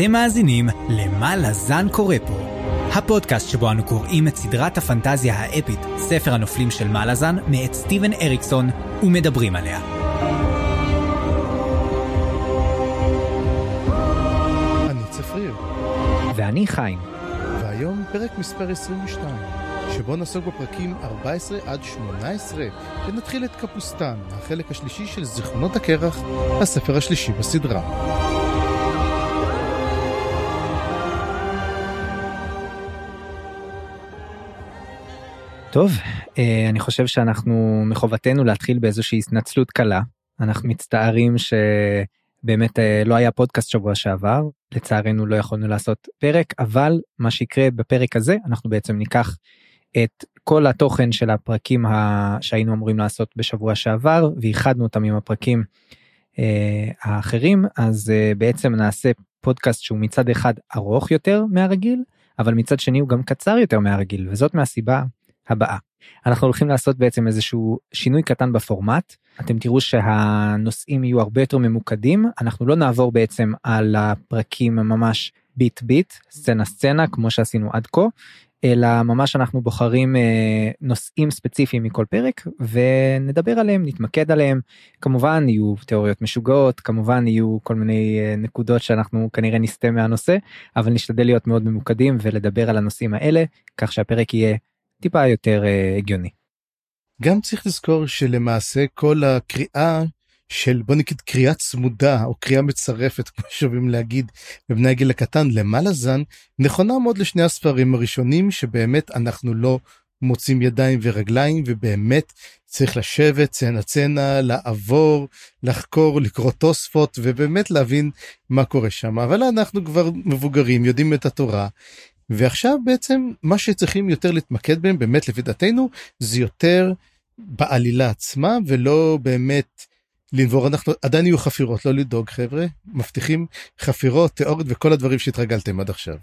אתם מאזינים ל"מה לזן קורא פה", הפודקאסט שבו אנו קוראים את סדרת הפנטזיה האפית, ספר הנופלים של מלאזן, מאת סטיבן אריקסון, ומדברים עליה. אני צפריר, ואני חיים. והיום פרק מספר 22, שבו נעסוק בפרקים 14 עד 18, ונתחיל את קפוסטן, החלק השלישי של זיכרונות הקרח, הספר השלישי בסדרה. טוב, אה, אני חושב שאנחנו מחובתנו להתחיל באיזושהי התנצלות קלה. אנחנו מצטערים שבאמת אה, לא היה פודקאסט שבוע שעבר, לצערנו לא יכולנו לעשות פרק, אבל מה שיקרה בפרק הזה, אנחנו בעצם ניקח את כל התוכן של הפרקים ה... שהיינו אמורים לעשות בשבוע שעבר, ואיחדנו אותם עם הפרקים אה, האחרים, אז אה, בעצם נעשה פודקאסט שהוא מצד אחד ארוך יותר מהרגיל, אבל מצד שני הוא גם קצר יותר מהרגיל, וזאת מהסיבה הבאה. אנחנו הולכים לעשות בעצם איזשהו שינוי קטן בפורמט. אתם תראו שהנושאים יהיו הרבה יותר ממוקדים. אנחנו לא נעבור בעצם על הפרקים ממש ביט ביט סצנה סצנה כמו שעשינו עד כה אלא ממש אנחנו בוחרים אה, נושאים ספציפיים מכל פרק ונדבר עליהם נתמקד עליהם. כמובן יהיו תיאוריות משוגעות כמובן יהיו כל מיני אה, נקודות שאנחנו כנראה נסטה מהנושא אבל נשתדל להיות מאוד ממוקדים ולדבר על הנושאים האלה כך שהפרק יהיה טיפה יותר uh, הגיוני. גם צריך לזכור שלמעשה כל הקריאה של בוא נגיד קריאה צמודה או קריאה מצרפת כמו שאוהבים להגיד בבני הגיל הקטן למעלה זן נכונה מאוד לשני הספרים הראשונים שבאמת אנחנו לא מוצאים ידיים ורגליים ובאמת צריך לשבת צנע צנע לעבור לחקור לקרוא תוספות ובאמת להבין מה קורה שם אבל אנחנו כבר מבוגרים יודעים את התורה ועכשיו בעצם מה שצריכים יותר להתמקד בהם באמת לפי דעתנו זה יותר בעלילה עצמה ולא באמת לנבור. אנחנו עדיין יהיו חפירות לא לדאוג חבר'ה. מבטיחים חפירות תיאוריות וכל הדברים שהתרגלתם עד עכשיו.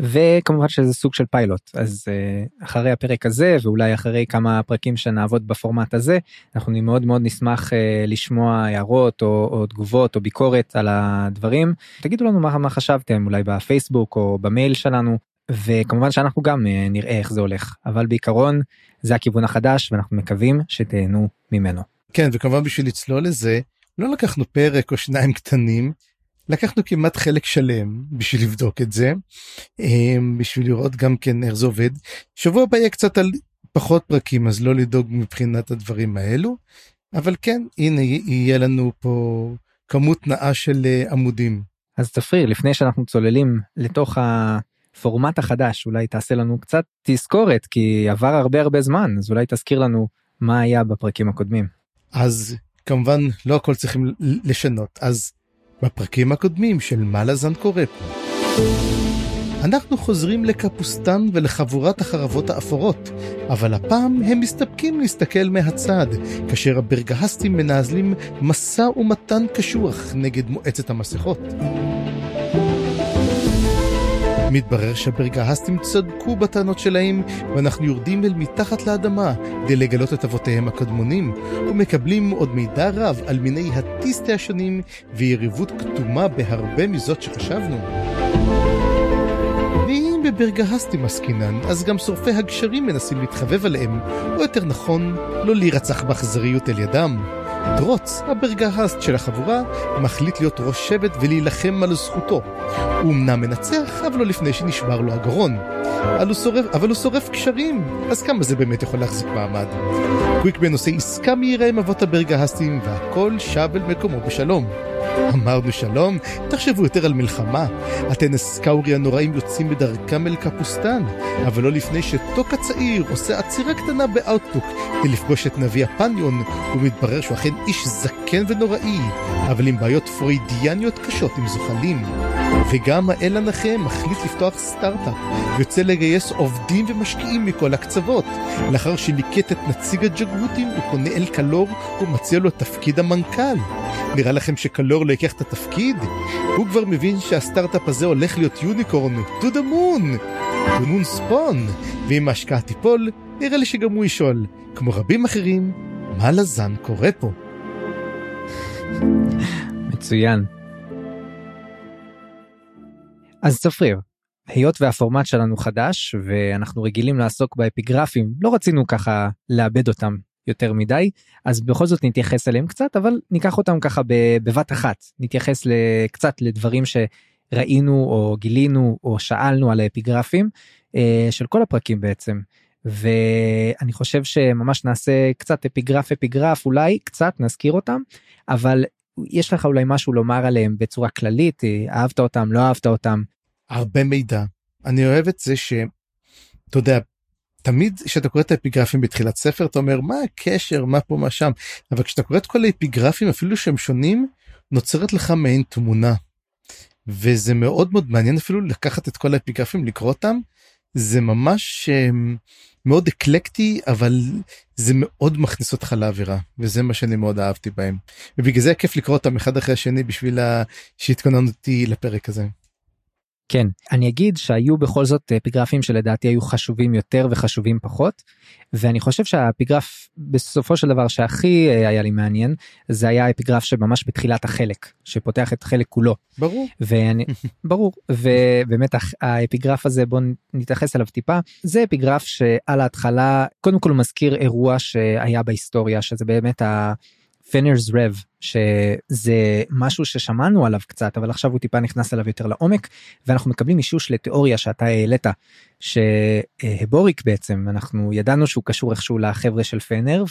וכמובן שזה סוג של פיילוט. אז uh, אחרי הפרק הזה ואולי אחרי כמה פרקים שנעבוד בפורמט הזה אנחנו מאוד מאוד נשמח uh, לשמוע הערות או, או תגובות או ביקורת על הדברים. תגידו לנו מה, מה חשבתם אולי בפייסבוק או במייל שלנו וכמובן שאנחנו גם אה, נראה איך זה הולך אבל בעיקרון זה הכיוון החדש ואנחנו מקווים שתהנו ממנו. כן וכמובן בשביל לצלול לזה לא לקחנו פרק או שניים קטנים לקחנו כמעט חלק שלם בשביל לבדוק את זה אה, בשביל לראות גם כן איך זה עובד שבוע הבא יהיה קצת על פחות פרקים אז לא לדאוג מבחינת הדברים האלו אבל כן הנה יהיה לנו פה כמות נאה של אה, עמודים. אז תפריר לפני שאנחנו צוללים לתוך ה... הפורמט החדש אולי תעשה לנו קצת תזכורת כי עבר הרבה הרבה זמן אז אולי תזכיר לנו מה היה בפרקים הקודמים. אז כמובן לא הכל צריכים לשנות אז בפרקים הקודמים של מה לזן קורה פה. אנחנו חוזרים לקפוסטן ולחבורת החרבות האפורות, אבל הפעם הם מסתפקים להסתכל מהצד, כאשר הברגהסטים מנהלים משא ומתן קשוח נגד מועצת המסכות. מתברר שהברגהסטים צדקו בטענות שלהם, ואנחנו יורדים אל מתחת לאדמה כדי לגלות את אבותיהם הקדמונים, ומקבלים עוד מידע רב על מיני הטיסטה השונים ויריבות כתומה בהרבה מזאת שחשבנו. ואם בברגהסטים עסקינן, אז גם שורפי הגשרים מנסים להתחבב עליהם, או יותר נכון, לא להירצח באכזריות על ידם. דרוץ, הברגהסט של החבורה, מחליט להיות ראש שבט ולהילחם על זכותו. הוא אמנם מנצח, אבל לא לפני שנשבר לו הגרון. אבל הוא שורף, אבל הוא שורף קשרים, אז כמה זה באמת יכול להחזיק מעמד? קוויקבן עושה עסקה מהירה עם אבות הברגהסטים, והכל שב אל מקומו בשלום. אמרנו שלום, תחשבו יותר על מלחמה. הטנס סקאורי הנוראים יוצאים בדרכם אל קפוסטן, אבל לא לפני שטוק הצעיר עושה עצירה קטנה באאוטלוק כדי לפגוש את נביא הפניון, ומתברר שהוא אכן איש זקן ונוראי, אבל עם בעיות פרוידיאניות קשות עם זוחלים. וגם האל הנכה מחליט לפתוח סטארט-אפ, ויוצא לגייס עובדים ומשקיעים מכל הקצוות. לאחר שליקט את נציג הג'גהותים, הוא פונה אל קלור ומציע לו תפקיד המנכ"ל. נראה לכם שקלור לא ייקח את התפקיד? הוא כבר מבין שהסטארט-אפ הזה הולך להיות יוניקורן, to the moon! to moon ספון! ואם ההשקעה תיפול, נראה לי שגם הוא ישאול, כמו רבים אחרים, מה לזן קורה פה? מצוין. אז צפריר, היות והפורמט שלנו חדש ואנחנו רגילים לעסוק באפיגרפים, לא רצינו ככה לאבד אותם יותר מדי, אז בכל זאת נתייחס אליהם קצת, אבל ניקח אותם ככה בבת אחת, נתייחס קצת לדברים שראינו או גילינו או שאלנו על האפיגרפים אה, של כל הפרקים בעצם. ואני חושב שממש נעשה קצת אפיגרף אפיגרף אולי קצת נזכיר אותם אבל יש לך אולי משהו לומר עליהם בצורה כללית אהבת אותם לא אהבת אותם. הרבה מידע אני אוהב את זה שאתה יודע תמיד כשאתה קורא את האפיגרפים בתחילת ספר אתה אומר מה הקשר מה פה מה שם אבל כשאתה קורא את כל האפיגרפים אפילו שהם שונים נוצרת לך מעין תמונה. וזה מאוד מאוד מעניין אפילו לקחת את כל האפיגרפים לקרוא אותם זה ממש אמ, מאוד אקלקטי אבל זה מאוד מכניס אותך לאווירה וזה מה שאני מאוד אהבתי בהם ובגלל זה כיף לקרוא אותם אחד אחרי השני בשביל שהתכוננתי לפרק הזה. כן, אני אגיד שהיו בכל זאת אפיגרפים שלדעתי היו חשובים יותר וחשובים פחות, ואני חושב שהאפיגרף בסופו של דבר שהכי אה, היה לי מעניין, זה היה אפיגרף שממש בתחילת החלק, שפותח את חלק כולו. ברור. ואני, ברור, ובאמת האפיגרף הזה בוא נתייחס אליו טיפה, זה אפיגרף שעל ההתחלה, קודם כל הוא מזכיר אירוע שהיה בהיסטוריה, שזה באמת ה... פנרס רב שזה משהו ששמענו עליו קצת אבל עכשיו הוא טיפה נכנס אליו יותר לעומק ואנחנו מקבלים אישוש לתיאוריה שאתה העלית שהבוריק בעצם אנחנו ידענו שהוא קשור איכשהו לחבר'ה של פנר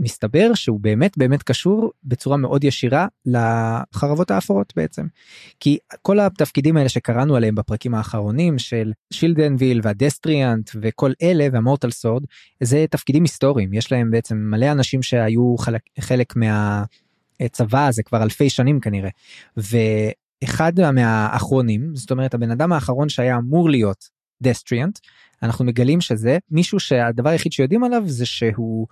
מסתבר שהוא באמת באמת קשור בצורה מאוד ישירה לחרבות האפורות בעצם. כי כל התפקידים האלה שקראנו עליהם בפרקים האחרונים של shield anvil וה destriant וכל אלה וה mortal sword זה תפקידים היסטוריים יש להם בעצם מלא אנשים שהיו חלק, חלק מהצבא הזה כבר אלפי שנים כנראה. ואחד מהאחרונים זאת אומרת הבן אדם האחרון שהיה אמור להיות destriant אנחנו מגלים שזה מישהו שהדבר היחיד שיודעים עליו זה שהוא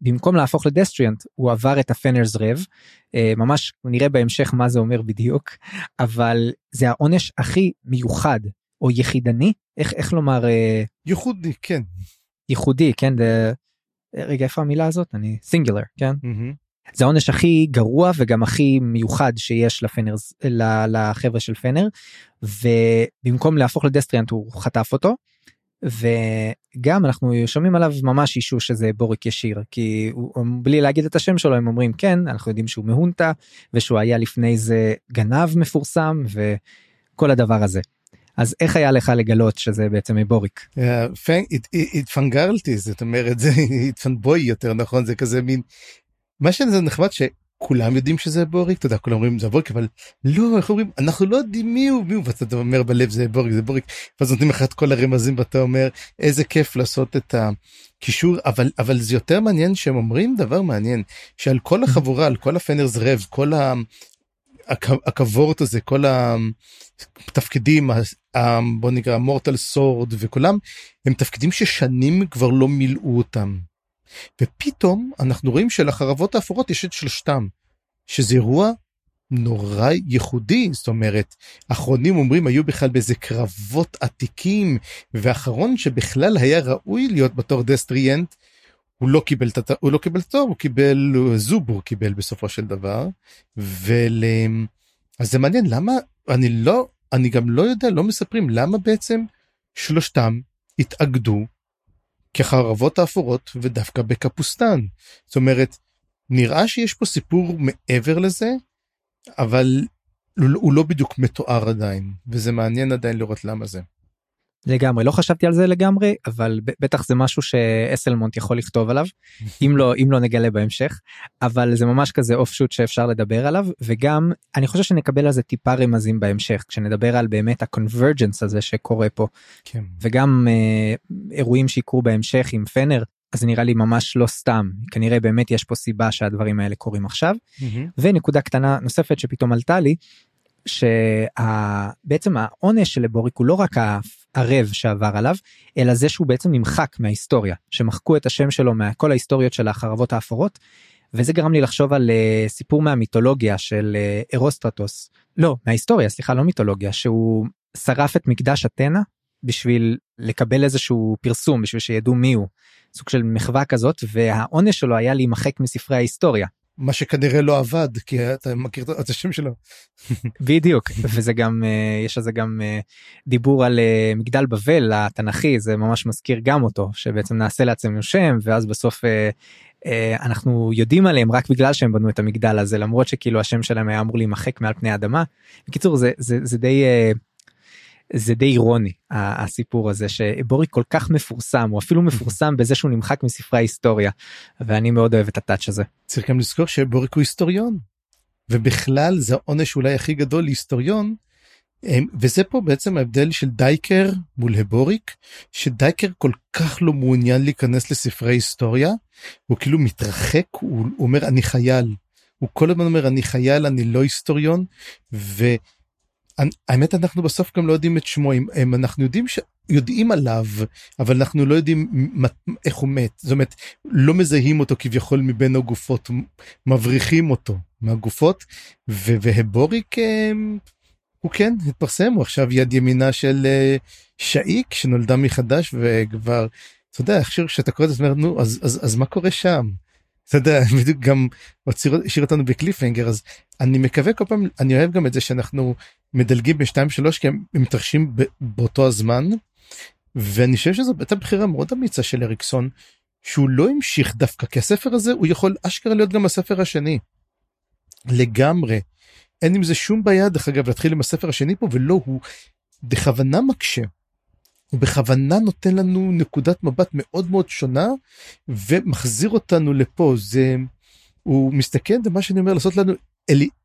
במקום להפוך לדסטריאנט הוא עבר את הפנרס רב אה, ממש נראה בהמשך מה זה אומר בדיוק אבל זה העונש הכי מיוחד או יחידני איך איך לומר אה, ייחודי כן ייחודי כן זה, רגע איפה המילה הזאת אני סינגולר כן mm-hmm. זה העונש הכי גרוע וגם הכי מיוחד שיש לפנרס לחבר'ה של פנר ובמקום להפוך לדסטריאנט הוא חטף אותו. וגם אנחנו שומעים עליו ממש אישו שזה בוריק ישיר כי הוא בלי להגיד את השם שלו הם אומרים כן אנחנו יודעים שהוא מהונטה ושהוא היה לפני זה גנב מפורסם וכל הדבר הזה. אז איך היה לך לגלות שזה בעצם בוריק? התפנגרלתי זאת אומרת זה התפנבוי יותר נכון זה כזה מין מה שזה נחמד כולם יודעים שזה בוריק אתה יודע כולם אומרים זה בוריק אבל לא איך אומרים אנחנו לא יודעים מי הוא מי הוא ואתה אומר בלב זה בוריק זה בוריק ואז נותנים לך את כל הרמזים ואתה אומר איזה כיף לעשות את הקישור אבל אבל זה יותר מעניין שהם אומרים דבר מעניין שעל כל החבורה על כל הפנרס רב כל הכבורט הזה כל התפקידים בוא נקרא מורטל סורד וכולם הם תפקידים ששנים כבר לא מילאו אותם. ופתאום אנחנו רואים שלחרבות האפורות יש את שלושתם, שזה אירוע נורא ייחודי, זאת אומרת, אחרונים אומרים היו בכלל באיזה קרבות עתיקים, ואחרון שבכלל היה ראוי להיות בתור דסטריאנט, הוא לא קיבל את הוא לא קיבל תואר, הוא קיבל זובור קיבל בסופו של דבר, ול... אז זה מעניין למה אני לא אני גם לא יודע לא מספרים למה בעצם שלושתם התאגדו כחרבות האפורות ודווקא בקפוסטן. זאת אומרת, נראה שיש פה סיפור מעבר לזה, אבל הוא לא בדיוק מתואר עדיין, וזה מעניין עדיין לראות למה זה. לגמרי לא חשבתי על זה לגמרי אבל בטח זה משהו שאסלמונט יכול לכתוב עליו אם לא אם לא נגלה בהמשך אבל זה ממש כזה אוף שוט שאפשר לדבר עליו וגם אני חושב שנקבל על זה טיפה רמזים בהמשך כשנדבר על באמת הקונברג'נס הזה שקורה פה כן. וגם אה, אירועים שיקרו בהמשך עם פנר אז נראה לי ממש לא סתם כנראה באמת יש פה סיבה שהדברים האלה קורים עכשיו mm-hmm. ונקודה קטנה נוספת שפתאום עלתה לי שבעצם העונש של לבוריק הוא לא רק הערב שעבר עליו אלא זה שהוא בעצם נמחק מההיסטוריה שמחקו את השם שלו מכל ההיסטוריות של החרבות האפורות. וזה גרם לי לחשוב על uh, סיפור מהמיתולוגיה של uh, אירוסטרטוס לא מההיסטוריה סליחה לא מיתולוגיה שהוא שרף את מקדש אתנה בשביל לקבל איזשהו פרסום בשביל שידעו מי הוא סוג של מחווה כזאת והעונש שלו היה להימחק מספרי ההיסטוריה מה שכנראה לא עבד כי אתה מכיר את השם שלו. בדיוק וזה גם אה, יש על זה גם אה, דיבור על אה, מגדל בבל התנכי זה ממש מזכיר גם אותו שבעצם נעשה לעצמנו שם ואז בסוף אנחנו יודעים עליהם רק בגלל שהם בנו את המגדל הזה למרות שכאילו השם שלהם היה אמור להימחק מעל פני האדמה. בקיצור זה זה זה די זה די אירוני הסיפור הזה שבוריק כל כך מפורסם הוא אפילו מפורסם בזה שהוא נמחק מספרי ההיסטוריה ואני מאוד אוהב את הטאץ' הזה. צריך גם לזכור שבוריק הוא היסטוריון ובכלל זה העונש אולי הכי גדול להיסטוריון וזה פה בעצם ההבדל של דייקר מול הבוריק שדייקר כל כך לא מעוניין להיכנס לספרי היסטוריה הוא כאילו מתרחק הוא, הוא אומר אני חייל הוא כל הזמן אומר אני חייל אני לא היסטוריון. ו... האמת אנחנו בסוף גם לא יודעים את שמו אם אנחנו יודעים שיודעים עליו אבל אנחנו לא יודעים איך הוא מת זאת אומרת לא מזהים אותו כביכול מבין הגופות מבריחים אותו מהגופות והבוריק הוא כן התפרסם הוא עכשיו יד ימינה של אה, שאיק שנולדה מחדש וכבר אתה יודע איך שאתה קורא את זה נו אז אז אז מה קורה שם. אתה יודע, בדיוק גם השאיר אותנו בקליפהנגר אז אני מקווה כל פעם אני אוהב גם את זה שאנחנו מדלגים בשתיים שלוש כי הם מתרחשים באותו הזמן. ואני חושב שזו הייתה בחירה מאוד אמיצה של אריקסון שהוא לא המשיך דווקא כי הספר הזה הוא יכול אשכרה להיות גם הספר השני. לגמרי. אין עם זה שום בעיה דרך אגב להתחיל עם הספר השני פה ולא הוא בכוונה מקשה. הוא בכוונה נותן לנו נקודת מבט מאוד מאוד שונה ומחזיר אותנו לפה זה הוא מסתכל במה שאני אומר לעשות לנו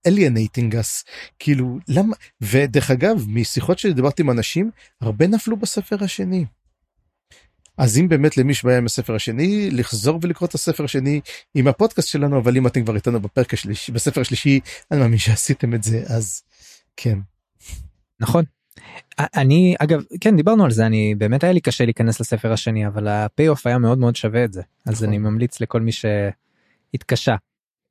alienating us כאילו למה ודרך אגב משיחות שדיברתי עם אנשים הרבה נפלו בספר השני. אז אם באמת למי שבעיה עם הספר השני לחזור ולקרוא את הספר השני עם הפודקאסט שלנו אבל אם אתם כבר איתנו בפרק השלישי בספר השלישי אני מאמין שעשיתם את זה אז כן. נכון אני אגב כן דיברנו על זה אני באמת היה לי קשה להיכנס לספר השני אבל ה pay off היה מאוד מאוד שווה את זה אז נכון. אני ממליץ לכל מי שהתקשה.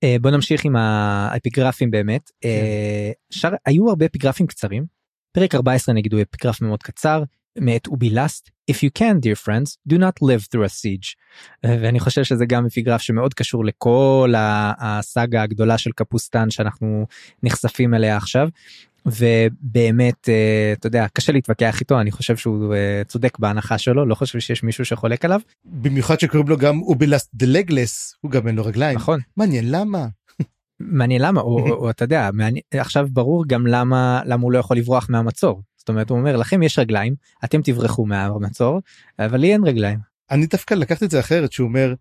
אה, בוא נמשיך עם האפיגרפים באמת כן. אה, שר, היו הרבה אפיגרפים קצרים פרק 14 נגיד הוא אפיגרף מאוד קצר מאת אובילסט If you can dear friends do not live through a siege ואני חושב שזה גם אפיגרף שמאוד קשור לכל הסאגה הגדולה של קפוסטן שאנחנו נחשפים אליה עכשיו ובאמת אה, אתה יודע קשה להתווכח איתו אני חושב שהוא אה, צודק בהנחה שלו לא חושב שיש מישהו שחולק עליו. במיוחד שקוראים לו גם אובילסט דלגלס הוא גם אין לו רגליים נכון מעניין למה. מעניין למה או, או, או אתה יודע מעניין, עכשיו ברור גם למה למה הוא לא יכול לברוח מהמצור זאת אומרת הוא אומר לכם יש רגליים אתם תברחו מהמצור אבל לי אין רגליים. אני דווקא לקחתי את זה אחרת שהוא אומר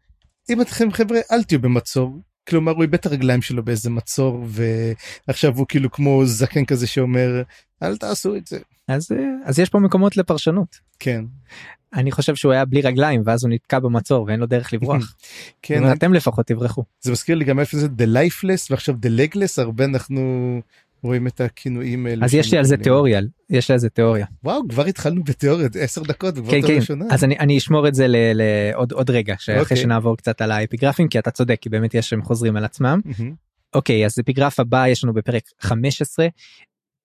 אם אתכם חבר'ה אל תהיו במצור כלומר הוא איבד את הרגליים שלו באיזה מצור ועכשיו הוא כאילו כמו זקן כזה שאומר אל תעשו את זה. אז אז יש פה מקומות לפרשנות. כן. אני חושב שהוא היה בלי רגליים ואז הוא נתקע במצור ואין לו דרך לברוח. כן. אתם לפחות תברחו. זה מזכיר לי גם איפה זה the lifeless ועכשיו the legless הרבה אנחנו רואים את הכינויים האלה. אז יש לי על זה תיאוריה, יש לי על זה תיאוריה. וואו, כבר התחלנו בתיאוריות, 10 דקות, כבר כן, כן. ראשונה. אז אני, אני אשמור את זה לעוד עוד רגע, okay. אוקיי. שנעבור קצת על האפיגרפים, כי אתה צודק, כי באמת יש שהם חוזרים על עצמם. אוקיי, אז אפיגרף הבא יש לנו בפרק 15,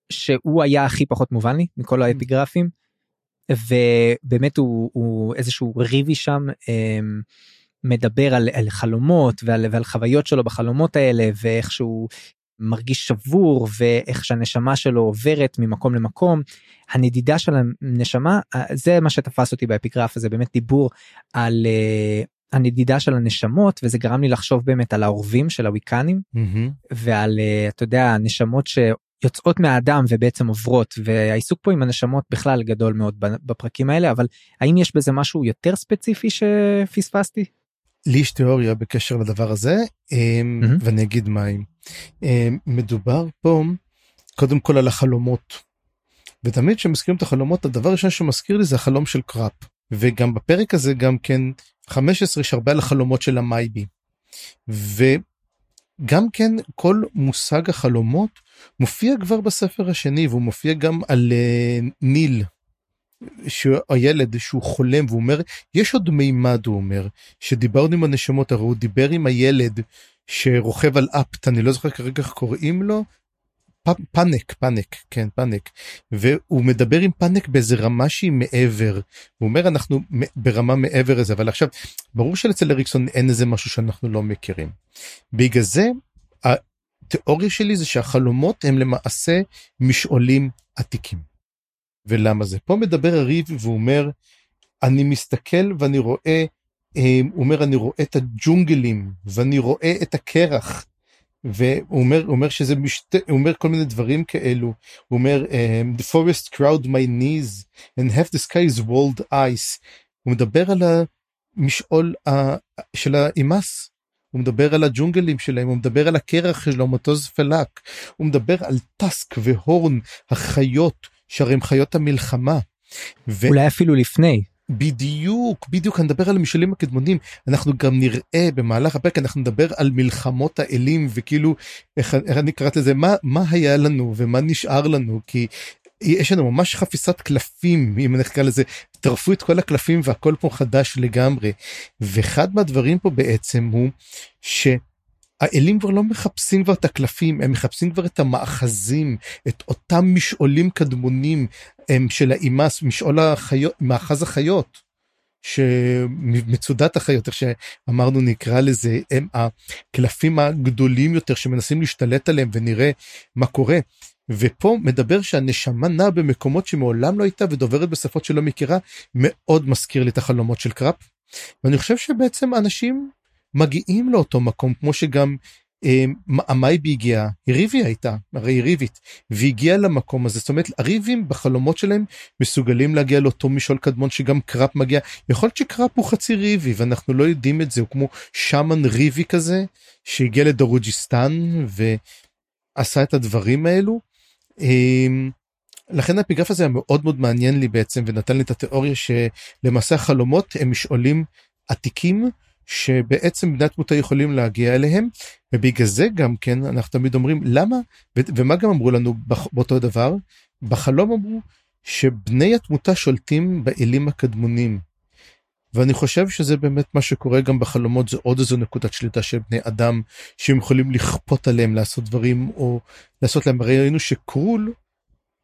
שהוא היה הכי פחות מובן לי מכל האפיגרפים, ובאמת הוא, הוא איזשהו ריבי שם. אמ, מדבר על, על חלומות ועל, ועל חוויות שלו בחלומות האלה ואיך שהוא מרגיש שבור ואיך שהנשמה שלו עוברת ממקום למקום. הנדידה של הנשמה זה מה שתפס אותי באפיגרף הזה באמת דיבור על uh, הנדידה של הנשמות וזה גרם לי לחשוב באמת על העורבים של הוויקנים mm-hmm. ועל uh, אתה יודע הנשמות שיוצאות מהאדם ובעצם עוברות והעיסוק פה עם הנשמות בכלל גדול מאוד בפרקים האלה אבל האם יש בזה משהו יותר ספציפי שפספסתי? לי יש תיאוריה בקשר לדבר הזה mm-hmm. ואני אגיד מים. מדובר פה קודם כל על החלומות. ותמיד כשמזכירים את החלומות הדבר הראשון שמזכיר לי זה החלום של קראפ וגם בפרק הזה גם כן 15 יש הרבה על החלומות של המייבי. וגם כן כל מושג החלומות מופיע כבר בספר השני והוא מופיע גם על uh, ניל שהילד שהוא חולם והוא אומר יש עוד מימד הוא אומר שדיברנו עם הנשמות הרי הוא דיבר עם הילד שרוכב על אפט אני לא זוכר כרגע איך קוראים לו. פאנק פאנק כן פאנק והוא מדבר עם פאנק באיזה רמה שהיא מעבר הוא אומר אנחנו ברמה מעבר לזה אבל עכשיו ברור שאצל אריקסון אין איזה משהו שאנחנו לא מכירים. בגלל זה התיאוריה שלי זה שהחלומות הם למעשה משעולים עתיקים. ולמה זה? פה מדבר הריב והוא אומר, אני מסתכל ואני רואה, אה, הוא אומר, אני רואה את הג'ונגלים ואני רואה את הקרח. והוא אומר, אומר שזה משת... הוא אומר כל מיני דברים כאלו. הוא אומר, um, the forest crowd my knees and half the sky is walled ice. הוא מדבר על המשעול ה... של האימאס. הוא מדבר על הג'ונגלים שלהם, הוא מדבר על הקרח שלו, מטוז פלק. הוא מדבר על טסק והורן, החיות, שהרי הם חיות המלחמה. ו... אולי אפילו לפני. בדיוק בדיוק אני מדבר על המשלים הקדמונים. אנחנו גם נראה במהלך הפרק אנחנו נדבר על מלחמות האלים וכאילו איך, איך אני קראת לזה? מה מה היה לנו ומה נשאר לנו? כי יש לנו ממש חפיסת קלפים אם אני אקרא לזה. טרפו את כל הקלפים והכל פה חדש לגמרי. ואחד מהדברים פה בעצם הוא ש... האלים כבר לא מחפשים כבר את הקלפים הם מחפשים כבר את המאחזים את אותם משעולים קדמונים של האימאס משעול החיות מאחז החיות. שמצודת החיות איך שאמרנו נקרא לזה הם הקלפים הגדולים יותר שמנסים להשתלט עליהם ונראה מה קורה. ופה מדבר שהנשמה נעה במקומות שמעולם לא הייתה ודוברת בשפות שלא מכירה מאוד מזכיר לי את החלומות של קראפ. ואני חושב שבעצם אנשים מגיעים לאותו מקום כמו שגם המהייבי הגיעה, ריבי הייתה, הרי ריבית, והגיעה למקום הזה, זאת אומרת הריבים בחלומות שלהם מסוגלים להגיע לאותו משעול קדמון שגם קראפ מגיע, יכול להיות שקראפ הוא חצי ריבי ואנחנו לא יודעים את זה, הוא כמו שאמאן ריבי כזה שהגיע לדרוג'יסטן ועשה את הדברים האלו. אה, לכן האפיגרף הזה היה מאוד מאוד מעניין לי בעצם ונתן לי את התיאוריה שלמעשה החלומות הם משעולים עתיקים שבעצם בני התמותה יכולים להגיע אליהם ובגלל זה גם כן אנחנו תמיד אומרים למה ומה גם אמרו לנו באותו דבר בחלום אמרו שבני התמותה שולטים באלים הקדמונים. ואני חושב שזה באמת מה שקורה גם בחלומות זה עוד איזו נקודת שליטה של בני אדם שהם יכולים לכפות עליהם לעשות דברים או לעשות להם הרי ראינו שקרול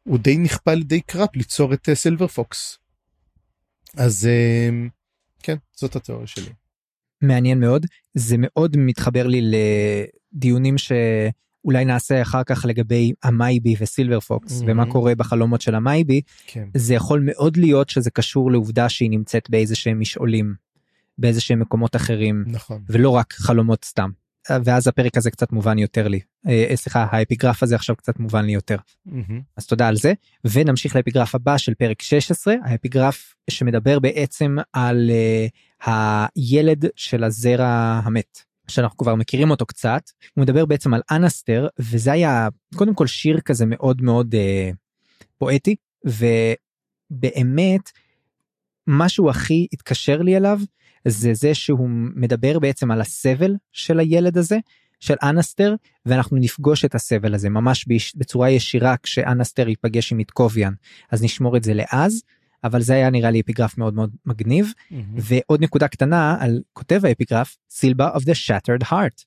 הוא די נכפה על ידי קראפ ליצור את סילבר פוקס. אז אה, כן זאת התיאוריה שלי. מעניין מאוד זה מאוד מתחבר לי לדיונים שאולי נעשה אחר כך לגבי המייבי וסילבר פוקס mm-hmm. ומה קורה בחלומות של המייבי כן. זה יכול מאוד להיות שזה קשור לעובדה שהיא נמצאת באיזה שהם משעולים באיזה שהם מקומות אחרים נכון ולא רק חלומות סתם. ואז הפרק הזה קצת מובן יותר לי אה, אה, סליחה האפיגרף הזה עכשיו קצת מובן לי יותר mm-hmm. אז תודה על זה ונמשיך לאפיגרף הבא של פרק 16 האפיגרף שמדבר בעצם על uh, הילד של הזרע המת שאנחנו כבר מכירים אותו קצת. הוא מדבר בעצם על אנסטר וזה היה קודם כל שיר כזה מאוד מאוד uh, פואטי ובאמת משהו הכי התקשר לי אליו זה זה שהוא מדבר בעצם על הסבל של הילד הזה של אנסטר ואנחנו נפגוש את הסבל הזה ממש בצורה ישירה כשאנסטר ייפגש עם איטקוביאן אז נשמור את זה לאז אבל זה היה נראה לי אפיגרף מאוד מאוד מגניב mm-hmm. ועוד נקודה קטנה על כותב האפיגרף סילבה of the shattered heart.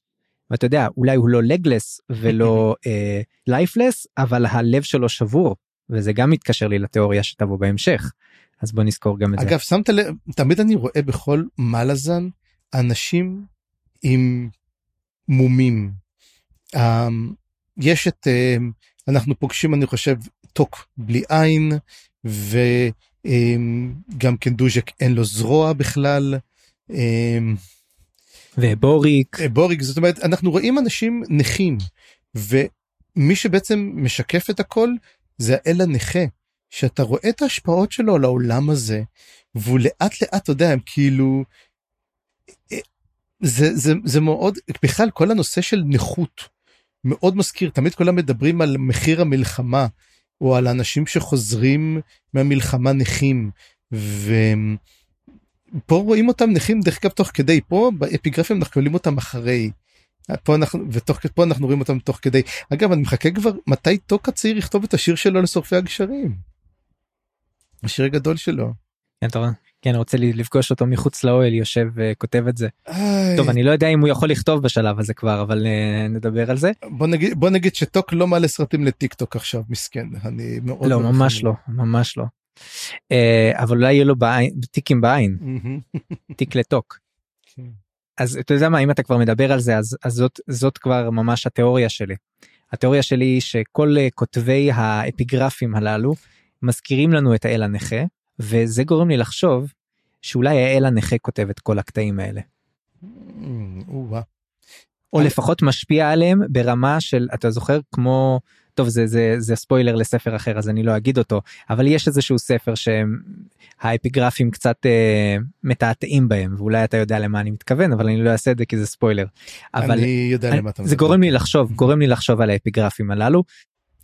ואתה יודע אולי הוא לא legless ולא lifeless uh, אבל הלב שלו שבור וזה גם מתקשר לי לתיאוריה שתבוא בהמשך. אז בוא נזכור גם את אגב, זה. אגב שמת לב תמיד אני רואה בכל מלאזן אנשים עם מומים. Um, יש את um, אנחנו פוגשים אני חושב טוק בלי עין וגם um, כן דוז'ק אין לו זרוע בכלל. Um, ובוריק בוריק זאת אומרת אנחנו רואים אנשים נכים ומי שבעצם משקף את הכל זה האל הנכה שאתה רואה את ההשפעות שלו על העולם הזה והוא לאט לאט אתה יודע הם כאילו אה, זה זה זה מאוד בכלל כל הנושא של נכות מאוד מזכיר תמיד כולם מדברים על מחיר המלחמה או על אנשים שחוזרים מהמלחמה נכים ופה רואים אותם נכים דרך אגב תוך כדי פה באפיגרפים אנחנו רואים אותם אחרי. פה אנחנו ותוך פה אנחנו רואים אותם תוך כדי אגב אני מחכה כבר מתי טוק הצעיר יכתוב את השיר שלו לשורפי הגשרים. השיר הגדול שלו. כן, אתה? כן, רוצה לפגוש אותו מחוץ לאוהל יושב וכותב את זה. טוב אני לא יודע אם הוא יכול לכתוב בשלב הזה כבר אבל uh, נדבר על זה. בוא נגיד בוא נגיד שטוק לא מעלה סרטים לטיק טוק עכשיו מסכן אני מאוד לא ממש לא ממש לא. Uh, אבל אולי יהיה לו בעין, טיקים בעין תיק לטוק. כן. אז אתה יודע מה אם אתה כבר מדבר על זה אז, אז זאת זאת כבר ממש התיאוריה שלי. התיאוריה שלי היא שכל uh, כותבי האפיגרפים הללו מזכירים לנו את האל הנכה וזה גורם לי לחשוב שאולי האל הנכה כותב את כל הקטעים האלה. Mm. או לפחות משפיע עליהם ברמה של אתה זוכר כמו טוב זה זה זה ספוילר לספר אחר אז אני לא אגיד אותו אבל יש איזשהו ספר שהאפיגרפים קצת אה, מתעתעים בהם ואולי אתה יודע למה אני מתכוון אבל אני לא אעשה את זה כי זה ספוילר. אבל אני יודע למה אתה זה גורם לי לחשוב גורם לי לחשוב על האפיגרפים הללו.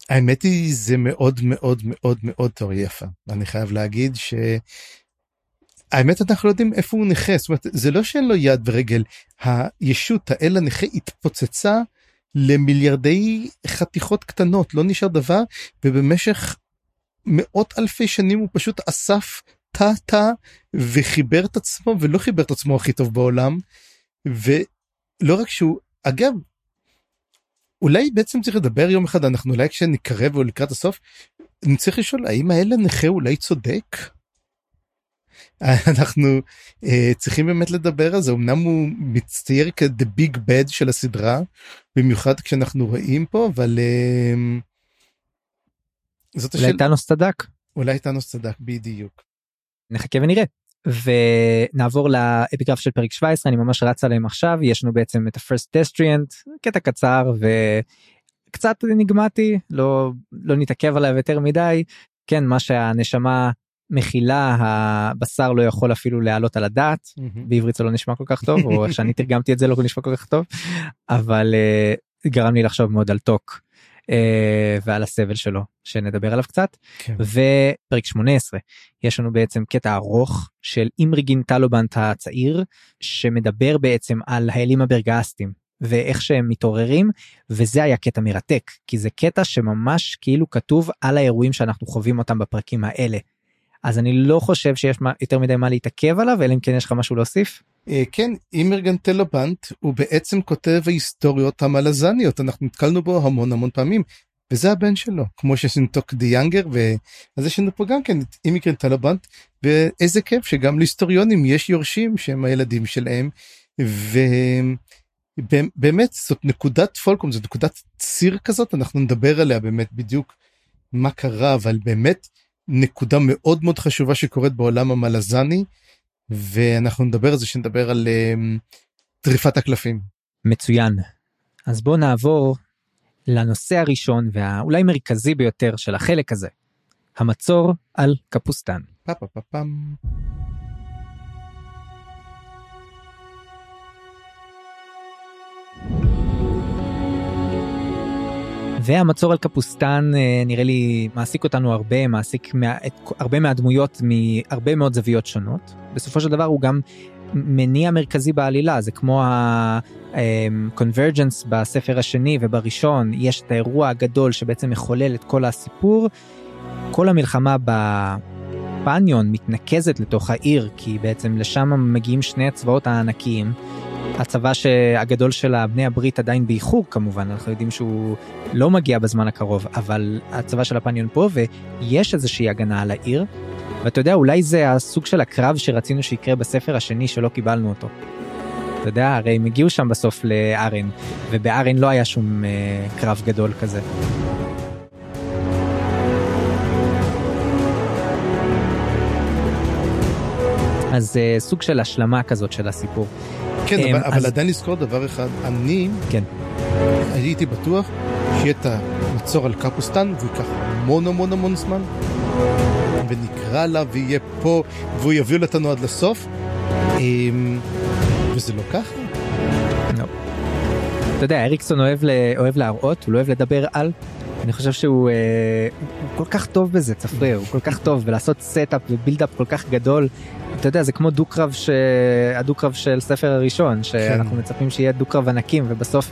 האמת היא זה מאוד מאוד מאוד מאוד תיאוריה יפה. אני חייב להגיד ש... האמת אנחנו לא יודעים איפה הוא נכה. זאת אומרת זה לא שאין לו יד ורגל. הישות האל הנכה התפוצצה למיליארדי חתיכות קטנות. לא נשאר דבר ובמשך מאות אלפי שנים הוא פשוט אסף תא תא וחיבר את עצמו ולא חיבר את עצמו הכי טוב בעולם. ולא רק שהוא אגב אולי בעצם צריך לדבר יום אחד אנחנו אולי כשנקרב או לקראת הסוף נצטרך לשאול האם האל הנכה אולי צודק. אנחנו uh, צריכים באמת לדבר על זה אמנם הוא מצטייר כ-the big bad של הסדרה במיוחד כשאנחנו רואים פה אבל uh, זאת אולי השאל... טאנוס צדק אולי טאנוס צדק בדיוק. נחכה ונראה ונעבור לאפיגרף של פרק 17 אני ממש רץ עליהם עכשיו יש לנו בעצם את ה-first destriant קטע קצר וקצת נגמתי לא לא נתעכב עליו יותר מדי כן מה שהנשמה מכילה הבשר לא יכול אפילו להעלות על הדעת mm-hmm. בעברית זה לא נשמע כל כך טוב או שאני תרגמתי את זה לא נשמע כל כך טוב אבל uh, גרם לי לחשוב מאוד על טוק ועל הסבל שלו שנדבר עליו קצת כן. ופרק 18 יש לנו בעצם קטע ארוך של אימריגין טלובנט הצעיר שמדבר בעצם על האלים הברגסטים ואיך שהם מתעוררים וזה היה קטע מרתק כי זה קטע שממש כאילו כתוב על האירועים שאנחנו חווים אותם בפרקים האלה. אז אני לא חושב שיש מה, יותר מדי מה להתעכב עליו אלא אם כן יש לך משהו להוסיף. אה, כן אימרגן טלובנט הוא בעצם כותב ההיסטוריות המלזניות אנחנו נתקלנו בו המון המון פעמים וזה הבן שלו כמו שיש לנו טוק די יאנגר ואז יש לנו פה גם כן את אימרגן טלובנט ואיזה כיף שגם להיסטוריונים יש יורשים שהם הילדים שלהם. ובאמת זאת נקודת פולקום זאת נקודת ציר כזאת אנחנו נדבר עליה באמת בדיוק מה קרה אבל באמת נקודה מאוד מאוד חשובה שקורית בעולם המלזני ואנחנו נדבר על זה שנדבר על uh, טריפת הקלפים. מצוין. אז בוא נעבור לנושא הראשון והאולי מרכזי ביותר של החלק הזה. המצור על קפוסטן. פה פה פה והמצור על קפוסטן אה, נראה לי מעסיק אותנו הרבה, מעסיק מה, את, הרבה מהדמויות מהרבה מאוד זוויות שונות. בסופו של דבר הוא גם מניע מרכזי בעלילה, זה כמו ה-convergence אמ, בספר השני ובראשון, יש את האירוע הגדול שבעצם מחולל את כל הסיפור. כל המלחמה בפניון מתנקזת לתוך העיר, כי בעצם לשם מגיעים שני הצבאות הענקיים. הצבא הגדול של הבני הברית עדיין באיחור כמובן אנחנו יודעים שהוא לא מגיע בזמן הקרוב אבל הצבא של הפניון פה ויש איזושהי הגנה על העיר. ואתה יודע אולי זה הסוג של הקרב שרצינו שיקרה בספר השני שלא קיבלנו אותו. אתה יודע הרי הם הגיעו שם בסוף לארן ובארן לא היה שום uh, קרב גדול כזה. אז uh, סוג של השלמה כזאת של הסיפור. כן, אבל, אז... אבל עדיין לזכור דבר אחד, אני כן. הייתי בטוח שיהיה את המצור על קפוסטן והוא ייקח המון המון המון זמן ונקרא לה ויהיה פה והוא יביא אותנו עד לסוף אמ, וזה לא ככה. לא. אתה יודע אריקסון אוהב, אוהב להראות הוא לא אוהב לדבר על אני חושב שהוא אה, כל כך טוב בזה צפריר הוא כל כך טוב ולעשות setup ו build-up כל כך גדול אתה יודע זה כמו דו קרב שהדו קרב של ספר הראשון שאנחנו כן. מצפים שיהיה דו קרב ענקים ובסוף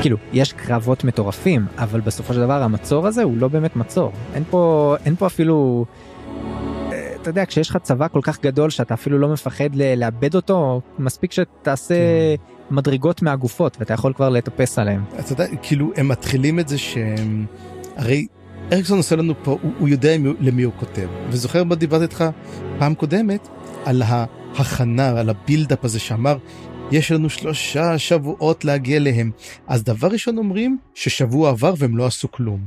כאילו יש קרבות מטורפים אבל בסופו של דבר המצור הזה הוא לא באמת מצור אין פה אין פה אפילו. אה, אתה יודע כשיש לך צבא כל כך גדול שאתה אפילו לא מפחד לאבד אותו מספיק שתעשה כן. מדרגות מהגופות ואתה יכול כבר לטפס עליהם. אתה יודע כאילו הם מתחילים את זה שהם הרי אריקסון עושה לנו פה הוא, הוא יודע למי הוא כותב וזוכר מה דיברתי איתך פעם קודמת על ההכנה, על הבילדאפ הזה שאמר, יש לנו שלושה שבועות להגיע אליהם. אז דבר ראשון אומרים ששבוע עבר והם לא עשו כלום.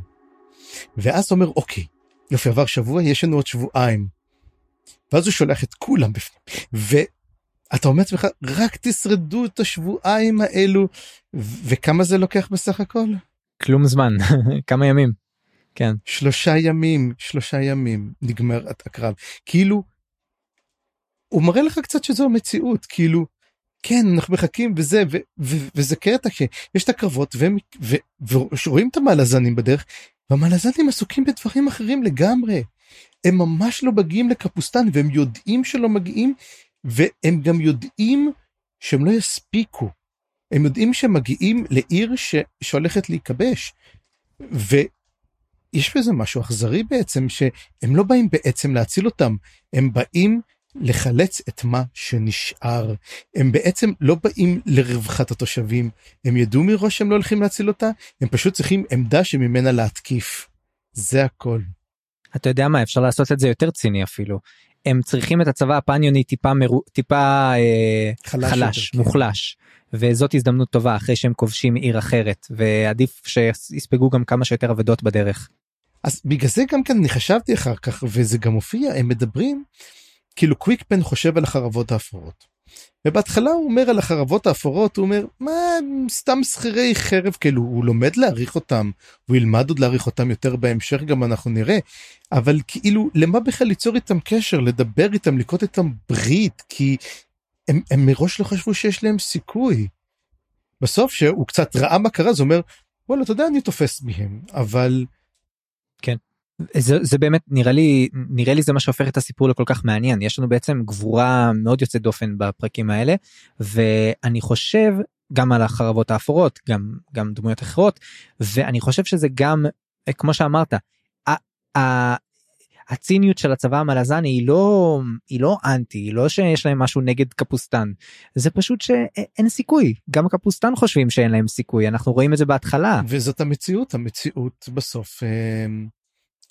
ואז אומר, אוקיי, יופי, עבר שבוע, יש לנו עוד שבועיים. ואז הוא שולח את כולם בפנים. ואתה אומר לעצמך, רק תשרדו את השבועיים האלו, וכמה זה לוקח בסך הכל? כלום זמן, כמה ימים. כן. שלושה ימים, שלושה ימים, נגמר הקרב. כאילו, הוא מראה לך קצת שזו המציאות, כאילו, כן, אנחנו מחכים וזה, ו- ו- וזה קטע שיש את הקרבות, והם, ו- ורואים את המלזנים בדרך, והמלזנים עסוקים בדברים אחרים לגמרי. הם ממש לא מגיעים לקפוסטן, והם יודעים שלא מגיעים, והם גם יודעים שהם לא יספיקו. הם יודעים שהם מגיעים לעיר ש- שהולכת להיכבש. ויש בזה משהו אכזרי בעצם, שהם לא באים בעצם להציל אותם, הם באים לחלץ את מה שנשאר. הם בעצם לא באים לרווחת התושבים, הם ידעו מראש שהם לא הולכים להציל אותה, הם פשוט צריכים עמדה שממנה להתקיף. זה הכל. אתה יודע מה אפשר לעשות את זה יותר ציני אפילו. הם צריכים את הצבא הפניוני טיפה מרו... טיפה אה, חלש, חלש יותר, כן. מוחלש. כן. וזאת הזדמנות טובה אחרי שהם כובשים עיר אחרת ועדיף שיספגו גם כמה שיותר אבדות בדרך. אז בגלל זה גם כן אני חשבתי אחר כך וזה גם מופיע הם מדברים כאילו קוויקפן חושב על החרבות האפורות. ובהתחלה הוא אומר על החרבות האפורות הוא אומר מה סתם שכירי חרב כאילו הוא לומד להעריך אותם הוא ילמד עוד להעריך אותם יותר בהמשך גם אנחנו נראה אבל כאילו למה בכלל ליצור איתם קשר לדבר איתם לקרות איתם ברית כי הם, הם מראש לא חשבו שיש להם סיכוי. בסוף שהוא קצת ראה מה קרה זה אומר וואלה אתה יודע אני תופס מהם אבל. כן. זה, זה באמת נראה לי נראה לי זה מה שהופך את הסיפור לכל כך מעניין. יש לנו בעצם גבורה מאוד יוצאת דופן בפרקים האלה ואני חושב גם על החרבות האפורות גם גם דמויות אחרות ואני חושב שזה גם כמו שאמרת הציניות של הצבא המלזני היא לא היא לא אנטי היא לא שיש להם משהו נגד קפוסטן. זה פשוט שאין סיכוי. גם קפוסטן חושבים שאין להם סיכוי אנחנו רואים את זה בהתחלה. וזאת המציאות המציאות בסוף.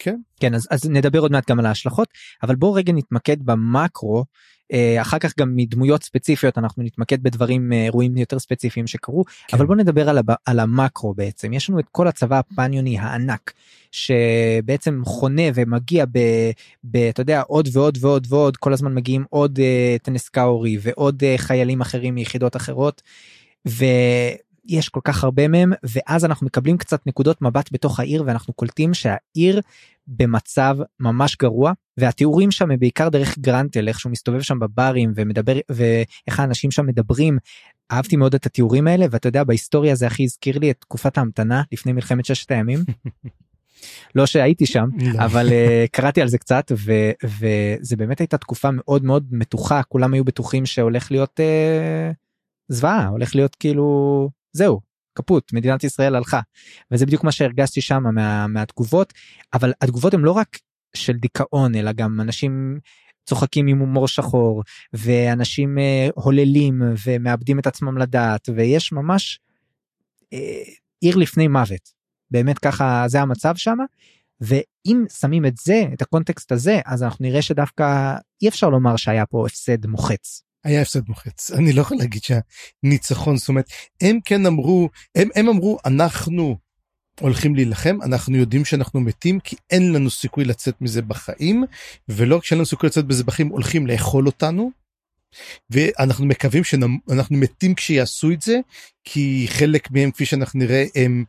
כן כן אז, אז נדבר עוד מעט גם על ההשלכות אבל בואו רגע נתמקד במקרו אה, אחר כך גם מדמויות ספציפיות אנחנו נתמקד בדברים אה, אירועים יותר ספציפיים שקרו כן. אבל בוא נדבר על, הב, על המקרו בעצם יש לנו את כל הצבא הפניוני הענק שבעצם חונה ומגיע ב, ב אתה יודע עוד ועוד ועוד ועוד כל הזמן מגיעים עוד uh, טנסקאורי ועוד uh, חיילים אחרים מיחידות אחרות. ו... יש כל כך הרבה מהם ואז אנחנו מקבלים קצת נקודות מבט בתוך העיר ואנחנו קולטים שהעיר במצב ממש גרוע והתיאורים שם הם בעיקר דרך גרנטל איך שהוא מסתובב שם בברים ומדבר ואיך האנשים שם מדברים. אהבתי מאוד את התיאורים האלה ואתה יודע בהיסטוריה זה הכי הזכיר לי את תקופת ההמתנה לפני מלחמת ששת הימים. לא שהייתי שם לא. אבל uh, קראתי על זה קצת ו, וזה באמת הייתה תקופה מאוד מאוד מתוחה כולם היו בטוחים שהולך להיות uh, זוועה הולך להיות כאילו זהו קפוט מדינת ישראל הלכה. וזה בדיוק מה שהרגשתי שם מה, מהתגובות. אבל התגובות הן לא רק של דיכאון אלא גם אנשים צוחקים עם הומור שחור ואנשים אה, הוללים ומאבדים את עצמם לדעת ויש ממש אה, עיר לפני מוות. באמת ככה זה המצב שם ואם שמים את זה את הקונטקסט הזה אז אנחנו נראה שדווקא אי אפשר לומר שהיה פה הפסד מוחץ. היה הפסד מוחץ אני לא יכול להגיד שהניצחון זאת אומרת הם כן אמרו הם, הם אמרו אנחנו הולכים להילחם אנחנו יודעים שאנחנו מתים כי אין לנו סיכוי לצאת מזה בחיים ולא כשאין לנו סיכוי לצאת מזה בחיים הולכים לאכול אותנו. ואנחנו מקווים שאנחנו מתים כשיעשו את זה כי חלק מהם כפי שאנחנו נראה הם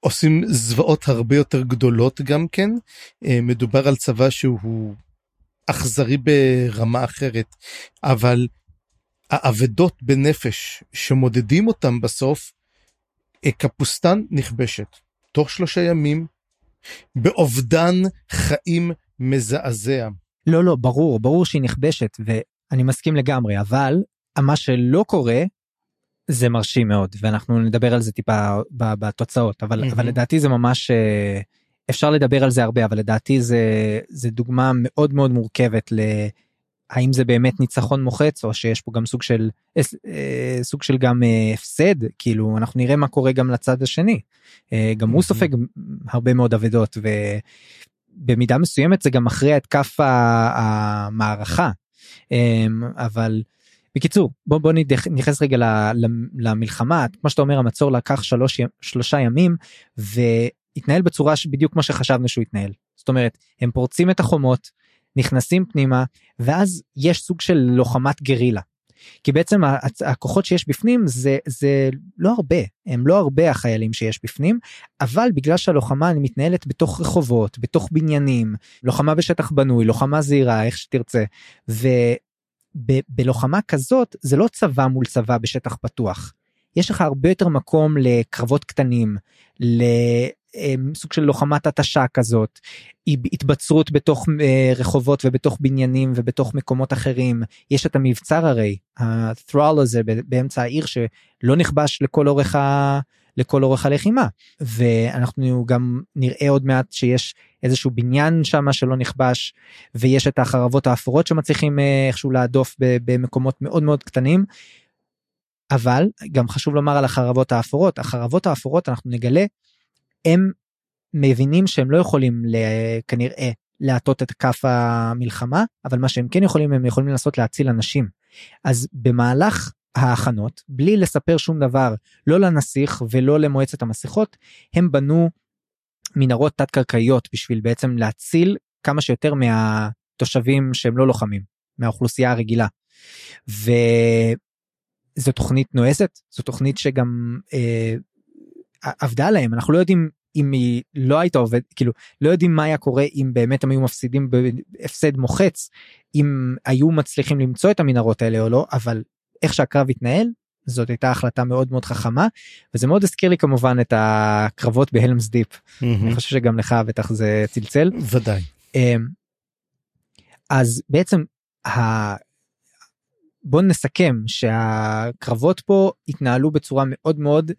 עושים זוועות הרבה יותר גדולות גם כן אה, מדובר על צבא שהוא אכזרי ברמה אחרת, אבל האבדות בנפש שמודדים אותם בסוף, אה, קפוסטן נכבשת תוך שלושה ימים באובדן חיים מזעזע. לא לא ברור ברור שהיא נכבשת ואני מסכים לגמרי אבל מה שלא קורה זה מרשים מאוד ואנחנו נדבר על זה טיפה בתוצאות אבל mm-hmm. אבל לדעתי זה ממש אה, אפשר לדבר על זה הרבה אבל לדעתי זה זה דוגמה מאוד מאוד מורכבת להאם זה באמת ניצחון מוחץ או שיש פה גם סוג של אה, סוג של גם אה, הפסד כאילו אנחנו נראה מה קורה גם לצד השני. אה, גם הוא סופג הרבה מאוד אבדות ובמידה מסוימת זה גם אחרי את כף המערכה. אבל בקיצור בוא בוא נתייחס רגע למלחמה. כמו שאתה אומר המצור לקח שלוש שלושה ימים והתנהל בצורה שבדיוק כמו שחשבנו שהוא התנהל זאת אומרת הם פורצים את החומות נכנסים פנימה ואז יש סוג של לוחמת גרילה. כי בעצם הכוחות שיש בפנים זה זה לא הרבה הם לא הרבה החיילים שיש בפנים אבל בגלל שהלוחמה מתנהלת בתוך רחובות בתוך בניינים לוחמה בשטח בנוי לוחמה זהירה איך שתרצה. ובלוחמה כזאת זה לא צבא מול צבא בשטח פתוח. יש לך הרבה יותר מקום לקרבות קטנים אמ, סוג של לוחמת התשה כזאת התבצרות בתוך אה, רחובות ובתוך בניינים ובתוך מקומות אחרים יש את המבצר הרי ה-thrall הזה באמצע העיר שלא נכבש לכל אורך ה... לכל אורך הלחימה ואנחנו גם נראה עוד מעט שיש איזשהו בניין שם שלא נכבש ויש את החרבות האפורות שמצליחים אה, איכשהו להדוף במקומות מאוד מאוד קטנים. אבל גם חשוב לומר על החרבות האפורות החרבות האפורות אנחנו נגלה הם מבינים שהם לא יכולים כנראה להטות את כף המלחמה אבל מה שהם כן יכולים הם יכולים לנסות להציל אנשים. אז במהלך ההכנות בלי לספר שום דבר לא לנסיך ולא למועצת המסכות הם בנו מנהרות תת קרקעיות בשביל בעצם להציל כמה שיותר מהתושבים שהם לא לוחמים מהאוכלוסייה הרגילה. וזו תוכנית נועזת זו תוכנית שגם אה, עבדה להם. אנחנו לא יודעים אם היא לא הייתה עובד כאילו לא יודעים מה היה קורה אם באמת הם היו מפסידים בהפסד מוחץ אם היו מצליחים למצוא את המנהרות האלה או לא אבל איך שהקרב התנהל זאת הייתה החלטה מאוד מאוד חכמה וזה מאוד הזכיר לי כמובן את הקרבות בהלמס דיפ. mm-hmm. אני חושב שגם לך בטח זה צלצל. ודאי. אמ, אז בעצם ה... בוא נסכם שהקרבות פה התנהלו בצורה מאוד מאוד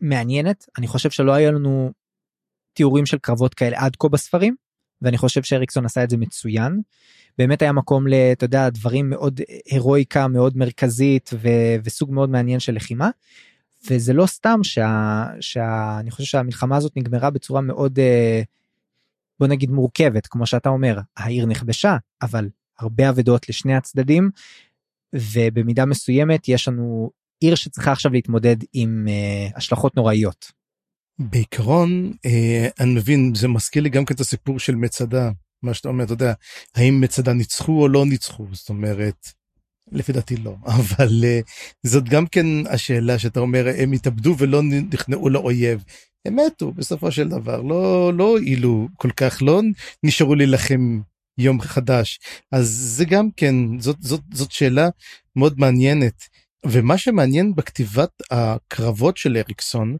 מעניינת אני חושב שלא היה לנו תיאורים של קרבות כאלה עד כה בספרים ואני חושב שאריקסון עשה את זה מצוין. באמת היה מקום אתה יודע דברים מאוד הירואיקה מאוד מרכזית ו- וסוג מאוד מעניין של לחימה. וזה לא סתם שה... שה... חושב שהמלחמה הזאת נגמרה בצורה מאוד אה, בוא נגיד מורכבת כמו שאתה אומר העיר נכבשה אבל הרבה אבדות לשני הצדדים ובמידה מסוימת יש לנו עיר שצריכה עכשיו להתמודד עם uh, השלכות נוראיות. בעיקרון אה, אני מבין זה מזכיר לי גם כן את הסיפור של מצדה מה שאתה אומר אתה יודע האם מצדה ניצחו או לא ניצחו זאת אומרת לפי דעתי לא אבל אה, זאת גם כן השאלה שאתה אומר הם התאבדו ולא נכנעו לאויב. הם מתו בסופו של דבר לא לא הועילו כל כך לא נשארו להילחם יום חדש. אז זה גם כן זאת זאת זאת שאלה מאוד מעניינת. ומה שמעניין בכתיבת הקרבות של אריקסון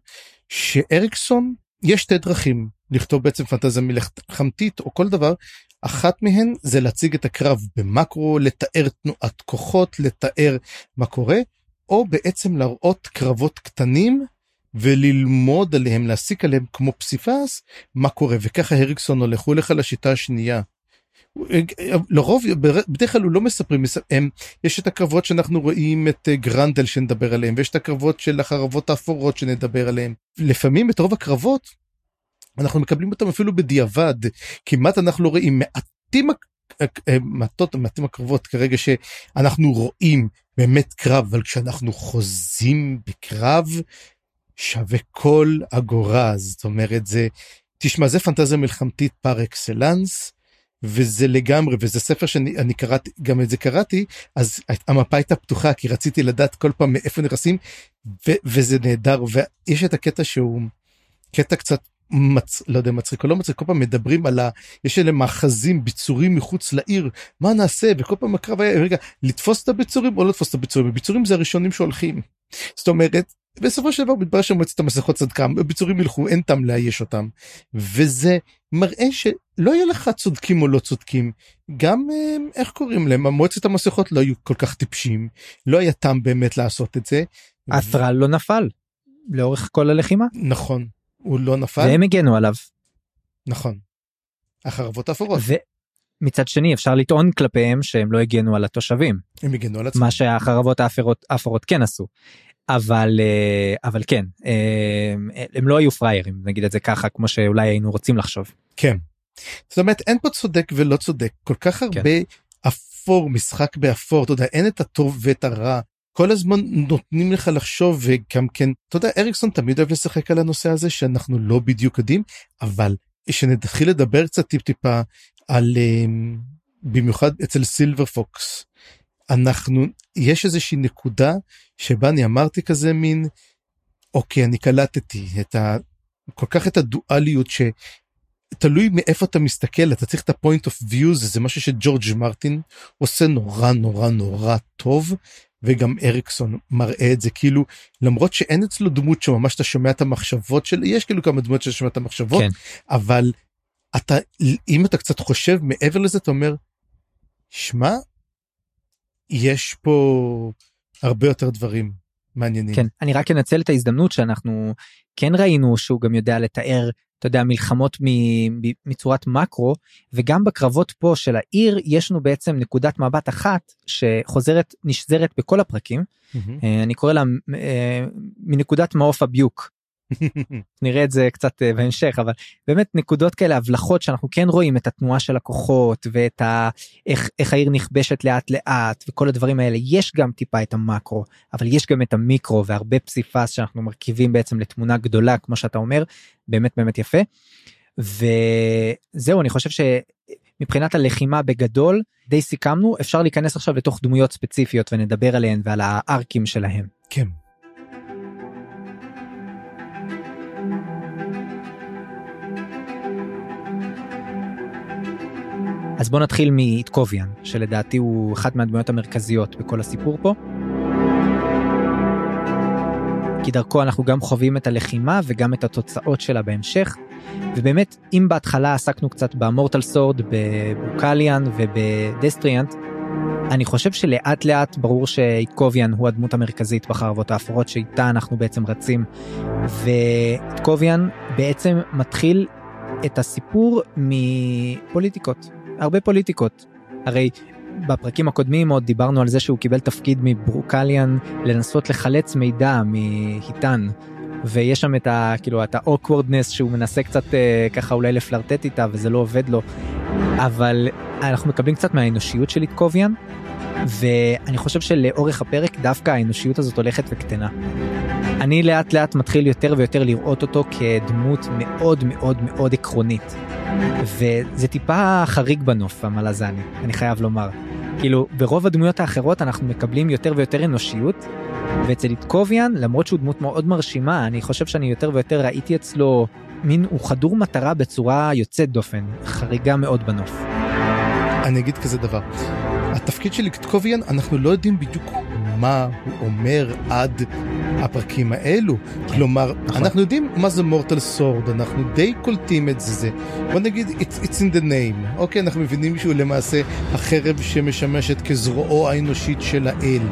שאריקסון יש שתי דרכים לכתוב בעצם פנטזיה מלחמתית או כל דבר. אחת מהן זה להציג את הקרב במקרו לתאר תנועת כוחות לתאר מה קורה או בעצם להראות קרבות קטנים וללמוד עליהם להסיק עליהם כמו פסיפס מה קורה. וככה הריקסון הולך הוא הולך על השיטה השנייה לרוב בדרך כלל הוא לא מספרים הם יש את הקרבות שאנחנו רואים את אה, גרנדל שנדבר עליהם ויש את הקרבות של החרבות האפורות שנדבר עליהם. לפעמים את רוב הקרבות אנחנו מקבלים אותם אפילו בדיעבד. כמעט אנחנו לא רואים מעטים אה, מעטות מעטים הקרבות כרגע שאנחנו רואים באמת קרב אבל כשאנחנו חוזים בקרב שווה כל אגורה. זאת אומרת זה תשמע זה פנטזיה מלחמתית פר אקסלנס. וזה לגמרי וזה ספר שאני קראתי גם את זה קראתי אז המפה הייתה פתוחה כי רציתי לדעת כל פעם מאיפה נכנסים וזה נהדר ויש את הקטע שהוא קטע קצת מצ... לא יודע מצחיק או לא מצחיק כל פעם מדברים על ה... יש אלה מאחזים ביצורים מחוץ לעיר מה נעשה וכל פעם הקרב היה רגע לתפוס את הביצורים או לא לתפוס את הביצורים הביצורים זה הראשונים שהולכים. זאת אומרת בסופו של דבר מתברר שמועצת המסכות צדקה הביצורים ילכו אין טעם לאייש אותם וזה מראה שלא יהיה לך צודקים או לא צודקים גם אה, איך קוראים להם מועצת המסכות לא היו כל כך טיפשים לא היה טעם באמת לעשות את זה. אסטרל לא נפל לאורך כל הלחימה נכון הוא לא נפל והם הגנו עליו. נכון. החרבות אפורות. מצד שני אפשר לטעון כלפיהם שהם לא הגנו על התושבים. הם הגנו על עצמם. מה שהחרבות האפורות, האפורות כן עשו. אבל אה, אבל כן אה, הם לא היו פריירים נגיד את זה ככה כמו שאולי היינו רוצים לחשוב. כן. זאת אומרת אין פה צודק ולא צודק כל כך כן. הרבה כן. אפור, משחק באפור, אתה יודע, אין את הטוב ואת הרע. כל הזמן נותנים לך לחשוב וגם כן, אתה יודע, אריקסון תמיד אוהב לשחק על הנושא הזה שאנחנו לא בדיוק יודעים, אבל שנתחיל לדבר קצת טיפ טיפה על, אמ, במיוחד אצל סילבר פוקס, אנחנו, יש איזושהי נקודה שבה אני אמרתי כזה מין, אוקיי, אני קלטתי את ה... כל כך את הדואליות ש... תלוי מאיפה אתה מסתכל אתה צריך את ה point of view זה משהו שג'ורג' מרטין עושה נורא נורא נורא טוב וגם אריקסון מראה את זה כאילו למרות שאין אצלו דמות שממש אתה שומע את המחשבות של יש כאילו כמה דמות ששומע את המחשבות כן. אבל אתה אם אתה קצת חושב מעבר לזה אתה אומר שמע יש פה הרבה יותר דברים מעניינים. כן, אני רק אנצל את ההזדמנות שאנחנו כן ראינו שהוא גם יודע לתאר אתה יודע מלחמות מצורת מקרו וגם בקרבות פה של העיר יש לנו בעצם נקודת מבט אחת שחוזרת נשזרת בכל הפרקים mm-hmm. אני קורא לה אה, מנקודת מעוף הביוק נראה את זה קצת אה, בהמשך אבל באמת נקודות כאלה הבלחות שאנחנו כן רואים את התנועה של הכוחות ואת ה... איך, איך העיר נכבשת לאט לאט וכל הדברים האלה יש גם טיפה את המקרו אבל יש גם את המיקרו והרבה פסיפס שאנחנו מרכיבים בעצם לתמונה גדולה כמו שאתה אומר באמת באמת יפה. וזהו אני חושב שמבחינת הלחימה בגדול די סיכמנו אפשר להיכנס עכשיו לתוך דמויות ספציפיות ונדבר עליהן ועל הארקים שלהם. כן. אז בוא נתחיל מאיטקוביאן, שלדעתי הוא אחת מהדמויות המרכזיות בכל הסיפור פה. כי דרכו אנחנו גם חווים את הלחימה וגם את התוצאות שלה בהמשך. ובאמת, אם בהתחלה עסקנו קצת במורטל סורד, בבוקליאן ובדסטריאנט, אני חושב שלאט לאט ברור שאיטקוביאן הוא הדמות המרכזית בחרבות האפורות שאיתה אנחנו בעצם רצים. ואיטקוביאן בעצם מתחיל את הסיפור מפוליטיקות. הרבה פוליטיקות. הרי בפרקים הקודמים עוד דיברנו על זה שהוא קיבל תפקיד מברוקליאן לנסות לחלץ מידע מהיטן. ויש שם את ה... כאילו את ה awkwardness שהוא מנסה קצת אה, ככה אולי לפלרטט איתה וזה לא עובד לו. אבל אנחנו מקבלים קצת מהאנושיות של איטקוביאן ואני חושב שלאורך הפרק דווקא האנושיות הזאת הולכת וקטנה. אני לאט לאט מתחיל יותר ויותר לראות אותו כדמות מאוד מאוד מאוד עקרונית. וזה טיפה חריג בנוף המלזני, אני חייב לומר. כאילו, ברוב הדמויות האחרות אנחנו מקבלים יותר ויותר אנושיות, ואצל איטקוביאן, למרות שהוא דמות מאוד מרשימה, אני חושב שאני יותר ויותר ראיתי אצלו מין, הוא חדור מטרה בצורה יוצאת דופן, חריגה מאוד בנוף. אני אגיד כזה דבר, התפקיד של איטקוביאן, אנחנו לא יודעים בדיוק מה הוא אומר עד הפרקים האלו. כן, כלומר, נכון. אנחנו יודעים מה זה מורטל סורד, אנחנו די קולטים את זה. בוא נגיד, it's, it's in the name. אוקיי, אנחנו מבינים שהוא למעשה החרב שמשמשת כזרועו האנושית של האל.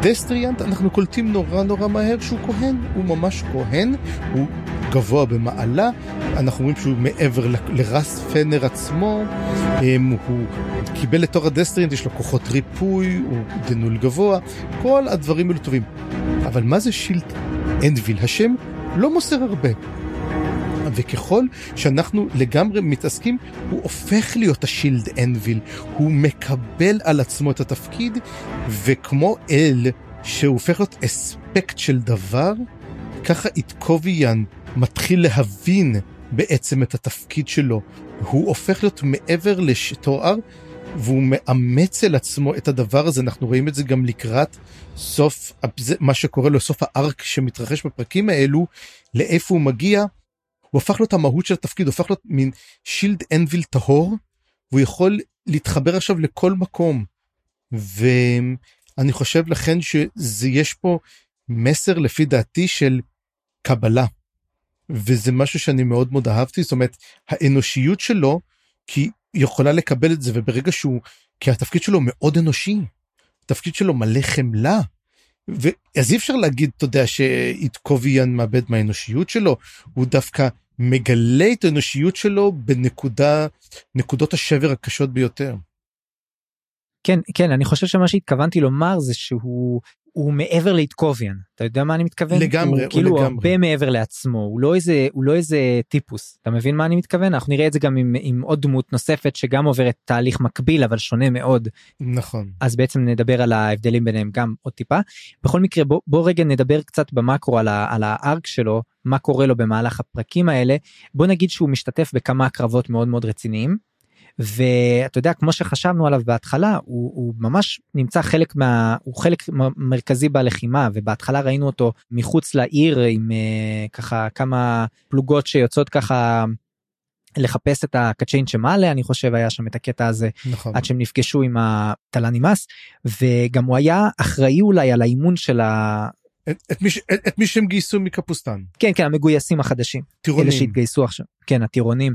דסטריאנט, אנחנו קולטים נורא נורא מהר שהוא כהן, הוא ממש כהן, הוא גבוה במעלה, אנחנו רואים שהוא מעבר לרת'פנר עצמו, הוא קיבל את תואר הדסטריאנט, יש לו כוחות ריפוי, הוא דנול גבוה, כל הדברים האלו טובים. אבל מה זה Shield Anvil? השם לא מוסר הרבה. וככל שאנחנו לגמרי מתעסקים, הוא הופך להיות השילד אנוויל, הוא מקבל על עצמו את התפקיד, וכמו אל שהוא הופך להיות אספקט של דבר, ככה איטקוביאן מתחיל להבין בעצם את התפקיד שלו. הוא הופך להיות מעבר לתואר, והוא מאמץ אל עצמו את הדבר הזה, אנחנו רואים את זה גם לקראת סוף, מה שקורה לו, סוף הארק שמתרחש בפרקים האלו, לאיפה הוא מגיע, הוא הפך להיות המהות של התפקיד, הוא הפך להיות מין שילד אנביל טהור, והוא יכול להתחבר עכשיו לכל מקום. ואני חושב לכן שיש פה מסר לפי דעתי של קבלה. וזה משהו שאני מאוד מאוד אהבתי, זאת אומרת, האנושיות שלו, כי היא יכולה לקבל את זה, וברגע שהוא, כי התפקיד שלו מאוד אנושי, התפקיד שלו מלא חמלה. אז אי אפשר להגיד, אתה יודע, שאיטקוביאן מאבד מהאנושיות שלו, הוא דווקא מגלה את האנושיות שלו בנקודה, נקודות השבר הקשות ביותר. כן, כן, אני חושב שמה שהתכוונתי לומר זה שהוא הוא מעבר לאיטקוביאן אתה יודע מה אני מתכוון לגמרי, הוא כאילו לגמרי. הרבה מעבר לעצמו הוא לא איזה הוא לא איזה טיפוס אתה מבין מה אני מתכוון אנחנו נראה את זה גם עם, עם עוד דמות נוספת שגם עוברת תהליך מקביל אבל שונה מאוד נכון. אז בעצם נדבר על ההבדלים ביניהם גם עוד טיפה. בכל מקרה בוא, בוא רגע נדבר קצת במקרו על, ה, על הארק שלו מה קורה לו במהלך הפרקים האלה בוא נגיד שהוא משתתף בכמה קרבות מאוד מאוד רציניים. ואתה יודע כמו שחשבנו עליו בהתחלה הוא, הוא ממש נמצא חלק מה הוא חלק מרכזי בלחימה ובהתחלה ראינו אותו מחוץ לעיר עם uh, ככה כמה פלוגות שיוצאות ככה לחפש את הקצ'יין שמעלה אני חושב היה שם את הקטע הזה נכון. עד שהם נפגשו עם הטלנימאס וגם הוא היה אחראי אולי על האימון של ה... את, את, מי, את, את מי שהם גייסו מקפוסטן. כן כן המגויסים החדשים טירונים. אלה שהתגייסו עכשיו כן הטירונים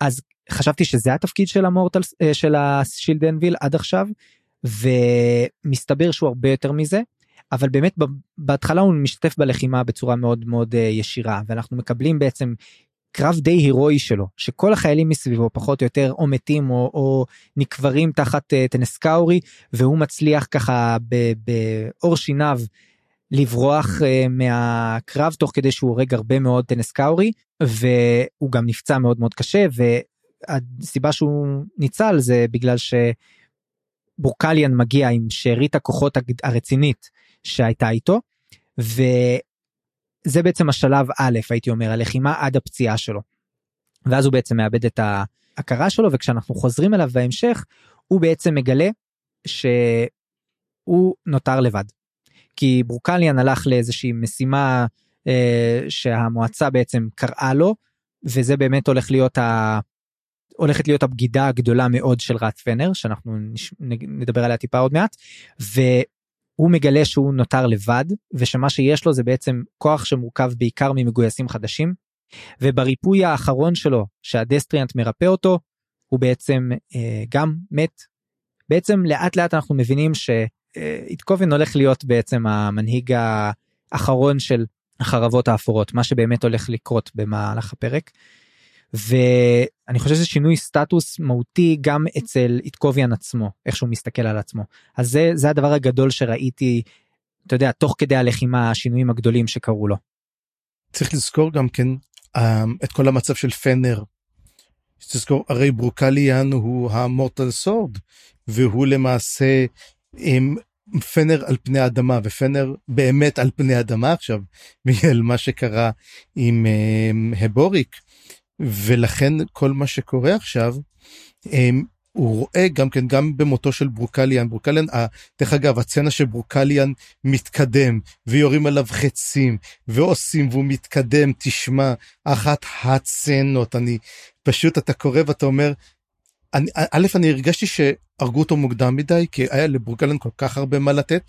אז חשבתי שזה התפקיד של המורטל אה, של השילד אנביל עד עכשיו ומסתבר שהוא הרבה יותר מזה אבל באמת בהתחלה הוא משתתף בלחימה בצורה מאוד מאוד אה, ישירה ואנחנו מקבלים בעצם קרב די הירואי שלו שכל החיילים מסביבו פחות או יותר או מתים או, או נקברים תחת uh, טנסקאורי והוא מצליח ככה בעור שיניו לברוח uh, מהקרב תוך כדי שהוא הורג הרבה מאוד טנסקאורי והוא גם נפצע מאוד מאוד קשה והסיבה שהוא ניצל זה בגלל שבורקליאן מגיע עם שארית הכוחות הרצינית שהייתה איתו. וזה בעצם השלב א' הייתי אומר הלחימה עד הפציעה שלו. ואז הוא בעצם מאבד את ההכרה שלו וכשאנחנו חוזרים אליו בהמשך הוא בעצם מגלה שהוא נותר לבד. כי ברוקליאן הלך לאיזושהי משימה אה, שהמועצה בעצם קראה לו וזה באמת הולך להיות ה... הולכת להיות הבגידה הגדולה מאוד של רת פנר שאנחנו נש... נדבר עליה טיפה עוד מעט והוא מגלה שהוא נותר לבד ושמה שיש לו זה בעצם כוח שמורכב בעיקר ממגויסים חדשים ובריפוי האחרון שלו שהדסטריאנט מרפא אותו הוא בעצם אה, גם מת. בעצם לאט לאט אנחנו מבינים שאיתקובן הולך להיות בעצם המנהיג האחרון של החרבות האפורות מה שבאמת הולך לקרות במהלך הפרק. ואני חושב שזה שינוי סטטוס מהותי גם אצל איתקוביאן עצמו איך שהוא מסתכל על עצמו אז זה זה הדבר הגדול שראיתי אתה יודע תוך כדי הלחימה השינויים הגדולים שקרו לו. צריך לזכור גם כן אה, את כל המצב של פנר. לזכור הרי ברוקליאן הוא המורטל סורד והוא למעשה עם פנר על פני האדמה ופנר באמת על פני האדמה עכשיו בגלל מה שקרה עם um, הבוריק. ולכן כל מה שקורה עכשיו um, הוא רואה גם כן גם במותו של ברוקליאן ברוקליאן אה, דרך אגב הסצנה שברוקליאן מתקדם ויורים עליו חצים ועושים והוא מתקדם. תשמע אחת הסצנות אני פשוט אתה קורא ואתה אומר אני, א' אני הרגשתי שהרגו אותו מוקדם מדי כי היה לברוקליאן כל כך הרבה מה לתת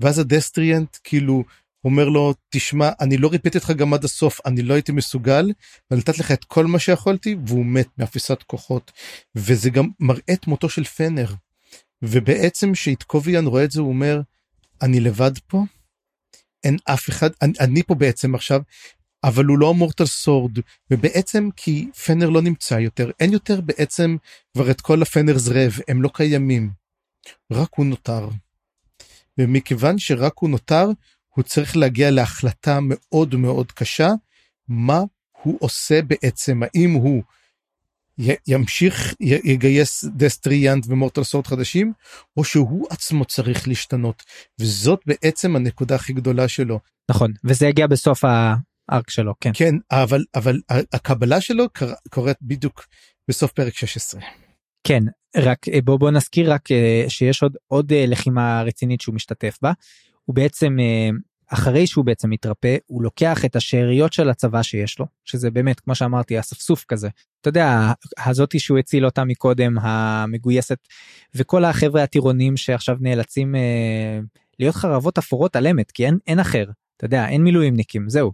ואז הדסטריאנט כאילו אומר לו תשמע אני לא ריפאתי אותך גם עד הסוף אני לא הייתי מסוגל ונתת לך את כל מה שיכולתי והוא מת מאפיסת כוחות. וזה גם מראה את מותו של פנר. ובעצם שאיתקוביאן רואה את זה הוא אומר אני לבד פה? אין אף אחד אני, אני פה בעצם עכשיו אבל הוא לא המורטל סורד ובעצם כי פנר לא נמצא יותר. אין יותר בעצם כבר את כל הפנרס רב הם לא קיימים. רק הוא נותר. ומכיוון שרק הוא נותר הוא צריך להגיע להחלטה מאוד מאוד קשה מה הוא עושה בעצם? האם הוא ימשיך יגייס דסטריאנט ומורטל סורד חדשים או שהוא עצמו צריך להשתנות? וזאת בעצם הנקודה הכי גדולה שלו. נכון וזה הגיע בסוף הארק שלו כן. כן אבל אבל הקבלה שלו קורית בדיוק בסוף פרק 16 כן רק אה, בוא בוא נזכיר רק אה, שיש עוד עוד אה, לחימה רצינית שהוא משתתף בה. הוא בעצם אחרי שהוא בעצם מתרפא הוא לוקח את השאריות של הצבא שיש לו שזה באמת כמו שאמרתי אספסוף כזה. אתה יודע הזאתי שהוא הציל אותה מקודם המגויסת וכל החבר'ה הטירונים שעכשיו נאלצים אה, להיות חרבות אפורות על אמת כי אין אין אחר. אתה יודע אין מילואימניקים זהו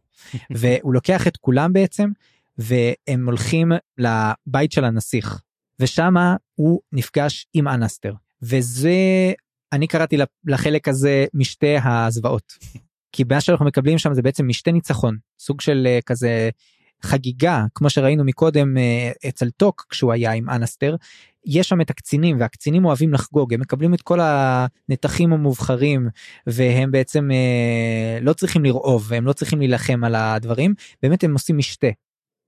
והוא לוקח את כולם בעצם והם הולכים לבית של הנסיך ושמה הוא נפגש עם אנסטר וזה אני קראתי לחלק הזה משתי הזוועות. כי מה שאנחנו מקבלים שם זה בעצם משתה ניצחון סוג של uh, כזה חגיגה כמו שראינו מקודם אה, אצל טוק כשהוא היה עם אנסטר יש שם את הקצינים והקצינים אוהבים לחגוג הם מקבלים את כל הנתחים המובחרים והם בעצם אה, לא צריכים לרעוב והם לא צריכים להילחם על הדברים באמת הם עושים משתה.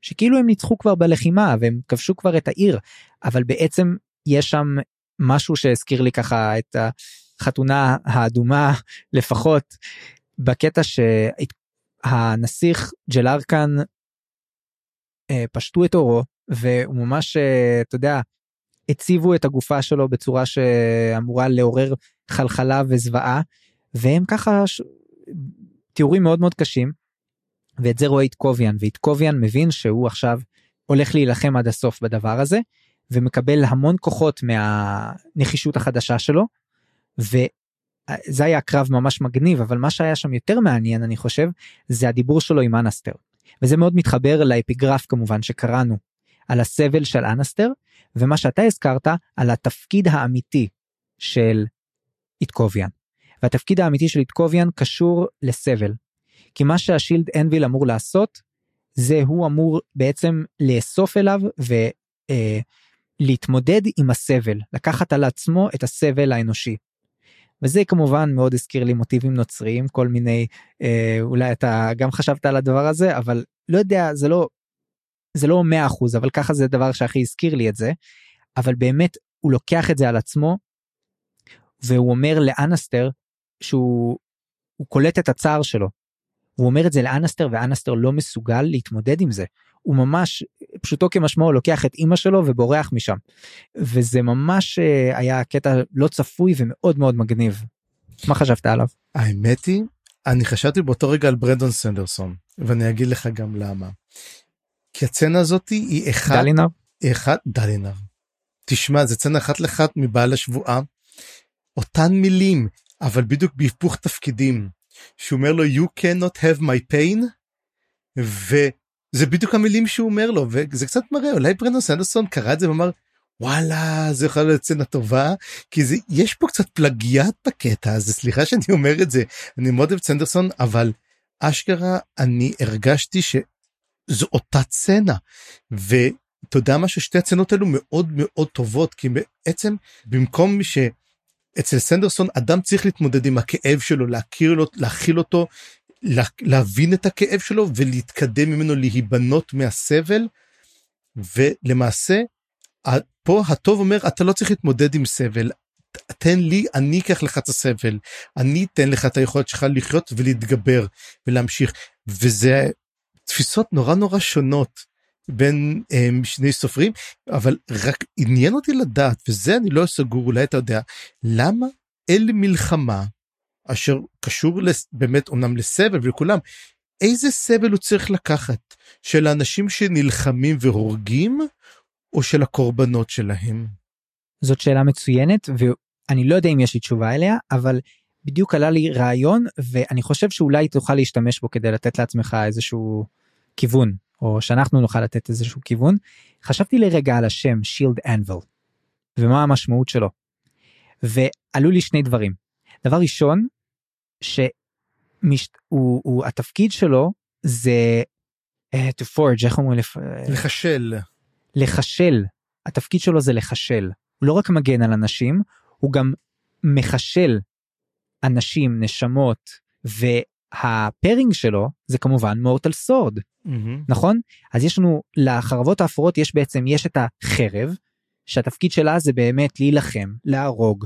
שכאילו הם ניצחו כבר בלחימה והם כבשו כבר את העיר אבל בעצם יש שם משהו שהזכיר לי ככה את החתונה האדומה לפחות בקטע שהנסיך ג'לארקן פשטו את אורו והוא ממש אה, אתה יודע הציבו את הגופה שלו בצורה שאמורה לעורר חלחלה וזוועה והם ככה ש... תיאורים מאוד מאוד קשים. ואת זה רואה איתקוביאן ואיתקוביאן מבין שהוא עכשיו הולך להילחם עד הסוף בדבר הזה ומקבל המון כוחות מהנחישות החדשה שלו. וזה היה קרב ממש מגניב אבל מה שהיה שם יותר מעניין אני חושב זה הדיבור שלו עם אנסטר. וזה מאוד מתחבר לאפיגרף כמובן שקראנו על הסבל של אנסטר ומה שאתה הזכרת על התפקיד האמיתי של איתקוביאן. והתפקיד האמיתי של איתקוביאן קשור לסבל. כי מה שהשילד אנביל אמור לעשות זה הוא אמור בעצם לאסוף אליו ולהתמודד אה, עם הסבל לקחת על עצמו את הסבל האנושי. וזה כמובן מאוד הזכיר לי מוטיבים נוצריים כל מיני אה, אולי אתה גם חשבת על הדבר הזה אבל לא יודע זה לא זה לא 100% אבל ככה זה דבר שהכי הזכיר לי את זה אבל באמת הוא לוקח את זה על עצמו והוא אומר לאנסטר שהוא קולט את הצער שלו. הוא אומר את זה לאנסטר ואנסטר לא מסוגל להתמודד עם זה. הוא ממש פשוטו כמשמעו לוקח את אימא שלו ובורח משם. וזה ממש אה, היה קטע לא צפוי ומאוד מאוד מגניב. מה חשבת עליו? האמת היא אני חשבתי באותו רגע על ברנדון סנדרסון ואני אגיד לך גם למה. כי הצצנה הזאת היא אחד דלינר אחד דלינר. תשמע זה צצנה אחת לאחת מבעל השבועה. אותן מילים אבל בדיוק בהיפוך תפקידים. שהוא אומר לו you cannot have my pain. וזה בדיוק המילים שהוא אומר לו וזה קצת מראה אולי ברנדון סנדרסון קרא את זה ואמר וואלה זה יכול להיות סצנה טובה כי זה יש פה קצת פלגיאט בקטע הזה סליחה שאני אומר את זה אני מאוד אוהב סנדרסון אבל אשכרה אני הרגשתי שזו אותה סצנה ואתה יודע מה ששתי הצנות האלו מאוד מאוד טובות כי בעצם במקום ש... אצל סנדרסון אדם צריך להתמודד עם הכאב שלו להכיר לו להכיל אותו לה, להבין את הכאב שלו ולהתקדם ממנו להיבנות מהסבל. ולמעשה פה הטוב אומר אתה לא צריך להתמודד עם סבל. תן לי אני אקח לך את הסבל. אני אתן לך את היכולת שלך לחיות ולהתגבר ולהמשיך. וזה תפיסות נורא נורא שונות בין um, שני סופרים אבל רק עניין אותי לדעת וזה אני לא סגור אולי אתה יודע למה אל מלחמה אשר קשור לס, באמת אומנם לסבל ולכולם איזה סבל הוא צריך לקחת של האנשים שנלחמים והורגים או של הקורבנות שלהם. זאת שאלה מצוינת ואני לא יודע אם יש לי תשובה אליה אבל בדיוק עלה לי רעיון ואני חושב שאולי תוכל להשתמש בו כדי לתת לעצמך איזשהו כיוון או שאנחנו נוכל לתת איזשהו כיוון. חשבתי לרגע על השם שילד אנבל ומה המשמעות שלו. ועלו לי שני דברים. דבר ראשון שהוא התפקיד שלו זה uh, to forge איך אומרים? לפ... לחשל. לחשל. התפקיד שלו זה לחשל. הוא לא רק מגן על אנשים הוא גם מחשל אנשים נשמות והפרינג שלו זה כמובן מורטל סורד mm-hmm. נכון אז יש לנו לחרבות האפורות יש בעצם יש את החרב שהתפקיד שלה זה באמת להילחם להרוג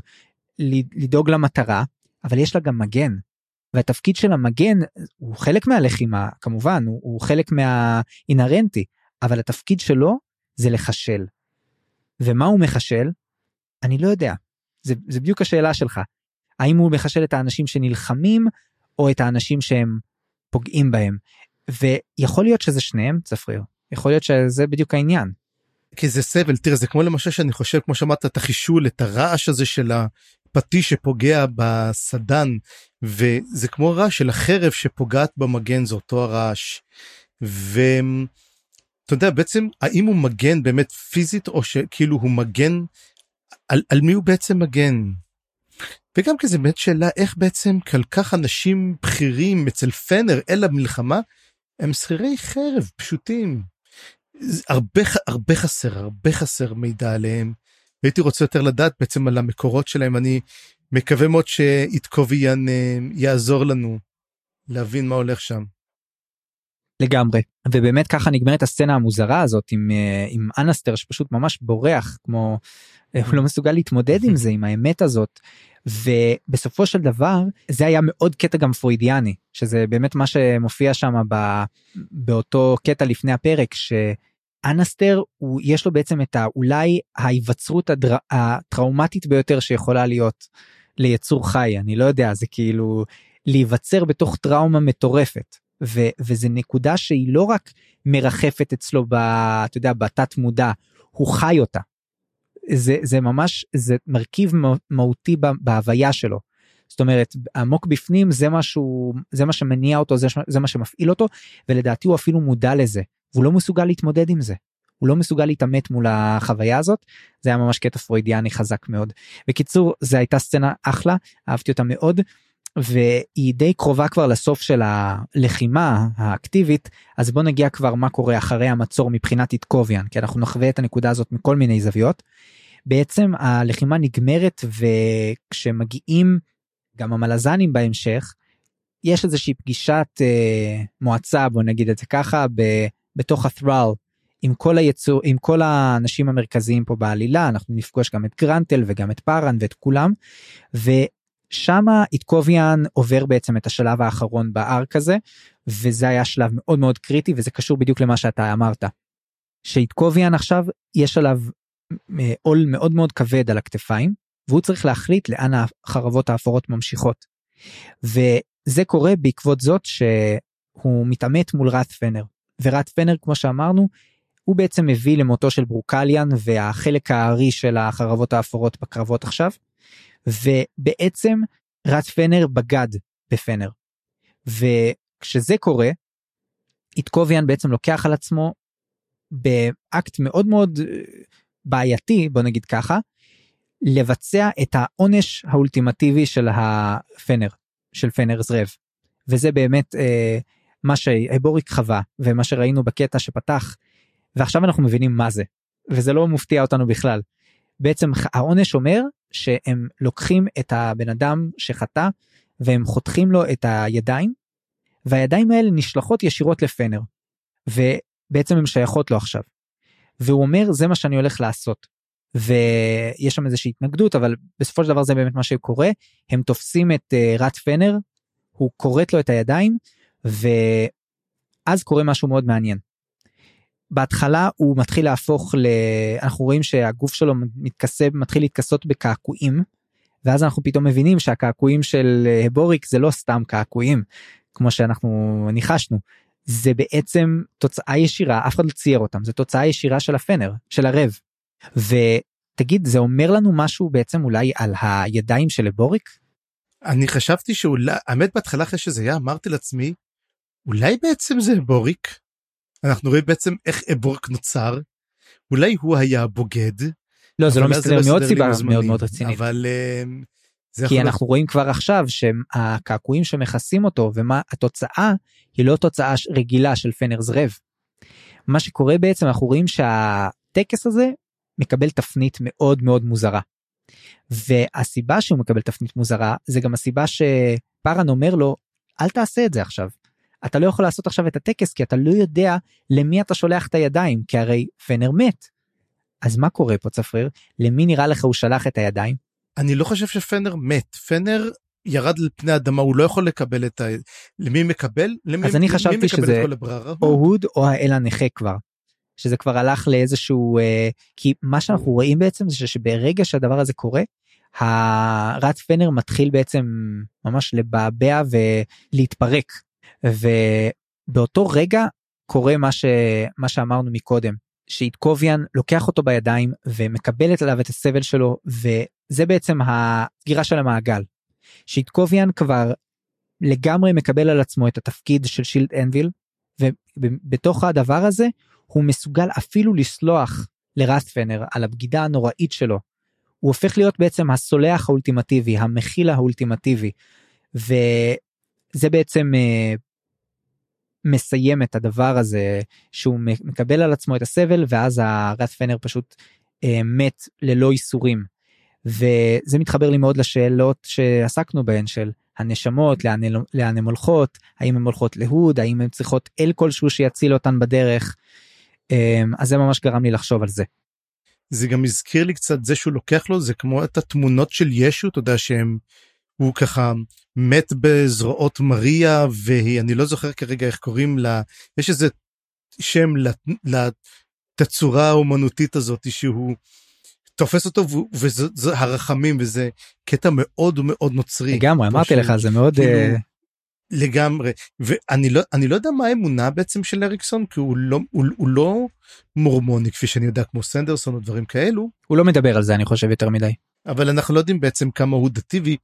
לדאוג למטרה אבל יש לה גם מגן והתפקיד של המגן הוא חלק מהלחימה כמובן הוא, הוא חלק מהאינהרנטי אבל התפקיד שלו זה לחשל. ומה הוא מחשל? אני לא יודע. זה, זה בדיוק השאלה שלך. האם הוא מחשל את האנשים שנלחמים או את האנשים שהם פוגעים בהם. ויכול להיות שזה שניהם צפריר. יכול להיות שזה בדיוק העניין. כי זה סבל תראה זה כמו למשל שאני חושב כמו שאמרת את החישול את הרעש הזה של הפטיש שפוגע בסדן וזה כמו רעש של החרב שפוגעת במגן זה אותו הרעש. ואתה יודע בעצם האם הוא מגן באמת פיזית או שכאילו הוא מגן על, על מי הוא בעצם מגן. וגם כזה באמת שאלה איך בעצם כל כך אנשים בכירים אצל פנר אל המלחמה הם שכירי חרב פשוטים. הרבה, הרבה חסר, הרבה חסר מידע עליהם. הייתי רוצה יותר לדעת בעצם על המקורות שלהם. אני מקווה מאוד שאיתקוביאן אה, יעזור לנו להבין מה הולך שם. לגמרי ובאמת ככה נגמרת הסצנה המוזרה הזאת עם אה, עם אנסטר שפשוט ממש בורח כמו אה, הוא לא מסוגל להתמודד עם זה עם האמת הזאת. ובסופו של דבר זה היה מאוד קטע גם פרוידיאני שזה באמת מה שמופיע שם באותו קטע לפני הפרק שאנסטר הוא יש לו בעצם את האולי ההיווצרות הדר... הטראומטית ביותר שיכולה להיות ליצור חי אני לא יודע זה כאילו להיווצר בתוך טראומה מטורפת ו, וזה נקודה שהיא לא רק מרחפת אצלו ב, אתה יודע, בתת מודע, הוא חי אותה. זה, זה ממש, זה מרכיב מהותי בהוויה שלו. זאת אומרת, עמוק בפנים זה משהו, זה מה שמניע אותו, זה, זה מה שמפעיל אותו, ולדעתי הוא אפילו מודע לזה, והוא לא מסוגל להתמודד עם זה. הוא לא מסוגל להתעמת מול החוויה הזאת זה היה ממש קטע פרוידיאני חזק מאוד. בקיצור זה הייתה סצנה אחלה אהבתי אותה מאוד והיא די קרובה כבר לסוף של הלחימה האקטיבית אז בוא נגיע כבר מה קורה אחרי המצור מבחינת איתקוביאן כי אנחנו נחווה את הנקודה הזאת מכל מיני זוויות. בעצם הלחימה נגמרת וכשמגיעים גם המלזנים בהמשך יש איזושהי פגישת אה, מועצה בוא נגיד את זה ככה ב, בתוך הת'רל עם כל היצור עם כל האנשים המרכזיים פה בעלילה אנחנו נפגוש גם את גרנטל וגם את פארן ואת כולם. שמה איתקוביאן עובר בעצם את השלב האחרון בארק הזה וזה היה שלב מאוד מאוד קריטי וזה קשור בדיוק למה שאתה אמרת. שאיתקוביאן עכשיו יש עליו אה, עול מאוד מאוד כבד על הכתפיים והוא צריך להחליט לאן החרבות האפורות ממשיכות. וזה קורה בעקבות זאת שהוא מתעמת מול ראט פנר וראט פנר כמו שאמרנו הוא בעצם מביא למותו של ברוקליאן והחלק הארי של החרבות האפורות בקרבות עכשיו. ובעצם רץ פנר בגד בפנר. וכשזה קורה, איתקוביאן בעצם לוקח על עצמו באקט מאוד מאוד אה, בעייתי בוא נגיד ככה לבצע את העונש האולטימטיבי של הפנר של פנר זרב וזה באמת אה, מה שהבוריק חווה ומה שראינו בקטע שפתח ועכשיו אנחנו מבינים מה זה וזה לא מופתיע אותנו בכלל. בעצם העונש אומר שהם לוקחים את הבן אדם שחטא והם חותכים לו את הידיים והידיים האלה נשלחות ישירות לפנר ובעצם הן שייכות לו עכשיו. והוא אומר זה מה שאני הולך לעשות. ויש שם איזושהי התנגדות אבל בסופו של דבר זה באמת מה שקורה הם תופסים את uh, רת פנר הוא כורת לו את הידיים ואז קורה משהו מאוד מעניין. בהתחלה הוא מתחיל להפוך ל... אנחנו רואים שהגוף שלו מתכסה מתחיל להתכסות בקעקועים ואז אנחנו פתאום מבינים שהקעקועים של הבוריק זה לא סתם קעקועים כמו שאנחנו ניחשנו זה בעצם תוצאה ישירה אף אחד לא צייר אותם זה תוצאה ישירה של הפנר של הרב. ותגיד זה אומר לנו משהו בעצם אולי על הידיים של הבוריק? אני חשבתי שאולי האמת בהתחלה אחרי שזה היה אמרתי לעצמי אולי בעצם זה בוריק אנחנו רואים בעצם איך אבורק נוצר אולי הוא היה הבוגד. לא זה לא מסתדר מעוד סיבה מאוד מאוד רצינית. אבל זה כי אנחנו רואים כבר עכשיו שהקעקועים שמכסים אותו ומה התוצאה היא לא תוצאה רגילה של פנר זרב. מה שקורה בעצם אנחנו רואים שהטקס הזה מקבל תפנית מאוד מאוד מוזרה. והסיבה שהוא מקבל תפנית מוזרה זה גם הסיבה שפארן אומר לו אל תעשה את זה עכשיו אתה לא יכול לעשות עכשיו את הטקס כי אתה לא יודע למי אתה שולח את הידיים כי הרי פנר מת. אז מה קורה פה צפריר למי נראה לך הוא שלח את הידיים? אני לא חושב שפנר מת פנר ירד על פני אדמה הוא לא יכול לקבל את ה... למי מקבל? למי, אז אני חשבתי שזה או הוד או האל הנכה כבר. שזה כבר הלך לאיזשהו אה, כי מה שאנחנו רואים בעצם זה שברגע שהדבר הזה קורה הרץ פנר מתחיל בעצם ממש לבעבע ולהתפרק ובאותו רגע קורה מה, ש... מה שאמרנו מקודם, שאיתקוביאן לוקח אותו בידיים ומקבלת עליו את הסבל שלו וזה בעצם הסגירה של המעגל. שאיתקוביאן כבר לגמרי מקבל על עצמו את התפקיד של שילד אנביל ובתוך הדבר הזה הוא מסוגל אפילו לסלוח לרספנר על הבגידה הנוראית שלו. הוא הופך להיות בעצם הסולח האולטימטיבי המכיל האולטימטיבי וזה בעצם אה, מסיים את הדבר הזה שהוא מקבל על עצמו את הסבל ואז הרת פנר פשוט אה, מת ללא ייסורים. וזה מתחבר לי מאוד לשאלות שעסקנו בהן של הנשמות לאן, לאן הן הולכות האם הן הולכות להוד האם הן צריכות אל כלשהו שיציל אותן בדרך. אה, אז זה ממש גרם לי לחשוב על זה. זה גם הזכיר לי קצת זה שהוא לוקח לו זה כמו את התמונות של ישו אתה יודע שהם הוא ככה מת בזרועות מריה והיא אני לא זוכר כרגע איך קוראים לה יש איזה שם לתצורה האומנותית הזאת שהוא תופס אותו וזה הרחמים וזה קטע מאוד מאוד נוצרי. לגמרי אמרתי לך זה מאוד כאילו, uh... לגמרי ואני לא אני לא יודע מה האמונה בעצם של אריקסון כי הוא לא הוא, הוא לא מורמוני כפי שאני יודע כמו סנדרסון או דברים כאלו. הוא לא מדבר על זה אני חושב יותר מדי. אבל אנחנו לא יודעים בעצם כמה הוא דתי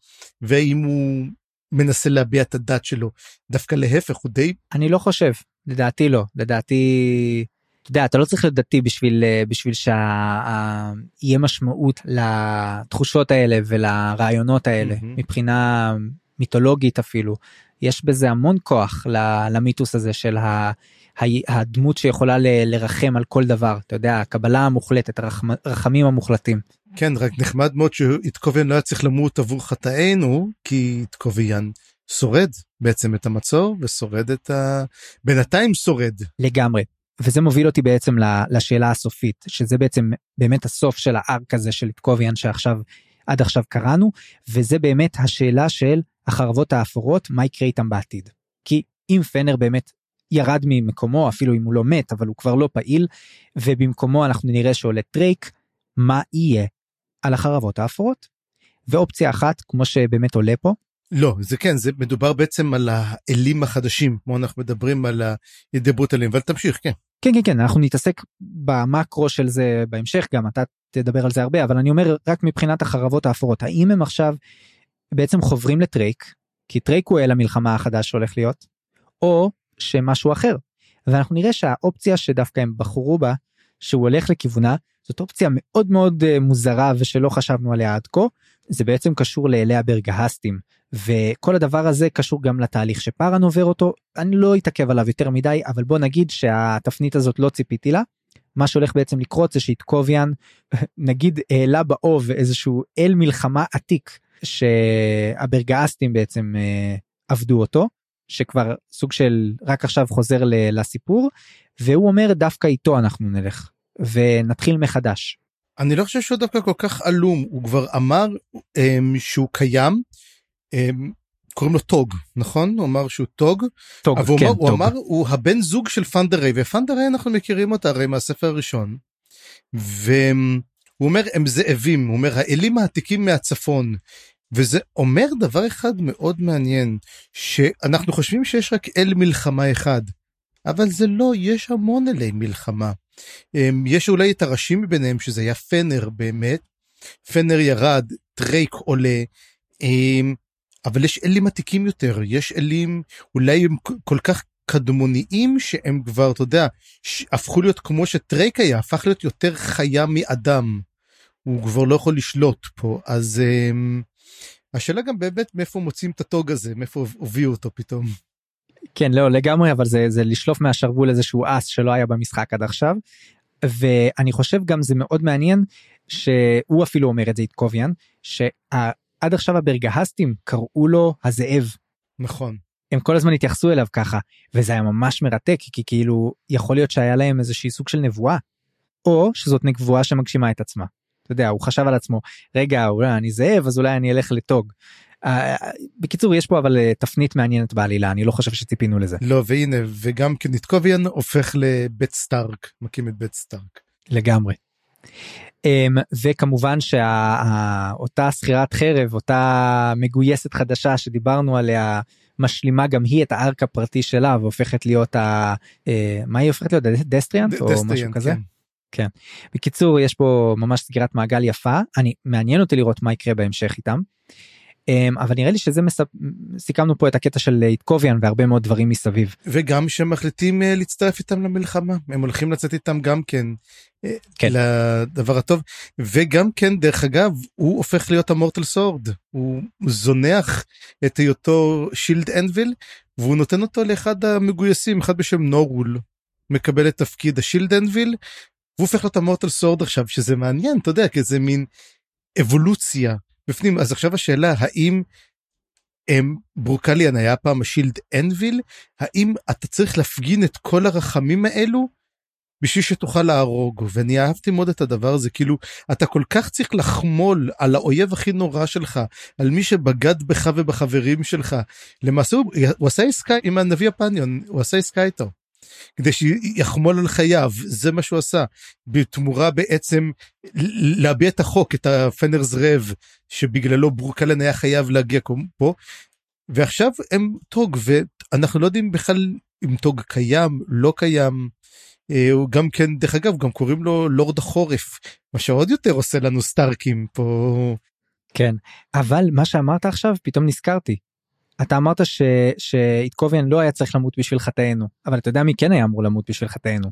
ואם הוא מנסה להביע את הדת שלו דווקא להפך הוא די אני לא חושב לדעתי לא לדעתי. אתה יודע אתה לא צריך להיות דתי בשביל בשביל שיהיה משמעות לתחושות האלה ולרעיונות האלה mm-hmm. מבחינה מיתולוגית אפילו יש בזה המון כוח למיתוס הזה של הדמות שיכולה לרחם על כל דבר אתה יודע הקבלה המוחלטת הרחמים המוחלטים. כן רק נחמד מאוד שאיתקוביאן לא היה צריך למות עבור חטאינו כי איתקוביאן שורד בעצם את המצור ושורד את ה... בינתיים שורד. לגמרי. וזה מוביל אותי בעצם לשאלה הסופית שזה בעצם באמת הסוף של ה arc הזה של איתקוביאן שעכשיו עד עכשיו קראנו וזה באמת השאלה של החרבות האפורות מה יקרה איתם בעתיד. כי אם פנר באמת ירד ממקומו אפילו אם הוא לא מת אבל הוא כבר לא פעיל ובמקומו אנחנו נראה שעולה טרייק מה יהיה על החרבות האפורות. ואופציה אחת כמו שבאמת עולה פה. לא זה כן זה מדובר בעצם על האלים החדשים כמו אנחנו מדברים על ההידברות עליהם אבל תמשיך כן. כן כן כן אנחנו נתעסק במקרו של זה בהמשך גם אתה תדבר על זה הרבה אבל אני אומר רק מבחינת החרבות האפורות האם הם עכשיו בעצם חוברים לטרייק כי טרייק הוא אל המלחמה החדש שהולך להיות או שמשהו אחר. ואנחנו נראה שהאופציה שדווקא הם בחרו בה שהוא הולך לכיוונה זאת אופציה מאוד מאוד אה, מוזרה ושלא חשבנו עליה עד כה זה בעצם קשור לאלי הברגהסטים וכל הדבר הזה קשור גם לתהליך שפארן עובר אותו. אני לא אתעכב עליו יותר מדי אבל בוא נגיד שהתפנית הזאת לא ציפיתי לה. מה שהולך בעצם לקרות זה שאיתקוביאן נגיד העלה באוב איזשהו אל מלחמה עתיק שהברגהסטים בעצם אה, עבדו אותו שכבר סוג של רק עכשיו חוזר לסיפור והוא אומר דווקא איתו אנחנו נלך ונתחיל מחדש. אני לא חושב שהוא דווקא כל כך עלום הוא כבר אמר um, שהוא קיים um, קוראים לו טוג נכון הוא אמר שהוא טוג, טוג אבל כן, הוא, טוג. הוא אמר הוא הבן זוג של פנדרי ופנדרי אנחנו מכירים אותה הרי מהספר הראשון. והוא אומר הם זאבים הוא אומר האלים העתיקים מהצפון וזה אומר דבר אחד מאוד מעניין שאנחנו חושבים שיש רק אל מלחמה אחד אבל זה לא יש המון אלי מלחמה. אמ, יש אולי את הראשים מביניהם שזה היה פנר באמת פנר ירד טרייק עולה אמ, אבל יש אלים עתיקים יותר יש אלים אולי הם כל כך קדמוניים שהם כבר אתה יודע הפכו להיות כמו שטרייק היה הפך להיות יותר חיה מאדם. הוא כבר לא יכול לשלוט פה אז um, השאלה גם באמת מאיפה מוצאים את הטוג הזה מאיפה הביאו אותו פתאום. כן לא לגמרי אבל זה זה לשלוף מהשרוול איזשהו אס שלא היה במשחק עד עכשיו. ואני חושב גם זה מאוד מעניין שהוא אפילו אומר את זה איתקוביאן שעד עכשיו הברגהסטים קראו לו הזאב. נכון. הם כל הזמן התייחסו אליו ככה וזה היה ממש מרתק כי כאילו יכול להיות שהיה להם איזושהי סוג של נבואה. או שזאת נבואה שמגשימה את עצמה. אתה יודע הוא חשב על עצמו רגע אולי אני זאב אז אולי אני אלך לטוג. Uh, בקיצור יש פה אבל uh, תפנית מעניינת בעלילה אני לא חושב שציפינו לזה. לא והנה וגם כן איטקוביאן הופך לבית סטארק מקים את בית סטארק. לגמרי. Um, וכמובן שאותה שכירת חרב אותה מגויסת חדשה שדיברנו עליה משלימה גם היא את ה arc הפרטי שלה והופכת להיות ה... uh, מה היא הופכת להיות דסטריאנט או משהו כזה. כן. כן. בקיצור יש פה ממש סגירת מעגל יפה אני מעניין אותי לראות מה יקרה בהמשך איתם. אמ, אבל נראה לי שזה מספ... סיכמנו פה את הקטע של איתקוביאן והרבה מאוד דברים מסביב. וגם שמחליטים אה, להצטרף איתם למלחמה הם הולכים לצאת איתם גם כן, אה, כן. לדבר הטוב וגם כן דרך אגב הוא הופך להיות המורטל סורד הוא זונח את היותו שילד אנביל והוא נותן אותו לאחד המגויסים אחד בשם נורול מקבל את תפקיד השילד אנביל והוא הופך להיות המורטל סורד עכשיו שזה מעניין אתה יודע כי זה מין אבולוציה בפנים. אז עכשיו השאלה האם הם ברוקליאן היה פעם השילד אנביל האם אתה צריך להפגין את כל הרחמים האלו בשביל שתוכל להרוג? ואני אהבתי מאוד את הדבר הזה כאילו אתה כל כך צריך לחמול על האויב הכי נורא שלך על מי שבגד בך ובחברים שלך. למעשה הוא, הוא עשה עסקה עם הנביא הפניון הוא עשה עסקה איתו. כדי שיחמול על חייו זה מה שהוא עשה בתמורה בעצם להביע את החוק את הפנרס רב שבגללו ברוקלן היה חייב להגיע פה ועכשיו הם טוג ואנחנו לא יודעים בכלל אם טוג קיים לא קיים. אה, הוא גם כן דרך אגב גם קוראים לו לורד החורף מה שעוד יותר עושה לנו סטארקים פה. כן אבל מה שאמרת עכשיו פתאום נזכרתי אתה אמרת ש... שאיתקוביאן לא היה צריך למות בשביל חטאינו אבל אתה יודע מי כן היה אמור למות בשביל חטאינו.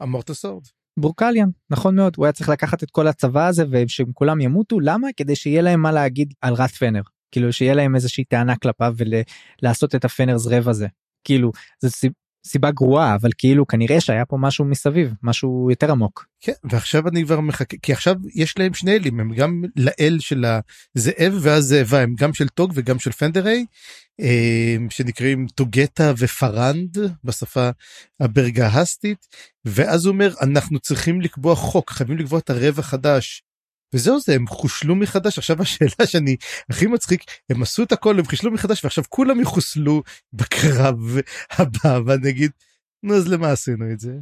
ה Mortal Sword. בורקליאן נכון מאוד הוא היה צריך לקחת את כל הצבא הזה ושהם כולם ימותו למה כדי שיהיה להם מה להגיד על רת'פנר כאילו שיהיה להם איזושהי טענה כלפיו ולעשות את ה Fener's Reve הזה כאילו זה סיבה גרועה אבל כאילו כנראה שהיה פה משהו מסביב משהו יותר עמוק. כן ועכשיו אני כבר מחכה כי עכשיו יש להם שני אלים הם גם לאל של הזאב והזאבה הם גם של טוג וגם של פנדריי אה, שנקראים טוגטה ופרנד בשפה הברגהסטית ואז הוא אומר אנחנו צריכים לקבוע חוק חייבים לקבוע את הרב החדש וזהו זה הם חושלו מחדש עכשיו השאלה שאני הכי מצחיק הם עשו את הכל הם חישלו מחדש ועכשיו כולם יחוסלו בקרב הבא ואני אגיד נו אז למה עשינו את זה.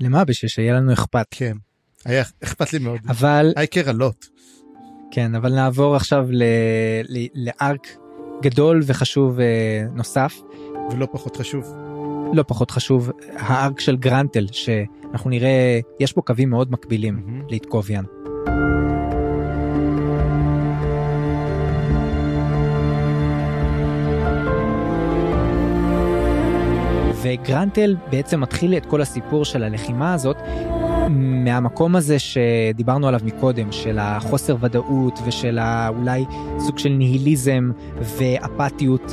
למה בשביל שיהיה לנו אכפת כן היה אכפת לי מאוד אבל אייקר עלות. כן אבל נעבור עכשיו ל... ל... לארק גדול וחשוב אה, נוסף ולא פחות חשוב. לא פחות חשוב הארק של גרנטל שאנחנו נראה יש בו קווים מאוד מקבילים mm-hmm. לאיתקוביאן. וגרנטל בעצם מתחיל את כל הסיפור של הלחימה הזאת מהמקום הזה שדיברנו עליו מקודם, של החוסר ודאות ושל אולי סוג של ניהיליזם ואפתיות.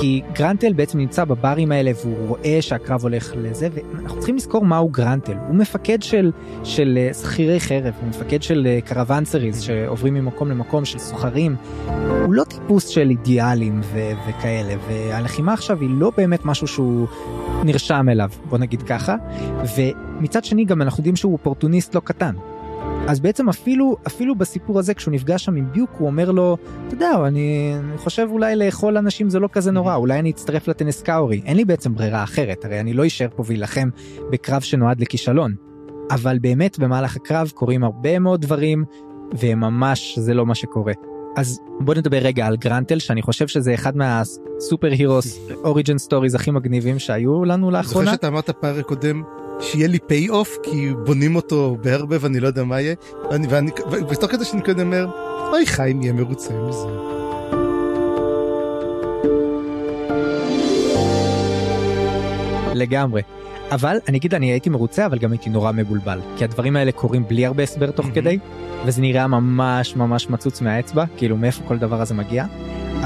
כי גרנטל בעצם נמצא בברים האלה והוא רואה שהקרב הולך לזה ואנחנו צריכים לזכור מהו גרנטל. הוא מפקד של אה, שכירי חרב הוא מפקד של קרוואנסריז שעוברים ממקום למקום של סוחרים. הוא לא טיפוס של אידיאלים ו- וכאלה והלחימה עכשיו היא לא באמת משהו שהוא נרשם אליו בוא נגיד ככה. ומצד שני גם אנחנו יודעים שהוא אופורטוניסט לא קטן אז בעצם אפילו אפילו בסיפור הזה כשהוא נפגש שם עם ביוק הוא אומר לו אתה יודע אני, אני חושב אולי לאכול אנשים זה לא כזה נורא אולי אני אצטרף לטנסקאורי אין לי בעצם ברירה אחרת הרי אני לא אשאר פה ואילחם בקרב שנועד לכישלון. אבל באמת במהלך הקרב קורים הרבה מאוד דברים וממש זה לא מה שקורה. אז בוא נדבר רגע על גרנטל שאני חושב שזה אחד מה superheroes origin stories הכי מגניבים שהיו לנו לאחרונה. זוכר שאתה אמרת פרק קודם שיהיה לי פיי אוף כי בונים אותו בהרבה ואני לא יודע מה יהיה ואני ואני ותוך כדי שאני קודם אומר אוי חיים יהיה מרוצה מזה. לגמרי. אבל אני אגיד אני הייתי מרוצה אבל גם הייתי נורא מבולבל כי הדברים האלה קורים בלי הרבה הסבר תוך כדי וזה נראה ממש ממש מצוץ מהאצבע כאילו מאיפה כל דבר הזה מגיע.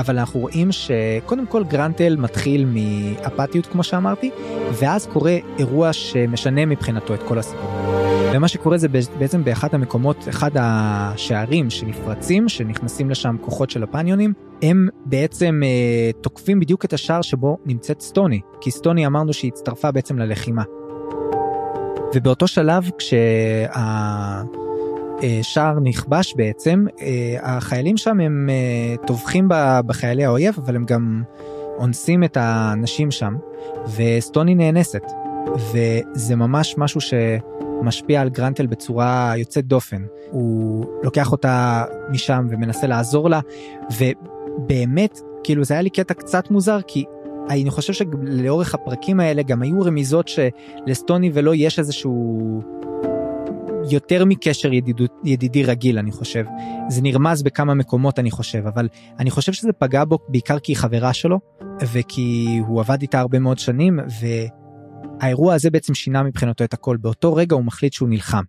אבל אנחנו רואים שקודם כל גרנטל מתחיל מאפתיות כמו שאמרתי ואז קורה אירוע שמשנה מבחינתו את כל הסיפור. ומה שקורה זה בעצם באחד המקומות אחד השערים שנפרצים שנכנסים לשם כוחות של הפניונים הם בעצם אה, תוקפים בדיוק את השער שבו נמצאת סטוני כי סטוני אמרנו שהיא הצטרפה בעצם ללחימה. ובאותו שלב כשה... אה, שער נכבש בעצם. אה, החיילים שם הם אה, טובחים בחיילי האויב אבל הם גם אונסים את האנשים שם וסטוני נאנסת. וזה ממש משהו שמשפיע על גרנטל בצורה יוצאת דופן. הוא לוקח אותה משם ומנסה לעזור לה ובאמת כאילו זה היה לי קטע קצת מוזר כי אני חושב שלאורך הפרקים האלה גם היו רמיזות שלסטוני ולא יש איזשהו יותר מקשר ידידות, ידידי רגיל אני חושב. זה נרמז בכמה מקומות אני חושב, אבל אני חושב שזה פגע בו בעיקר כי היא חברה שלו, וכי הוא עבד איתה הרבה מאוד שנים, והאירוע הזה בעצם שינה מבחינתו את הכל. באותו רגע הוא מחליט שהוא נלחם.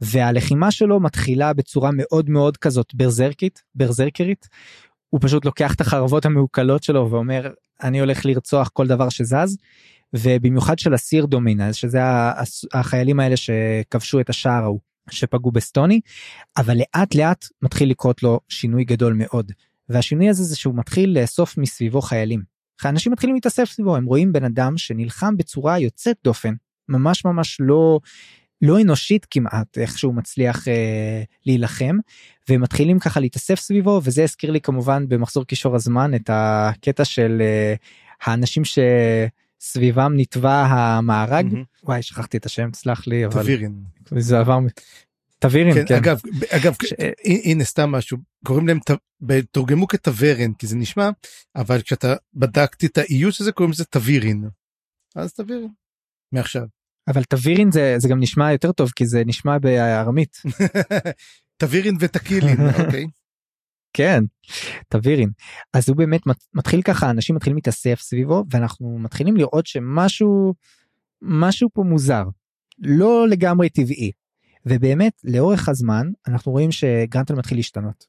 והלחימה שלו מתחילה בצורה מאוד מאוד כזאת ברזרקית, ברזרקרית. הוא פשוט לוקח את החרבות המעוקלות שלו ואומר אני הולך לרצוח כל דבר שזז. ובמיוחד של הסיר דומינז שזה החיילים האלה שכבשו את השער ההוא שפגעו בסטוני אבל לאט לאט מתחיל לקרות לו שינוי גדול מאוד והשינוי הזה זה שהוא מתחיל לאסוף מסביבו חיילים. אנשים מתחילים להתאסף סביבו הם רואים בן אדם שנלחם בצורה יוצאת דופן ממש ממש לא לא אנושית כמעט איך שהוא מצליח אה, להילחם ומתחילים ככה להתאסף סביבו וזה הזכיר לי כמובן במחזור קישור הזמן את הקטע של אה, האנשים שסביבם נתבע המארג mm-hmm. וואי שכחתי את השם סלח לי אבל תבירין זה עבר תבירין כן, כן. אגב אגב ש... הנה סתם משהו קוראים להם תורגמו כתוורן כי זה נשמע אבל כשאתה בדקתי את האיוש הזה קוראים לזה תבירין אז תבירין מעכשיו. אבל תבירין זה זה גם נשמע יותר טוב כי זה נשמע בארמית. תבירין ותקילין אוקיי. כן. תבירין אז הוא באמת מתחיל ככה אנשים מתחילים להתאסף סביבו ואנחנו מתחילים לראות שמשהו משהו פה מוזר. לא לגמרי טבעי. ובאמת לאורך הזמן אנחנו רואים שגרנטל מתחיל להשתנות.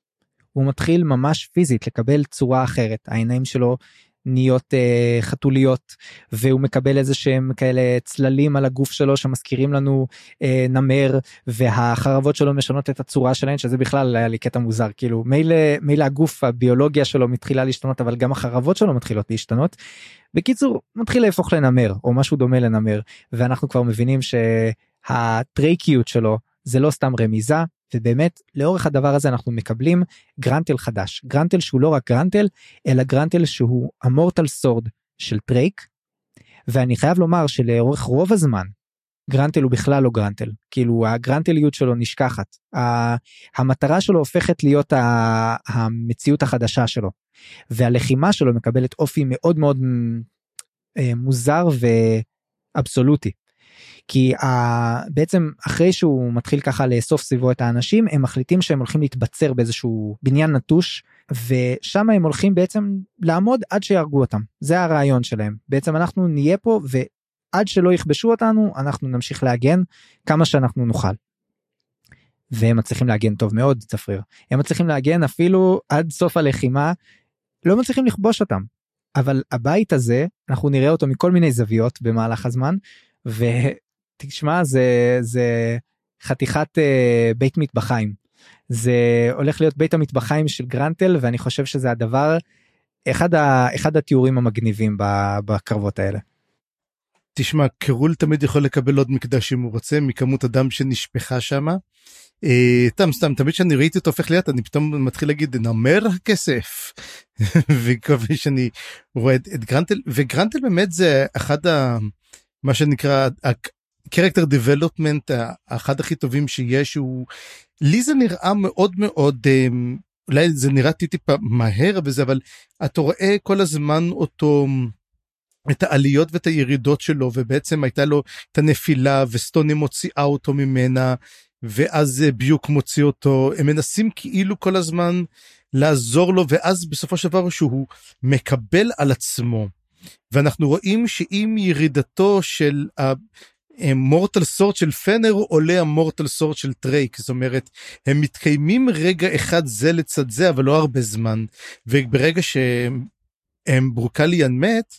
הוא מתחיל ממש פיזית לקבל צורה אחרת. העיניים שלו נהיות אה, חתוליות והוא מקבל איזה שהם כאלה צללים על הגוף שלו שמזכירים לנו אה, נמר והחרבות שלו משנות את הצורה שלהן שזה בכלל היה לי קטע מוזר כאילו מילא מילא הגוף הביולוגיה שלו מתחילה להשתנות אבל גם החרבות שלו מתחילות להשתנות. בקיצור מתחיל להפוך לנמר או משהו דומה לנמר ואנחנו כבר מבינים שהטרייקיות שלו זה לא סתם רמיזה ובאמת לאורך הדבר הזה אנחנו מקבלים גרנטל חדש גרנטל שהוא לא רק גרנטל אלא גרנטל שהוא ה Mortal Sword של טרייק. ואני חייב לומר שלאורך רוב הזמן גרנטל הוא בכלל לא גרנטל כאילו הגרנטליות שלו נשכחת המטרה שלו הופכת להיות המציאות החדשה שלו והלחימה שלו מקבלת אופי מאוד מאוד אה, מוזר ואבסולוטי. כי ה... בעצם אחרי שהוא מתחיל ככה לאסוף סביבו את האנשים הם מחליטים שהם הולכים להתבצר באיזשהו בניין נטוש ושם הם הולכים בעצם לעמוד עד שיהרגו אותם. זה הרעיון שלהם. בעצם אנחנו נהיה פה ועד שלא יכבשו אותנו אנחנו נמשיך להגן כמה שאנחנו נוכל. והם מצליחים להגן טוב מאוד צפריר הם מצליחים להגן אפילו עד סוף הלחימה לא מצליחים לכבוש אותם. אבל הבית הזה אנחנו נראה אותו מכל מיני זוויות במהלך הזמן תשמע זה זה חתיכת uh, בית מטבחיים זה הולך להיות בית המטבחיים של גרנטל ואני חושב שזה הדבר אחד ה, אחד התיאורים המגניבים בקרבות האלה. תשמע קרול תמיד יכול לקבל עוד מקדש אם הוא רוצה מכמות הדם שנשפכה שמה. אה, סתם סתם תמיד שאני ראיתי אותו הופך ליד אני פתאום מתחיל להגיד נמר הכסף וכבר שאני רואה את, את גרנטל וגרנטל באמת זה אחד ה... מה שנקרא קרקטר דיבלופמנט האחד הכי טובים שיש הוא לי זה נראה מאוד מאוד אמ, אולי זה נראה טיפה מהר וזה אבל אתה רואה כל הזמן אותו את העליות ואת הירידות שלו ובעצם הייתה לו את הנפילה וסטוני מוציאה אותו ממנה ואז אה, ביוק מוציא אותו הם מנסים כאילו כל הזמן לעזור לו ואז בסופו של דבר שהוא מקבל על עצמו. ואנחנו רואים שעם ירידתו של ה Mortal Sword של פנר עולה ה Mortal Sword של טרייק. זאת אומרת הם מתקיימים רגע אחד זה לצד זה אבל לא הרבה זמן. וברגע שהם ברוקליאן מת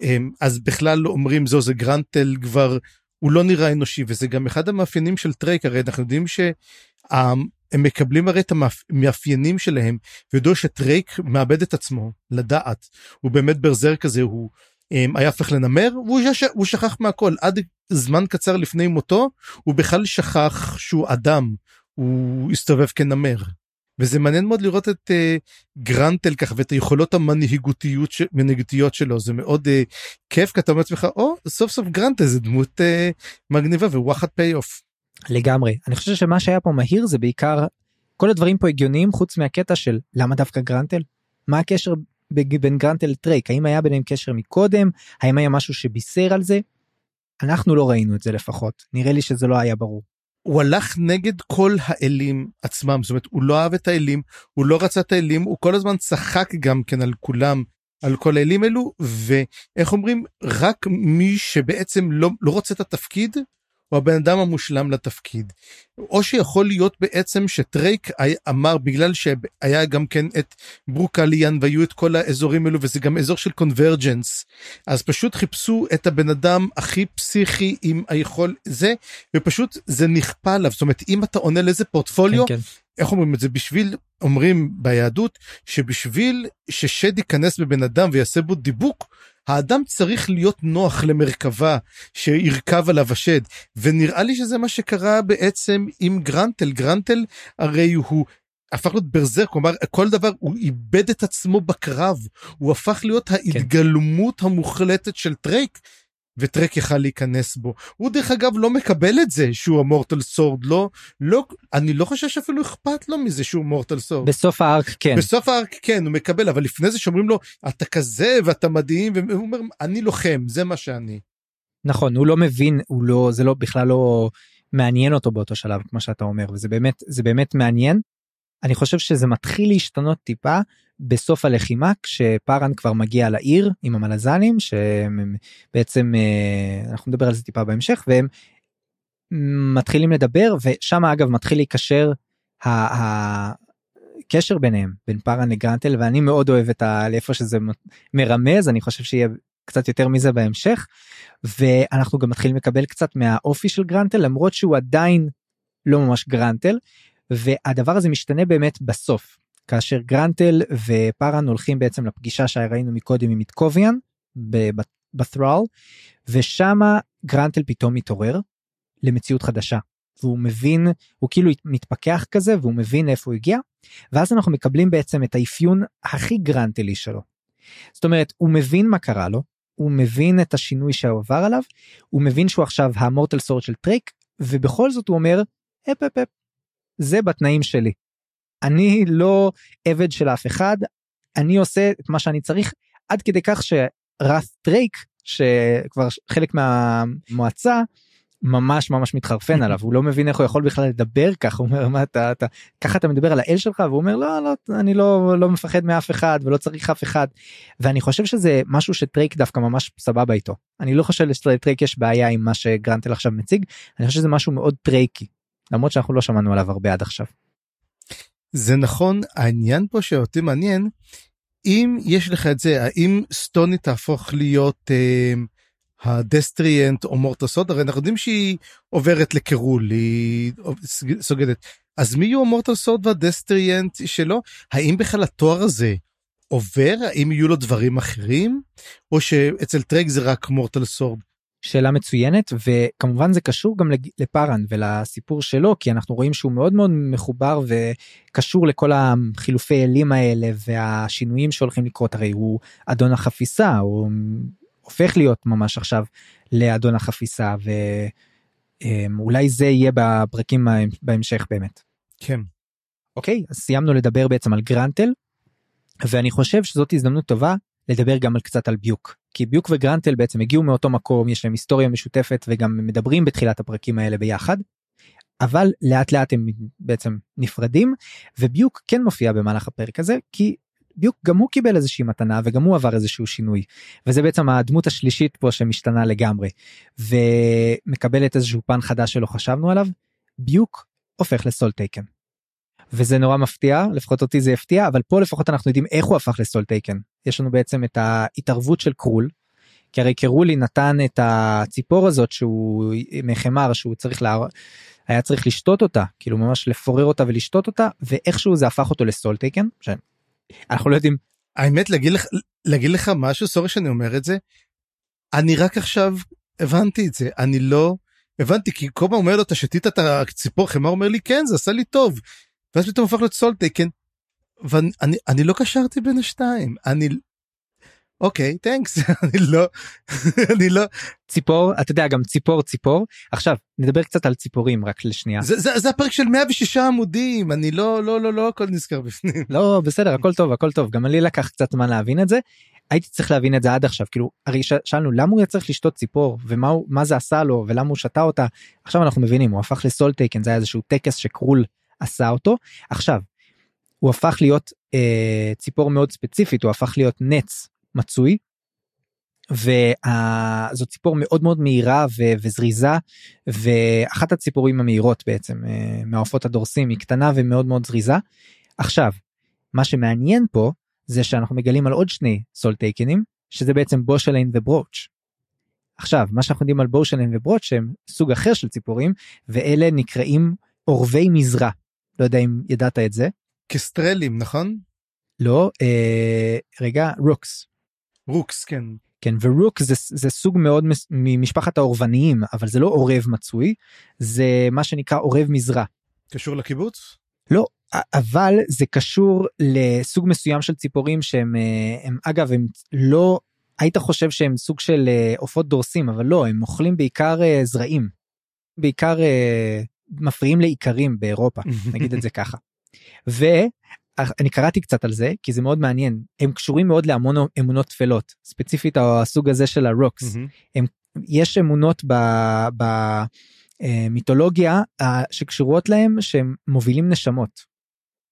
הם, אז בכלל אומרים זו זה גרנטל כבר הוא לא נראה אנושי. וזה גם אחד המאפיינים של טרייק. הרי אנחנו יודעים שהם מקבלים הרי את המאפיינים שלהם וידוע שטרייק מאבד את עצמו לדעת. הוא באמת berserk כזה הוא היה הפך לנמר והוא. שכח מהכל עד זמן קצר לפני מותו הוא בכלל שכח שהוא אדם הוא הסתובב כנמר. וזה מעניין מאוד לראות את uh, גרנטל ככה ואת היכולות המנהיגותיות ש... מנהיגותיות שלו זה מאוד uh, כיף כי אתה אומר לעצמך או סוף סוף גרנטל זה דמות uh, מגניבה וואחד payoff. לגמרי אני חושב שמה שהיה פה מהיר זה בעיקר כל הדברים פה הגיוניים חוץ מהקטע של למה דווקא גרנטל מה הקשר בין גרנטל לטרייק האם היה ביניהם קשר מקודם האם היה משהו שבישר על זה. אנחנו לא ראינו את זה לפחות נראה לי שזה לא היה ברור. הוא הלך נגד כל האלים עצמם, זאת אומרת, הוא לא אהב את האלים, הוא לא רצה את האלים, הוא כל הזמן צחק גם כן על כולם, על כל האלים אלו, ואיך אומרים, רק מי שבעצם לא, לא רוצה את התפקיד, הוא הבן אדם המושלם לתפקיד. או שיכול להיות בעצם שטרייק אמר בגלל שהיה גם כן את ברוקליאן והיו את כל האזורים האלו וזה גם אזור של convergence אז פשוט חיפשו את הבן אדם הכי פסיכי עם היכול זה ופשוט זה נכפה עליו זאת אומרת אם אתה עונה לאיזה פורטפוליו כן, כן. איך אומרים את זה בשביל אומרים ביהדות שבשביל ששד ייכנס בבן אדם ויעשה בו דיבוק האדם צריך להיות נוח למרכבה שירכב עליו השד ונראה לי שזה מה שקרה בעצם עם גרנטל גרנטל הרי הוא הפך להיות berserk כלומר כל דבר הוא איבד את עצמו בקרב הוא הפך להיות כן. ההתגלמות המוחלטת של טרייק וטרייק יכל להיכנס בו. הוא דרך אגב לא מקבל את זה שהוא ה Mortal Sword, לא, לא, אני לא חושב שאפילו אכפת לו מזה שהוא Mortal Sword. בסוף ה arc כן. בסוף ה arc כן, הוא מקבל, אבל לפני זה שאומרים לו, אתה כזה ואתה מדהים, והוא אומר, אני לוחם, זה מה שאני. נכון, הוא לא מבין, הוא לא, זה לא, בכלל לא מעניין אותו באותו שלב, כמו שאתה אומר, וזה באמת, זה באמת מעניין. אני חושב שזה מתחיל להשתנות טיפה בסוף הלחימה כשפארן כבר מגיע לעיר עם המלזנים שבעצם אה, אנחנו נדבר על זה טיפה בהמשך והם מתחילים לדבר ושם אגב מתחיל להיקשר הקשר ביניהם בין פארן לגרנטל ואני מאוד אוהב את ה... לאיפה שזה מרמז אני חושב שיהיה קצת יותר מזה בהמשך ואנחנו גם מתחילים לקבל קצת מהאופי של גרנטל למרות שהוא עדיין לא ממש גרנטל והדבר הזה משתנה באמת בסוף כאשר גרנטל ופארן הולכים בעצם לפגישה שראינו מקודם עם איטקוביאן בת'רל ושמה גרנטל פתאום מתעורר למציאות חדשה והוא מבין הוא כאילו מתפכח כזה והוא מבין איפה הוא הגיע ואז אנחנו מקבלים בעצם את האפיון הכי גרנטלי שלו. זאת אומרת הוא מבין מה קרה לו הוא מבין את השינוי שעבר עליו הוא מבין שהוא עכשיו ה Mortal Sword של טרייק ובכל זאת הוא אומר אפ אפ אפ זה בתנאים שלי אני לא עבד של אף אחד אני עושה את מה שאני צריך עד כדי כך שרת' טרייק שכבר חלק מהמועצה ממש ממש מתחרפן עליו. הוא לא מבין איך הוא יכול בכלל לדבר ככה הוא אומר מה אתה אתה ככה אתה מדבר על האל שלך? והוא אומר לא לא אני לא לא מפחד מאף אחד ולא צריך אף אחד. ואני חושב שזה משהו שטרייק דווקא ממש סבבה איתו. אני לא חושב שלטרייק יש בעיה עם מה שגרנטל עכשיו מציג אני חושב שזה משהו מאוד טרייקי למרות שאנחנו לא שמענו עליו הרבה עד עכשיו. זה נכון העניין פה שאותי מעניין אם יש לך את זה האם סטוני תהפוך להיות אה, ה Destriant או Mortal Sword הרי אנחנו יודעים שהיא עוברת לקרול היא סוגדת. אז מי יהיו ה Mortal Sword וה Destriant שלו? האם בכלל התואר הזה עובר? האם יהיו לו דברים אחרים? או שאצל טרק זה רק מורטל סורד שאלה מצוינת וכמובן זה קשור גם לפארן ולסיפור שלו כי אנחנו רואים שהוא מאוד מאוד מחובר וקשור לכל החילופי אלים האלה והשינויים שהולכים לקרות הרי הוא אדון החפיסה הוא הופך להיות ממש עכשיו לאדון החפיסה ואולי זה יהיה בפרקים בהמשך באמת. כן. אוקיי אז סיימנו לדבר בעצם על גרנטל ואני חושב שזאת הזדמנות טובה לדבר גם על קצת על ביוק כי ביוק וגרנטל בעצם הגיעו מאותו מקום יש להם היסטוריה משותפת וגם מדברים בתחילת הפרקים האלה ביחד. אבל לאט לאט הם בעצם נפרדים וביוק כן מופיע במהלך הפרק הזה כי ביוק גם הוא קיבל איזושהי מתנה וגם הוא עבר איזשהו שינוי וזה בעצם הדמות השלישית פה שמשתנה לגמרי ומקבלת איזשהו פן חדש שלא חשבנו עליו ביוק הופך ל Soletaken. וזה נורא מפתיע לפחות אותי זה הפתיע אבל פה לפחות אנחנו יודעים איך הוא הפך ל Soletaken יש לנו בעצם את ההתערבות של קרול. כי הרי קרולי נתן את הציפור הזאת שהוא מחמר שהוא צריך לה... היה צריך לשתות אותה כאילו ממש לפורר אותה ולשתות אותה ואיכשהו זה הפך אותו ל Soletaken. אנחנו לא יודעים. האמת להגיד לך להגיד לך משהו סורי שאני אומר את זה. אני רק עכשיו הבנתי את זה אני לא הבנתי כי כל פעם אומר לו אתה שתית את הציפור חמר אומר לי כן זה עשה לי טוב ואז פתאום הפך להיות סול טייקן. ואני אני לא קשרתי בין השתיים. אני אוקיי טנקס אני לא אני לא. ציפור אתה יודע גם ציפור ציפור. עכשיו נדבר קצת על ציפורים רק לשנייה. זה, זה, זה הפרק של 106 עמודים. אני לא לא לא לא הכל נזכר בפנים. לא בסדר הכל טוב הכל טוב. גם לי לקח קצת זמן להבין את זה. הייתי צריך להבין את זה עד עכשיו. כאילו הרי ש- שאלנו למה הוא היה צריך לשתות ציפור? ומה הוא מה זה עשה לו? ולמה הוא שתה אותה? עכשיו אנחנו מבינים הוא הפך לסול טייקן זה היה איזשהו טקס שקרול עשה אותו. עכשיו הוא הפך להיות אה, ציפור מאוד ספציפית הוא הפך להיות נץ מצוי. וזו ציפור מאוד מאוד מהירה ו- וזריזה ואחת הציפורים המהירות בעצם אה, מהעופות הדורסים היא קטנה ומאוד מאוד זריזה. עכשיו מה שמעניין פה זה שאנחנו מגלים על עוד שני Soletaken ים שזה בעצם בושליין וברוץ'. עכשיו מה שאנחנו יודעים על בושליין וברוץ' שהם סוג אחר של ציפורים ואלה נקראים עורבי מזרע. לא יודע אם ידעת את זה. kestrel ים נכון? לא אה, רגע rooks. rooks כן. כן ו rook זה, זה סוג מאוד מס- ממשפחת העורבניים אבל זה לא עורב מצוי זה מה שנקרא עורב מזרע. קשור לקיבוץ? לא אבל זה קשור לסוג מסוים של ציפורים שהם אה, הם אגב הם לא היית חושב שהם סוג של אה, עופות דורסים אבל לא הם אוכלים בעיקר אה, זרעים. בעיקר מפריעים לאיכרים באירופה נגיד את זה ככה. ואני קראתי קצת על זה כי זה מאוד מעניין הם קשורים מאוד להמון אמונות טפלות ספציפית הסוג הזה של הרוקס מהמם. יש אמונות במיתולוגיה שקשורות להם שהם מובילים נשמות.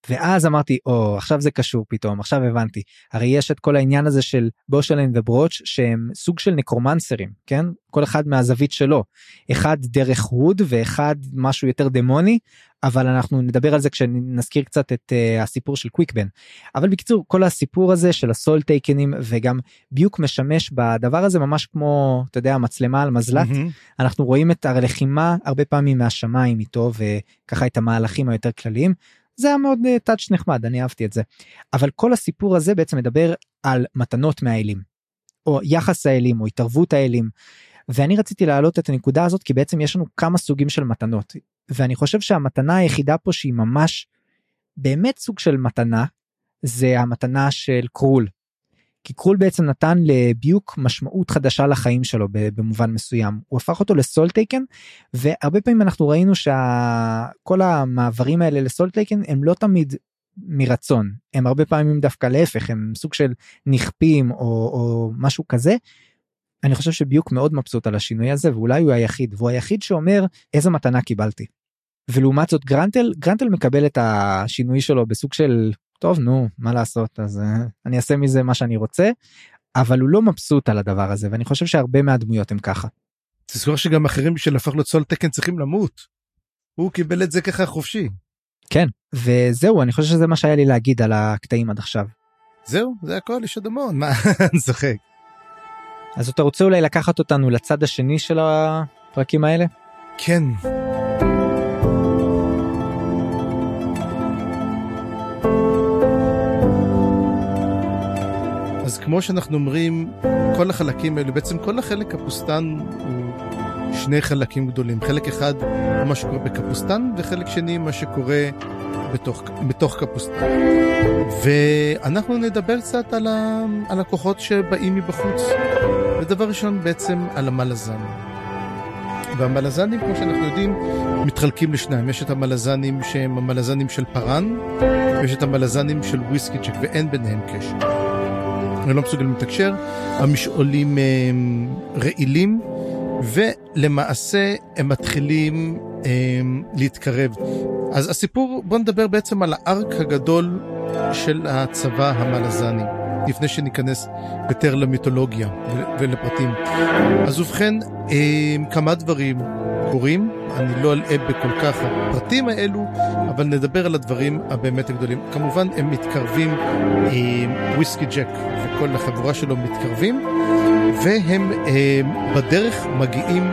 ואז אמרתי או עכשיו זה קשור פתאום עכשיו הבנתי. הרי יש את כל העניין הזה של בושלן וברוץ' שהם סוג של נקרומנסרים כן? כל אחד מהזווית שלו. אחד דרך הוד ואחד משהו יותר דמוני אבל אנחנו נדבר על זה כשנזכיר קצת את uh, הסיפור של קוויקבן. אבל בקיצור כל הסיפור הזה של הסול טייקנים וגם ביוק משמש בדבר הזה ממש כמו אתה יודע מצלמה על מזל"ט. מהמם. אנחנו רואים את הלחימה הרבה פעמים מהשמיים איתו וככה את המהלכים היותר כלליים. זה היה מאוד טאץ' נחמד אני אהבתי את זה. אבל כל הסיפור הזה בעצם מדבר על מתנות מהאלים. או יחס האלים או התערבות האלים. ואני רציתי להעלות את הנקודה הזאת כי בעצם יש לנו כמה סוגים של מתנות. ואני חושב שהמתנה היחידה פה שהיא ממש באמת סוג של מתנה זה המתנה של קרול. כי קרול בעצם נתן לביוק משמעות חדשה לחיים שלו במובן מסוים הוא הפך אותו לסול טייקן והרבה פעמים אנחנו ראינו שכל המעברים האלה לסול טייקן הם לא תמיד מרצון הם הרבה פעמים דווקא להפך הם סוג של נכפים או, או משהו כזה. אני חושב שביוק מאוד מבסוט על השינוי הזה ואולי הוא היחיד והוא היחיד שאומר איזה מתנה קיבלתי. ולעומת זאת גרנטל גרנטל מקבל את השינוי שלו בסוג של טוב נו מה לעשות אז uh, אני אעשה מזה מה שאני רוצה אבל הוא לא מבסוט על הדבר הזה ואני חושב שהרבה מהדמויות הם ככה. תזכור שגם אחרים בשביל להפוך לסול תקן צריכים למות. הוא קיבל את זה ככה חופשי. כן וזהו אני חושב שזה מה שהיה לי להגיד על הקטעים עד עכשיו. זהו זה הכל יש עוד המון מה אני צוחק. אז אתה רוצה אולי לקחת אותנו לצד השני של הפרקים האלה? כן. כמו שאנחנו אומרים, כל החלקים האלו, בעצם כל החלק קפוסטן הוא שני חלקים גדולים. חלק אחד הוא מה שקורה בקפוסטן, וחלק שני מה שקורה בתוך, בתוך קפוסטן. ואנחנו נדבר קצת על, ה, על הכוחות שבאים מבחוץ. ודבר ראשון בעצם על המלזן. והמלזנים, כמו שאנחנו יודעים, מתחלקים לשניים. יש את המלזנים שהם המלזנים של פארן, ויש את המלזנים של וויסקי צ'ק, ואין ביניהם קשר. הם לא מסוגלים לתקשר, המשעולים הם רעילים, ולמעשה הם מתחילים הם, להתקרב. אז הסיפור, בואו נדבר בעצם על הארק הגדול של הצבא המלזני, לפני שניכנס יותר למיתולוגיה ולפרטים. אז ובכן, הם, כמה דברים קורים, אני לא אלאה בכל כך הפרטים האלו, אבל נדבר על הדברים הבאמת הגדולים. כמובן, הם מתקרבים, אה, וויסקי ג'ק וכל החבורה שלו מתקרבים, והם אה, בדרך מגיעים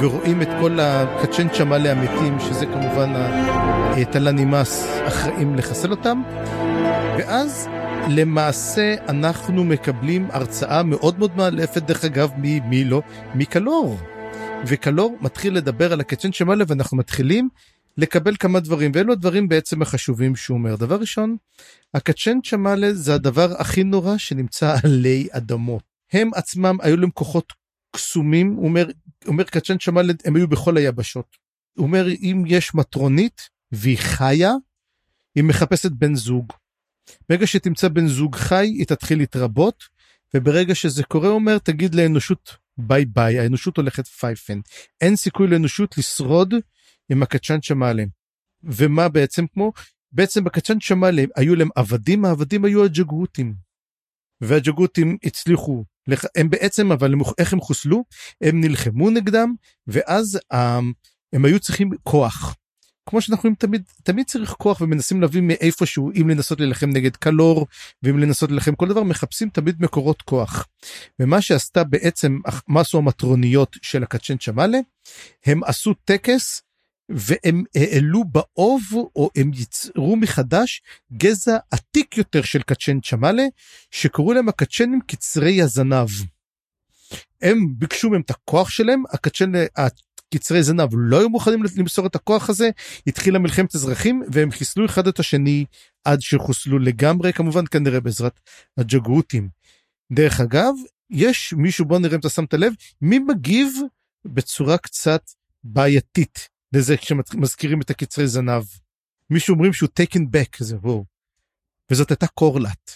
ורואים את כל הקצ'נצ'מאלה המתים, שזה כמובן הטלנימאס אחראים לחסל אותם, ואז למעשה אנחנו מקבלים הרצאה מאוד מאוד מאלפת, דרך אגב, ממי לא? מקלור. וקלור מתחיל לדבר על הקצ'ן שמעלה ואנחנו מתחילים לקבל כמה דברים ואלו הדברים בעצם החשובים שהוא אומר. דבר ראשון, הקצ'ן שמעלה זה הדבר הכי נורא שנמצא עלי אדמות. הם עצמם היו להם כוחות קסומים, הוא אומר, אומר קצ'ן שמעלה הם היו בכל היבשות. הוא אומר אם יש מטרונית והיא חיה, היא מחפשת בן זוג. ברגע שתמצא בן זוג חי היא תתחיל להתרבות וברגע שזה קורה הוא אומר תגיד לאנושות ביי ביי האנושות הולכת פייפן אין סיכוי לאנושות לשרוד עם הקצ'אן צ'מאלה. ומה בעצם כמו בעצם בקצ'אן צ'מאלה היו להם עבדים העבדים היו הג'גותים. והג'גותים הצליחו הם בעצם אבל איך הם חוסלו הם נלחמו נגדם ואז הם, הם היו צריכים כוח. כמו שאנחנו רואים תמיד תמיד צריך כוח ומנסים להביא מאיפשהו אם לנסות להילחם נגד קלור ואם לנסות להילחם כל דבר מחפשים תמיד מקורות כוח. ומה שעשתה בעצם מה עשו המטרוניות של הקצ'ן צ'מאלה הם עשו טקס והם העלו באוב או הם ייצרו מחדש גזע עתיק יותר של קצ'ן צ'מאלה שקראו להם הקצ'נים קצרי הזנב. הם ביקשו מהם את הכוח שלהם הקצ'ן קצרי זנב לא היו מוכנים למסור את הכוח הזה התחילה מלחמת אזרחים והם חיסלו אחד את השני עד שחוסלו לגמרי כמובן כנראה בעזרת הג'גרותים. דרך אגב יש מישהו בוא נראה אם אתה שמת לב מי מגיב בצורה קצת בעייתית לזה כשמזכירים את הקצרי זנב. מישהו אומרים שהוא taken back זה וואו. וזאת הייתה קורלט.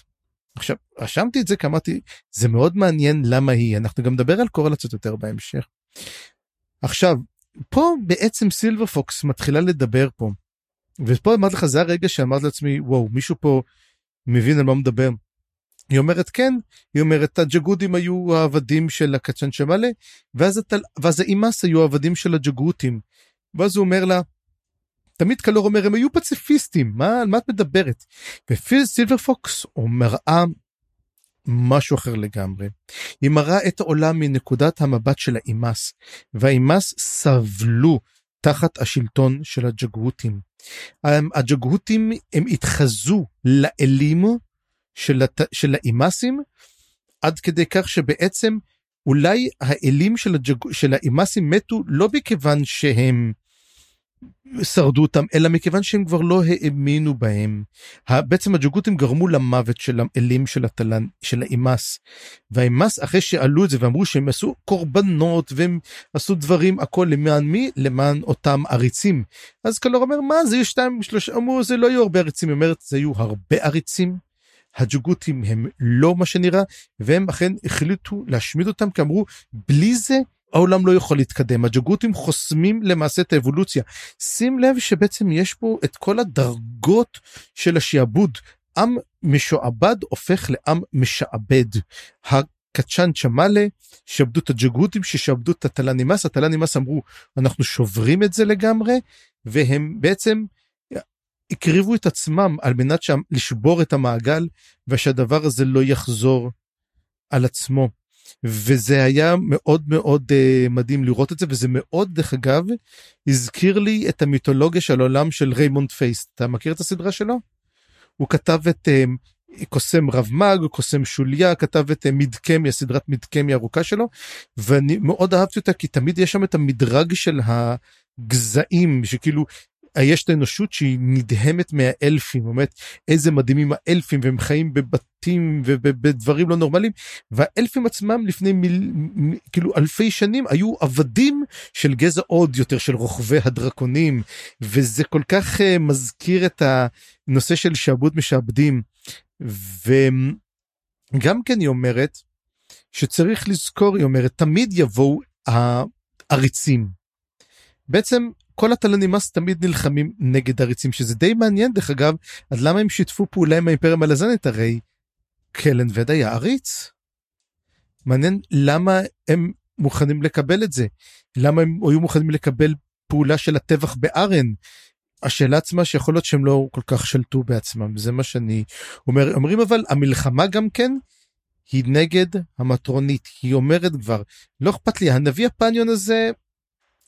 עכשיו רשמתי את זה כי אמרתי זה מאוד מעניין למה היא אנחנו גם נדבר על קורלציות יותר בהמשך. עכשיו פה בעצם סילבר פוקס מתחילה לדבר פה. ופה אמרתי לך זה הרגע שאמרתי לעצמי וואו מישהו פה מבין על מה מדבר. היא אומרת כן היא אומרת הג'גודים היו העבדים של הקצ'ן שמאלה ואז, התל... ואז האימאס היו העבדים של הג'גותים. ואז הוא אומר לה תמיד קלור אומר הם היו פציפיסטים מה על מה את מדברת. ופיל סילבר פוקס מראה משהו אחר לגמרי. היא מראה את העולם מנקודת המבט של האימאס, והאימאס סבלו תחת השלטון של הג'גהותים. הג'גהותים הם התחזו לאלים של, הת... של האימאסים, עד כדי כך שבעצם אולי האלים של, הג'ג... של האימאסים מתו לא מכיוון שהם שרדו אותם אלא מכיוון שהם כבר לא האמינו בהם. בעצם הג'וגותים גרמו למוות של האלים של התלן של האימאס. והאימאס אחרי שעלו את זה ואמרו שהם עשו קורבנות והם עשו דברים הכל למען מי למען אותם עריצים. אז קלור אומר מה זה יש שתיים שלושה אמרו זה לא היו הרבה עריצים אומרת זה היו הרבה עריצים. הג'וגותים הם לא מה שנראה והם אכן החליטו להשמיד אותם כי אמרו בלי זה העולם לא יכול להתקדם הג'גותים חוסמים למעשה את האבולוציה שים לב שבעצם יש פה את כל הדרגות של השעבוד עם משועבד הופך לעם משעבד. הקצ'אן צ'מאלה שעבדו את הג'גותים ששעבדו את הטלנימאס הטלנימאס אמרו אנחנו שוברים את זה לגמרי והם בעצם הקריבו את עצמם על מנת לשבור את המעגל ושהדבר הזה לא יחזור על עצמו. וזה היה מאוד מאוד uh, מדהים לראות את זה וזה מאוד דרך אגב הזכיר לי את המיתולוגיה של העולם של ריימונד פייסט אתה מכיר את הסדרה שלו? הוא כתב את uh, קוסם רב מג קוסם שוליה כתב את uh, מידקמיה סדרת מידקמיה ארוכה שלו ואני מאוד אהבתי אותה כי תמיד יש שם את המדרג של הגזעים שכאילו יש את האנושות שהיא נדהמת מהאלפים, אומרת איזה מדהימים האלפים והם חיים בבתים ובדברים לא נורמליים והאלפים עצמם לפני מיל, כאילו אלפי שנים היו עבדים של גזע עוד יותר של רוכבי הדרקונים וזה כל כך uh, מזכיר את הנושא של שעבוד משעבדים וגם כן היא אומרת שצריך לזכור היא אומרת תמיד יבואו העריצים. בעצם כל הטלנימאס תמיד נלחמים נגד עריצים שזה די מעניין דרך אגב אז למה הם שיתפו פעולה עם האימפריה מלזנית הרי קלן וד היה עריץ. מעניין למה הם מוכנים לקבל את זה. למה הם היו מוכנים לקבל פעולה של הטבח בארן. השאלה עצמה שיכול להיות שהם לא כל כך שלטו בעצמם זה מה שאני אומר. אומרים אבל המלחמה גם כן היא נגד המטרונית. היא אומרת כבר לא אכפת לי הנביא הפניון הזה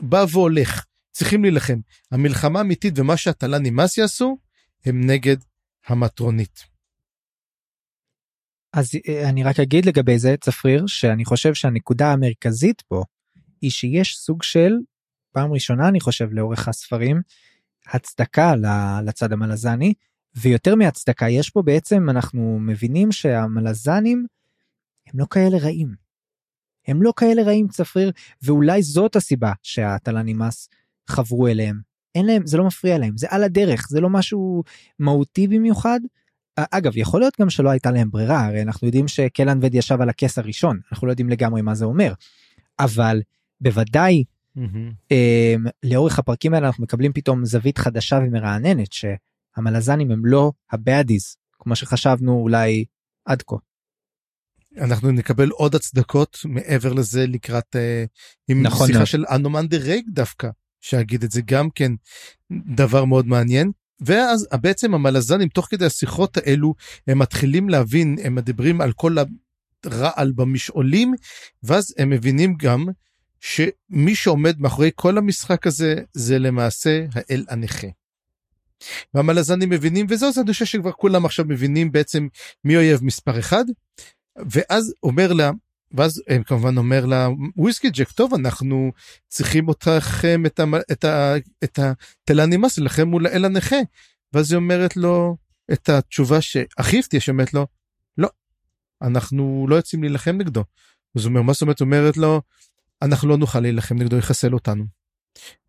בא והולך צריכים להילחם. המלחמה האמיתית ומה שהתל"ן נמאס יעשו, הם נגד המטרונית. אז אה, אני רק אגיד לגבי זה, צפריר, שאני חושב שהנקודה המרכזית פה, היא שיש סוג של, פעם ראשונה אני חושב לאורך הספרים, הצדקה לצד המלזני, ויותר מהצדקה, יש פה בעצם, אנחנו מבינים שהמלזנים הם לא כאלה רעים. הם לא כאלה רעים צפריר, ואולי זאת הסיבה שהתל"ן נמאס חברו אליהם. אין להם, זה לא מפריע להם, זה על הדרך, זה לא משהו מהותי במיוחד, אגב יכול להיות גם שלא הייתה להם ברירה הרי אנחנו יודעים שקלן וד ישב על הכס הראשון אנחנו לא יודעים לגמרי מה זה אומר אבל בוודאי mm-hmm. לאורך הפרקים האלה אנחנו מקבלים פתאום זווית חדשה ומרעננת שהמלזנים הם לא הבאדיז כמו שחשבנו אולי עד כה. אנחנו נקבל עוד הצדקות מעבר לזה לקראת אה, עם נכון שיחה נכון. של אנומן דה רייג דווקא שאגיד את זה גם כן דבר מאוד מעניין. ואז בעצם המלזנים תוך כדי השיחות האלו הם מתחילים להבין הם מדברים על כל הרעל במשעולים ואז הם מבינים גם שמי שעומד מאחורי כל המשחק הזה זה למעשה האל הנכה. והמלזנים מבינים וזהו אז אני חושב שכבר כולם עכשיו מבינים בעצם מי אויב מספר אחד ואז אומר לה ואז הם כמובן אומר לה וויסקי ג'ק טוב אנחנו צריכים אותכם את, המ, את, ה, את התלה נמאס לכם מול האל הנכה ואז היא אומרת לו את התשובה שהכי הפתיעה שאומרת לו לא אנחנו לא יוצאים להילחם נגדו. אז הוא אומר מה זאת אומרת אומרת לו אנחנו לא נוכל להילחם נגדו יחסל אותנו.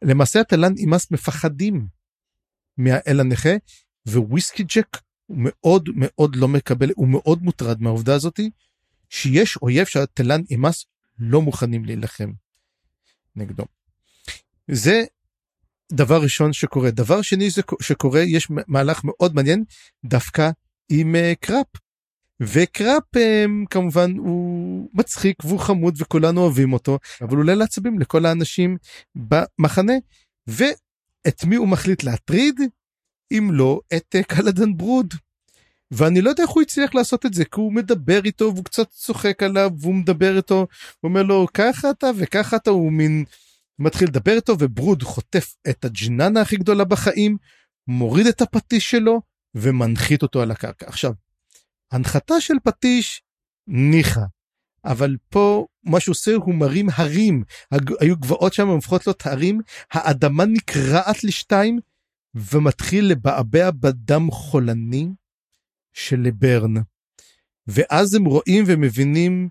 למעשה התלן אימאס מפחדים מהאל הנכה וויסקי ג'ק הוא מאוד מאוד לא מקבל הוא מאוד מוטרד מהעובדה הזאתי שיש אויב שהתלן אימאס לא מוכנים להילחם נגדו. זה דבר ראשון שקורה דבר שני שקורה יש מהלך מאוד מעניין דווקא עם uh, קרופ וקרופ um, כמובן הוא מצחיק והוא חמוד וכולנו אוהבים אותו אבל הוא עולה על העצבים לכל האנשים במחנה ואת מי הוא מחליט להטריד אם לא את uh, קלדן ברוד. ואני לא יודע איך הוא הצליח לעשות את זה כי הוא מדבר איתו והוא קצת צוחק עליו והוא מדבר איתו הוא אומר לו ככה אתה וככה אתה הוא מין מתחיל לדבר איתו וברוד חוטף את הג'ננה הכי גדולה בחיים מוריד את הפטיש שלו ומנחית אותו על הקרקע. עכשיו הנחתה של פטיש ניחא אבל פה מה שהוא עושה הוא מרים הרים. היו גבעות שם הופכות להיות הרים. האדמה נקרעת לשתיים ומתחיל לבעבע בדם חולני של ברן. ואז הם רואים ומבינים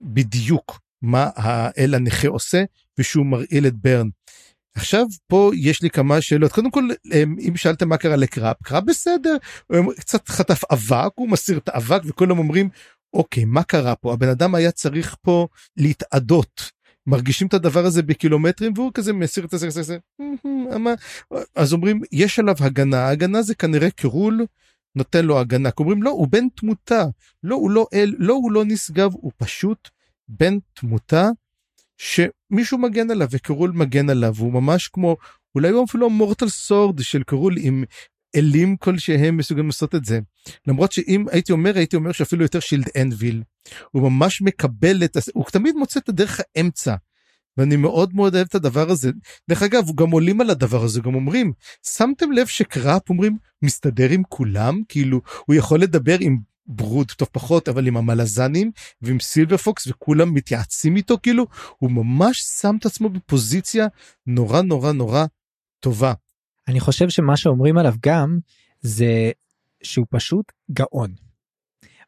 בדיוק מה האל הנכה עושה ושהוא מרעיל את ברן. עכשיו פה יש לי כמה שאלות קודם כל אם שאלתם מה קרה לקראפ קראפ בסדר הוא קצת חטף אבק הוא מסיר את האבק וכולם אומרים אוקיי מה קרה פה הבן אדם היה צריך פה להתאדות מרגישים את הדבר הזה בקילומטרים והוא כזה מסיר את זה אז אומרים יש עליו הגנה הגנה זה כנראה קירול נותן לו הגנה. אומרים לא, הוא בן תמותה. לא, הוא לא אל, לא, הוא לא נשגב, הוא פשוט בן תמותה שמישהו מגן עליו וקרול מגן עליו. הוא ממש כמו, אולי הוא אפילו מורטל סורד של קרול עם אלים כלשהם מסוגלים לעשות את זה. למרות שאם הייתי אומר, הייתי אומר שאפילו יותר שילד אנביל. הוא ממש מקבל את, הוא תמיד מוצא את הדרך האמצע. ואני מאוד מאוד אוהב את הדבר הזה. דרך אגב, גם עולים על הדבר הזה, גם אומרים, שמתם לב שקראפ אומרים, מסתדר עם כולם? כאילו, הוא יכול לדבר עם ברוד, טוב פחות, אבל עם המלזנים ועם סילבר פוקס וכולם מתייעצים איתו, כאילו, הוא ממש שם את עצמו בפוזיציה נורא נורא נורא טובה. אני חושב שמה שאומרים עליו גם, זה שהוא פשוט גאון.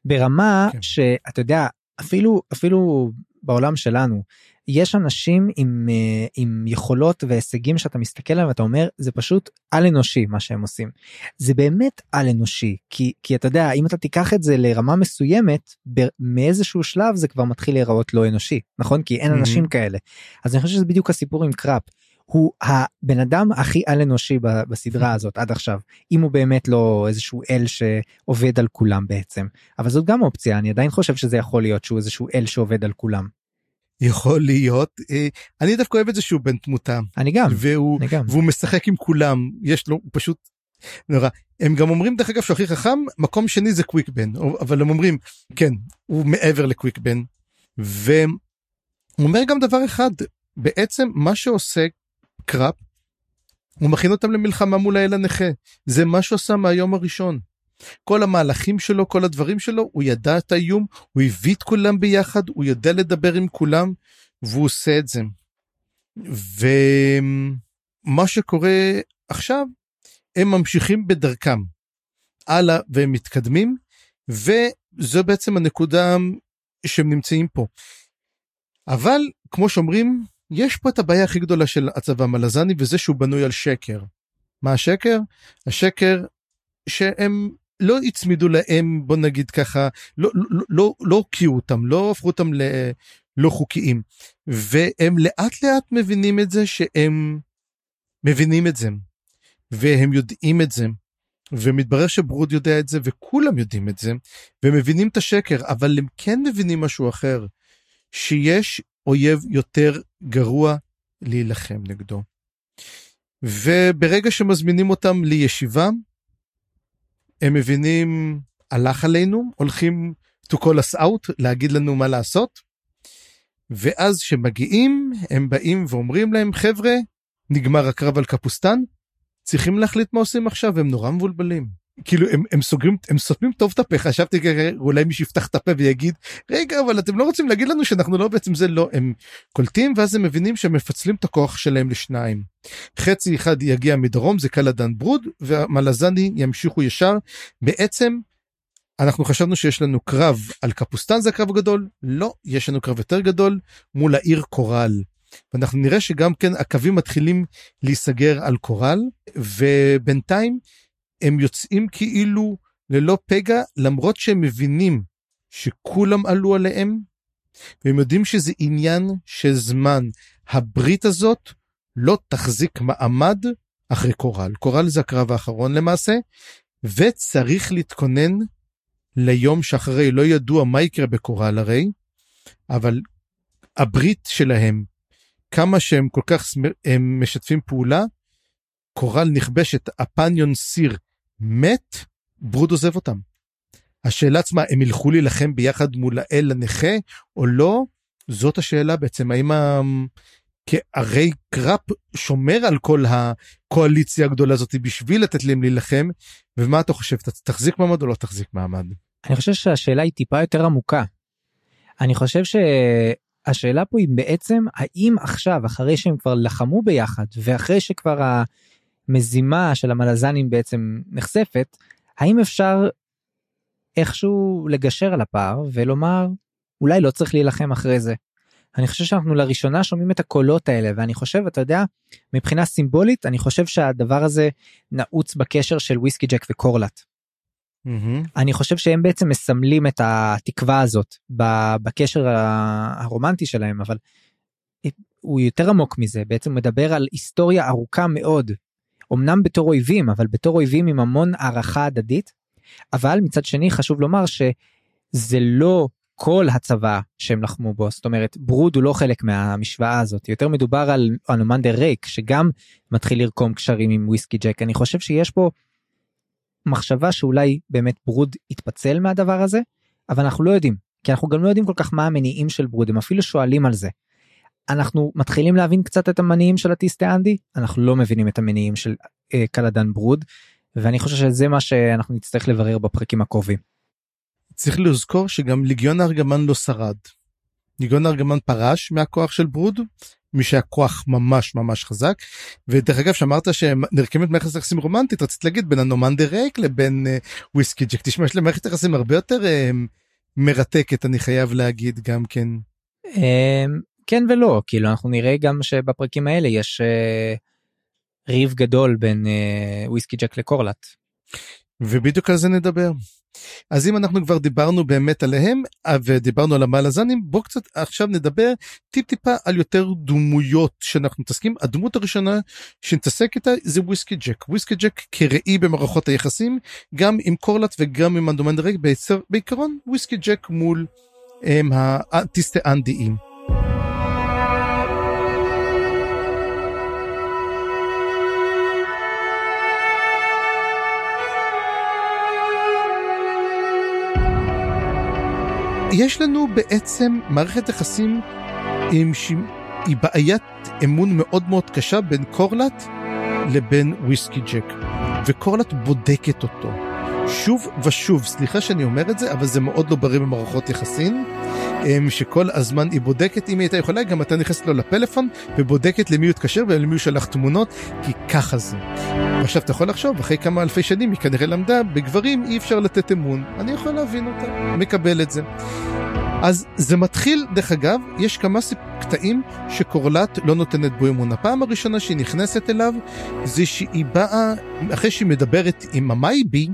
ברמה כן. שאתה יודע, אפילו, אפילו בעולם שלנו, יש אנשים עם, אה, עם יכולות והישגים שאתה מסתכל עליהם ואתה אומר זה פשוט על אנושי מה שהם עושים. זה באמת על אנושי כי כי אתה יודע אם אתה תיקח את זה לרמה מסוימת מאיזשהו שלב זה כבר מתחיל להיראות לא אנושי נכון כי אין אנשים mm-hmm. כאלה אז אני חושב שזה בדיוק הסיפור עם קראפ. הוא הבן אדם הכי על אנושי בסדרה הזאת עד עכשיו אם הוא באמת לא איזשהו אל שעובד על כולם בעצם אבל זאת גם אופציה אני עדיין חושב שזה יכול להיות שהוא איזשהו אל שעובד על כולם. יכול להיות. אה, אני דווקא אוהב את זה שהוא בן תמותה. אני גם והוא אני גם. והוא משחק עם כולם. יש לו פשוט נורא. הם גם אומרים דרך אגב שהוא הכי חכם מקום שני זה קוויק בן. אבל הם אומרים כן הוא מעבר לקוויק בן. והוא אומר גם דבר אחד. בעצם מה שעושה קראפ הוא מכין אותם למלחמה מול האל הנכה. זה מה שעושה מהיום הראשון. כל המהלכים שלו, כל הדברים שלו, הוא ידע את האיום, הוא הביא את כולם ביחד, הוא יודע לדבר עם כולם, והוא עושה את זה. ומה שקורה עכשיו, הם ממשיכים בדרכם הלאה והם מתקדמים, וזו בעצם הנקודה שהם נמצאים פה. אבל כמו שאומרים, יש פה את הבעיה הכי גדולה של הצבא המלזני וזה שהוא בנוי על שקר. מה השקר? השקר שהם לא הצמידו להם בוא נגיד ככה לא לא לא לא הוקיעו אותם לא הפכו אותם ללא חוקיים והם לאט לאט מבינים את זה שהם מבינים את זה והם יודעים את זה ומתברר שברוד יודע את זה וכולם יודעים את זה ומבינים את השקר אבל הם כן מבינים משהו אחר שיש אויב יותר גרוע להילחם נגדו. וברגע שמזמינים אותם לישיבה הם מבינים הלך עלינו הולכים to call us out להגיד לנו מה לעשות. ואז שמגיעים הם באים ואומרים להם חבר'ה נגמר הקרב על קפוסטן צריכים להחליט מה עושים עכשיו הם נורא מבולבלים. כאילו הם, הם סוגרים הם סותמים טוב את הפה חשבתי אולי מישהו יפתח את הפה ויגיד רגע אבל אתם לא רוצים להגיד לנו שאנחנו לא בעצם זה לא הם קולטים ואז הם מבינים שהם מפצלים את הכוח שלהם לשניים. חצי אחד יגיע מדרום זה קלדן ברוד והמלזני ימשיכו ישר בעצם אנחנו חשבנו שיש לנו קרב על קפוסטן זה הקרב הגדול לא יש לנו קרב יותר גדול מול העיר קורל. ואנחנו נראה שגם כן הקווים מתחילים להיסגר על קורל ובינתיים הם יוצאים כאילו ללא פגע למרות שהם מבינים שכולם עלו עליהם והם יודעים שזה עניין של זמן. הברית הזאת לא תחזיק מעמד אחרי קורל. קורל זה הקרב האחרון למעשה וצריך להתכונן ליום שאחרי לא ידוע מה יקרה בקורל הרי אבל הברית שלהם כמה שהם כל כך משתפים פעולה קורל נכבשת הפניון סיר מת, ברוד עוזב אותם. השאלה עצמה, הם ילכו להילחם ביחד מול האל הנכה או לא? זאת השאלה בעצם, האם ה... הרי קראפ שומר על כל הקואליציה הגדולה הזאת בשביל לתת להם להילחם, ומה אתה חושב, תחזיק מעמד או לא תחזיק מעמד? אני חושב שהשאלה היא טיפה יותר עמוקה. אני חושב שהשאלה פה היא בעצם האם עכשיו אחרי שהם כבר לחמו ביחד ואחרי שכבר המזימה של המלזנים בעצם נחשפת, האם אפשר איכשהו לגשר על הפער ולומר אולי לא צריך להילחם אחרי זה. אני חושב שאנחנו לראשונה שומעים את הקולות האלה ואני חושב אתה יודע מבחינה סימבולית אני חושב שהדבר הזה נעוץ בקשר של וויסקי ג'ק וקורלט. Mm-hmm. אני חושב שהם בעצם מסמלים את התקווה הזאת בקשר הרומנטי שלהם אבל הוא יותר עמוק מזה בעצם מדבר על היסטוריה ארוכה מאוד אמנם בתור אויבים אבל בתור אויבים עם המון הערכה הדדית. אבל מצד שני חשוב לומר שזה לא כל הצבא שהם לחמו בו. זאת אומרת ברוד הוא לא חלק מהמשוואה הזאת. יותר מדובר על אנומנדר ריק שגם מתחיל לרקום קשרים עם וויסקי ג'ק. אני חושב שיש פה מחשבה שאולי באמת ברוד יתפצל מהדבר הזה אבל אנחנו לא יודעים כי אנחנו גם לא יודעים כל כך מה המניעים של ברוד. הם אפילו שואלים על זה אנחנו מתחילים להבין קצת את המניעים של הטיסטה אנדי אנחנו לא מבינים את המניעים של אה, קלדן ברוד ואני חושב שזה מה שאנחנו נצטרך לברר בפרקים הקרובים. צריך לזכור שגם ליגיון הארגמן לא שרד. ליגיון הארגמן פרש מהכוח של ברוד מי שהיה כוח ממש ממש חזק ודרך אגב שאמרת שנרקמת מערכת יחסים רומנטית רצית להגיד בין הנומנדר ריק לבין uh, וויסקי ג'ק תשמע יש למערכת יחסים הרבה יותר uh, מרתקת אני חייב להגיד גם כן. כן ולא כאילו אנחנו נראה גם שבפרקים האלה יש uh, ריב גדול בין uh, וויסקי ג'ק לקורלט. ובדיוק על זה נדבר. אז אם אנחנו כבר דיברנו באמת עליהם אה, ודיברנו על המלזנים בוא קצת עכשיו נדבר טיפ טיפה על יותר דמויות שאנחנו מתעסקים הדמות הראשונה שנתעסק איתה זה וויסקי ג'ק וויסקי ג'ק כראי במערכות היחסים גם עם קורלט וגם עם אנומנדר רייק בעיקרון וויסקי ג'ק מול הם, הטיסטה אנדיים. יש לנו בעצם מערכת יחסים עם ש... היא בעיית אמון מאוד מאוד קשה בין קורלט לבין וויסקי ג'ק וקורלט בודקת אותו שוב ושוב סליחה שאני אומר את זה אבל זה מאוד לא בריא במערכות יחסים אמ, שכל הזמן היא בודקת אם היא הייתה יכולה גם אתה נכנסת לו לפלאפון ובודקת למי הוא התקשר ולמי הוא שלח תמונות כי ככה זה. עכשיו אתה יכול לחשוב אחרי כמה אלפי שנים היא כנראה למדה בגברים אי אפשר לתת אמון אני יכול להבין אותה מקבל את זה. אז זה מתחיל דרך אגב יש כמה קטעים שקורלט לא נותנת בו אמון הפעם הראשונה שהיא נכנסת אליו זה שהיא באה אחרי שהיא מדברת עם המייבי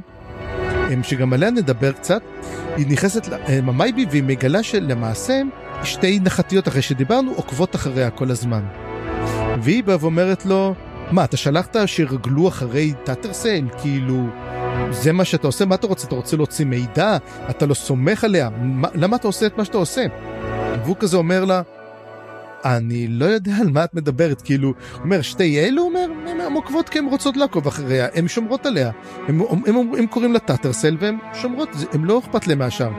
שגם עליה נדבר קצת, היא נכנסת למייבי והיא מגלה שלמעשה שתי נחתיות אחרי שדיברנו עוקבות אחריה כל הזמן. והיא באה ואומרת לו, מה, אתה שלחת שירגלו אחרי טאטרסל? כאילו, זה מה שאתה עושה? מה אתה רוצה? אתה רוצה להוציא מידע? אתה לא סומך עליה? מה, למה אתה עושה את מה שאתה עושה? והוא כזה אומר לה, אני לא יודע על מה את מדברת, כאילו, אומר, שתי אלו, אומר, הן עוקבות כי הן רוצות לעקוב אחריה, הן שומרות עליה. הם קוראים לה טאטרסל והן שומרות, הן לא אכפת להם מהשאר.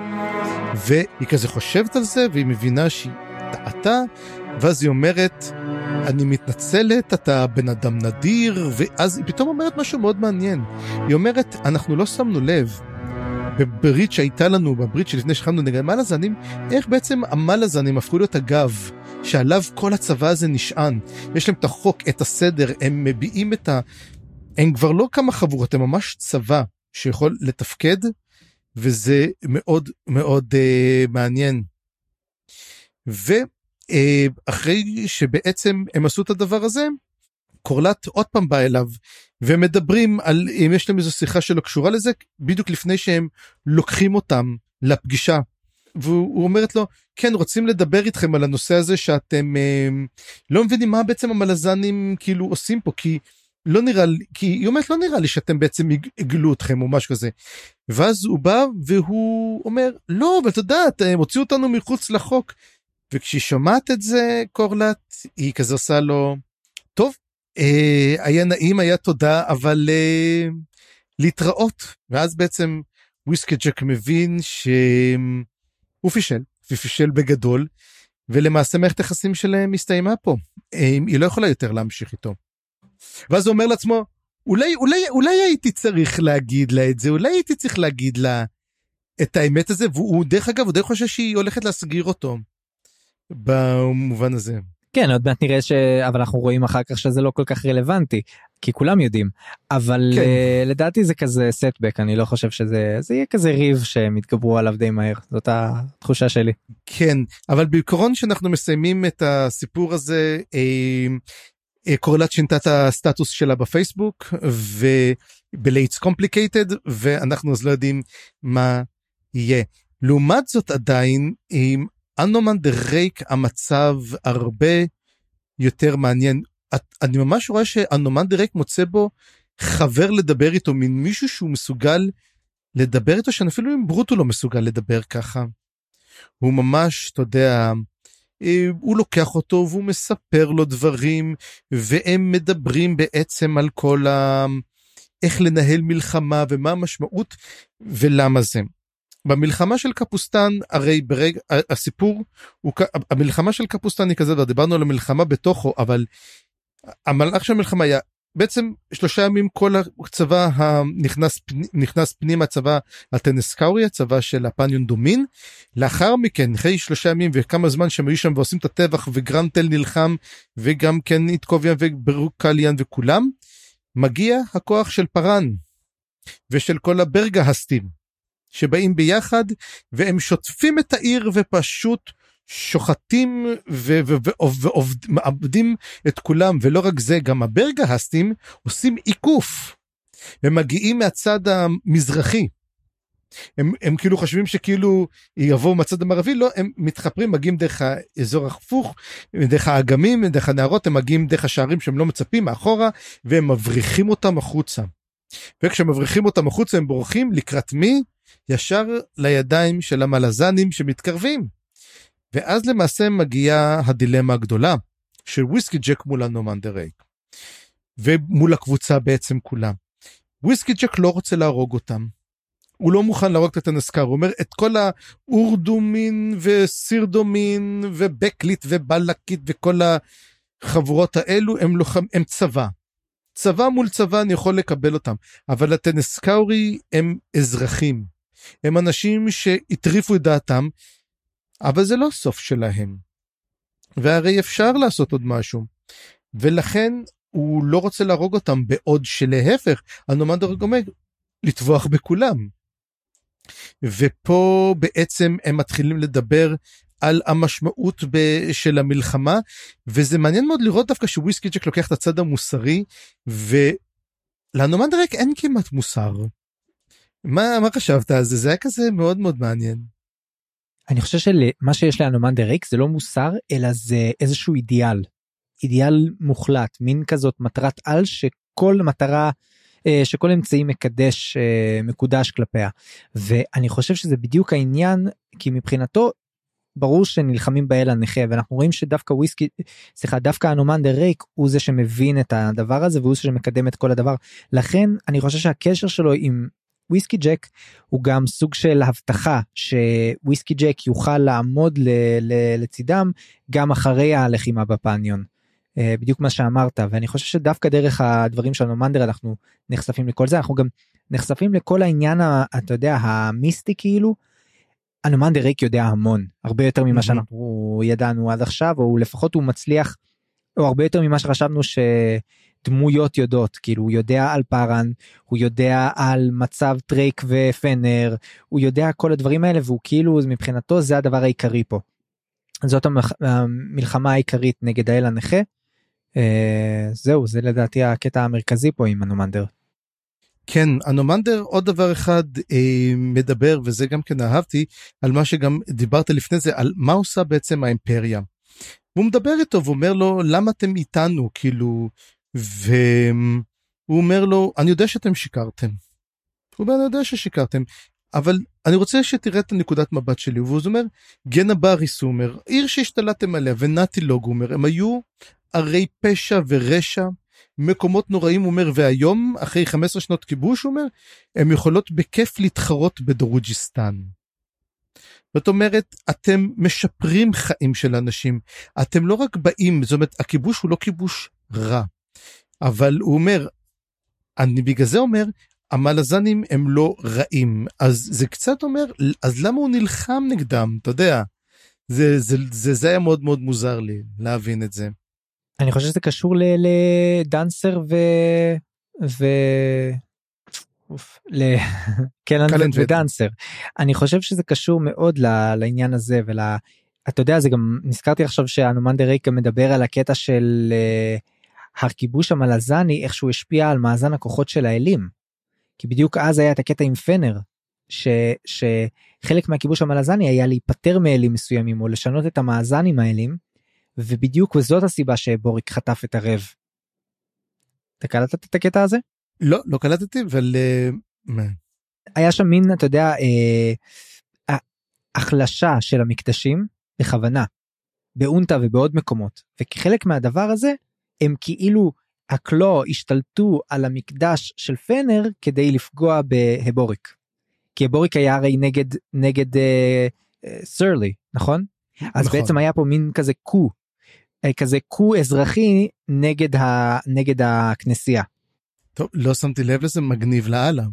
והיא כזה חושבת על זה, והיא מבינה שהיא טעתה, ואז היא אומרת, אני מתנצלת, אתה בן אדם נדיר, ואז היא פתאום אומרת משהו מאוד מעניין. היא אומרת, אנחנו לא שמנו לב. בברית שהייתה לנו, בברית שלפני שהתחלנו נגד מלאזנים, איך בעצם המלאזנים הפכו להיות הגב שעליו כל הצבא הזה נשען. יש להם את החוק, את הסדר, הם מביעים את ה... הם כבר לא כמה חבורות, הם ממש צבא שיכול לתפקד, וזה מאוד מאוד אה, מעניין. ואחרי אה, שבעצם הם עשו את הדבר הזה, קורלט עוד פעם בא אליו ומדברים על אם יש להם איזו שיחה שלא קשורה לזה בדיוק לפני שהם לוקחים אותם לפגישה. והוא אומרת לו כן רוצים לדבר איתכם על הנושא הזה שאתם אה, לא מבינים מה בעצם המלזנים כאילו עושים פה כי לא נראה לי כי היא אומרת לא נראה לי שאתם בעצם הגלו אתכם או משהו כזה. ואז הוא בא והוא אומר לא אבל אתה יודע הם הוציאו אותנו מחוץ לחוק. וכשהיא שומעת את זה קורלט היא כזה עושה לו טוב אה, היה נעים היה תודה אבל אה, להתראות ואז בעצם וויסקי ג'ק מבין שהוא פישל ופישל בגדול ולמעשה מערכת היחסים שלהם הסתיימה פה אה, היא לא יכולה יותר להמשיך איתו. ואז הוא אומר לעצמו אולי אולי אולי הייתי צריך להגיד לה את זה אולי הייתי צריך להגיד לה את האמת הזה והוא דרך אגב הוא די חושב שהיא הולכת להסגיר אותו במובן הזה. כן עוד מעט נראה ש... אבל אנחנו רואים אחר כך שזה לא כל כך רלוונטי כי כולם יודעים אבל כן. uh, לדעתי זה כזה סטבק אני לא חושב שזה זה יהיה כזה ריב שהם יתגברו עליו די מהר זאת התחושה שלי. כן אבל בעיקרון שאנחנו מסיימים את הסיפור הזה אה, אה, קורלט שינתה את הסטטוס שלה בפייסבוק אבל it's complicated ואנחנו אז לא יודעים מה יהיה. לעומת זאת עדיין אנומנדר רייק המצב הרבה יותר מעניין. אני ממש רואה שאנומנדר רייק מוצא בו חבר לדבר איתו, מין מישהו שהוא מסוגל לדבר איתו, שאפילו עם ברוד לא מסוגל לדבר ככה. הוא ממש, אתה יודע, אה, הוא לוקח אותו והוא מספר לו דברים, והם מדברים בעצם על כל ה... איך לנהל מלחמה ומה המשמעות ולמה זה. במלחמה של קפוסטן הרי ברגע הסיפור הוא המלחמה של קפוסטן היא כזה דיברנו על המלחמה בתוכו אבל המלאך של המלחמה היה בעצם שלושה ימים כל הצבא הנכנס נכנס פנימה הצבא הטנסקאורי הצבא של הפניון דומין. לאחר מכן אחרי שלושה ימים וכמה זמן שהם היו שם ועושים את הטבח וגרנטל נלחם וגם כן איטקוביאן וברוקליאן וכולם מגיע הכוח של פארן ושל כל הברגהסטים שבאים ביחד והם שוטפים את העיר ופשוט שוחטים ומאבדים את כולם ולא רק זה גם הברגהסטים עושים עיקוף. הם מגיעים מהצד המזרחי. הם, הם כאילו חושבים שכאילו יבואו מהצד המערבי לא הם מתחפרים מגיעים דרך האזור ההפוך דרך האגמים דרך הנהרות הם מגיעים דרך השערים שהם לא מצפים מאחורה והם מבריחים אותם החוצה. וכשמבריחים אותם החוצה הם בורחים לקראת מי? ישר לידיים של המלזנים שמתקרבים. ואז למעשה מגיעה הדילמה הגדולה של וויסקי ג'ק מול אנומנדר רייק. ומול הקבוצה בעצם כולה. וויסקי ג'ק לא רוצה להרוג אותם. הוא לא מוכן להרוג את הטנסקאורי, הוא אומר את כל האורדומין וסירדומין ובקלייט ובקלייט וכל החבורות האלו הם, לוחם, הם צבא. צבא מול צבא אני יכול לקבל אותם, אבל הטנסקאורי הם אזרחים. הם אנשים שהטריפו את דעתם, אבל זה לא סוף שלהם. והרי אפשר לעשות עוד משהו. ולכן הוא לא רוצה להרוג אותם בעוד שלהפך, הנומד אומר לטבוח בכולם. ופה בעצם הם מתחילים לדבר על המשמעות ב- של המלחמה וזה מעניין מאוד לראות דווקא שוויסקי ג'ק לוקח את הצד המוסרי ולנומנדרק אין כמעט מוסר. מה, מה חשבת על זה? זה היה כזה מאוד מאוד מעניין. אני חושב שמה שיש לאנומן דה ריק זה לא מוסר אלא זה איזשהו אידיאל. אידיאל מוחלט מין כזאת מטרת על שכל מטרה אה, שכל אמצעי מקדש אה, מקודש כלפיה ואני חושב שזה בדיוק העניין כי מבחינתו ברור שנלחמים באל הנכה ואנחנו רואים שדווקא וויסקי סליחה דווקא אנומנדר רייק הוא זה שמבין את הדבר הזה והוא זה שמקדם את כל הדבר לכן אני חושב שהקשר שלו עם וויסקי ג'ק הוא גם סוג של הבטחה שוויסקי ג'ק יוכל לעמוד ל- ל- לצידם גם אחרי הלחימה בפניון. אה, בדיוק מה שאמרת ואני חושב שדווקא דרך הדברים של אנומנדר אנחנו נחשפים לכל זה אנחנו גם נחשפים לכל העניין אתה יודע המיסטי כאילו. אנומנדר ריק יודע המון הרבה יותר ממה שאנחנו ידענו עד עכשיו או לפחות הוא מצליח או הרבה יותר ממה שחשבנו שדמויות יודעות כאילו הוא יודע על פארן הוא יודע על מצב טרייק ופנר הוא יודע כל הדברים האלה והוא כאילו מבחינתו זה הדבר העיקרי פה. זאת המלחמה העיקרית נגד האל הנכה אה, זהו זה לדעתי הקטע המרכזי פה עם הנומנדר. כן הנומנדר עוד דבר אחד אה, מדבר וזה גם כן אהבתי על מה שגם דיברת לפני זה על מה עושה בעצם האימפריה. הוא מדבר איתו ואומר לו למה אתם איתנו כאילו והוא אומר לו אני יודע שאתם שיקרתם. הוא אומר אני יודע ששיקרתם אבל אני רוצה שתראה את הנקודת מבט שלי והוא אומר גנה בריס הוא אומר עיר שהשתלטתם עליה ונתי לוג הוא אומר הם היו ערי פשע ורשע, מקומות נוראים, הוא אומר, והיום, אחרי 15 שנות כיבוש, הוא אומר, הן יכולות בכיף להתחרות בדרוג'יסטן. זאת אומרת, אתם משפרים חיים של אנשים, אתם לא רק באים, זאת אומרת, הכיבוש הוא לא כיבוש רע, אבל הוא אומר, אני בגלל זה אומר, המלזנים הם לא רעים, אז זה קצת אומר, אז למה הוא נלחם נגדם, אתה יודע? זה, זה, זה, זה היה מאוד מאוד מוזר לי להבין את זה. אני חושב שזה קשור לדנסר ו... ו... לקלנד ודנסר. אני חושב שזה קשור מאוד לעניין הזה ול... אתה יודע זה גם נזכרתי עכשיו שאנומן דה רייקה מדבר על הקטע של uh, הכיבוש המלזני איך שהוא השפיע על מאזן הכוחות של האלים. כי בדיוק אז היה את הקטע עם פנר ש, שחלק מהכיבוש המלזני היה להיפטר מאלים מסוימים או לשנות את המאזן עם האלים ובדיוק וזאת הסיבה שבוריק חטף את הרב. אתה קלטת את הקטע הזה? לא, לא קלטתי, אבל... Uh, היה שם מין, אתה יודע, uh, החלשה של המקדשים בכוונה, באונטה ובעוד מקומות, וכחלק מהדבר הזה, הם כאילו הקלו השתלטו על המקדש של פנר כדי לפגוע בהבוריק. כי הבוריק היה הרי נגד נגד uh, uh, סרלי נכון? נכון אז בעצם היה פה מין כזה קו אה, כזה קו אזרחי נגד ה... נגד הכנסייה. טוב לא שמתי לב לזה מגניב לאללה.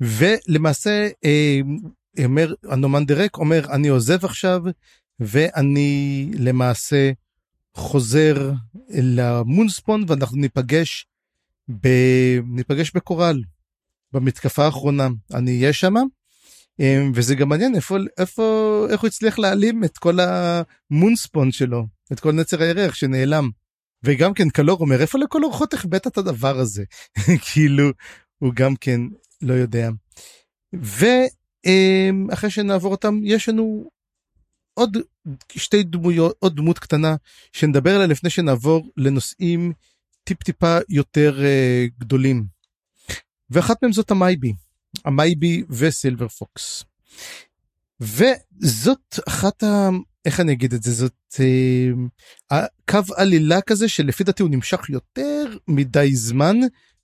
ולמעשה אה, אומר הנומן דרק אומר אני עוזב עכשיו ואני למעשה חוזר למונספון ואנחנו ניפגש ב... ניפגש בקורל במתקפה האחרונה אני אהיה שם אה, וזה גם מעניין איפה איפה איך הוא הצליח להעלים את כל המונספון שלו את כל נצר הירח שנעלם. וגם כן קלור אומר איפה לכל אורחות החבאת את הדבר הזה כאילו הוא גם כן לא יודע. ואחרי שנעבור אותם יש לנו עוד שתי דמויות עוד דמות קטנה שנדבר עליה לפני שנעבור לנושאים טיפ טיפה יותר uh, גדולים. ואחת מהם זאת המייבי המייבי וסילבר פוקס. וזאת אחת ה... איך אני אגיד את זה זאת אה, קו עלילה כזה שלפי דעתי הוא נמשך יותר מדי זמן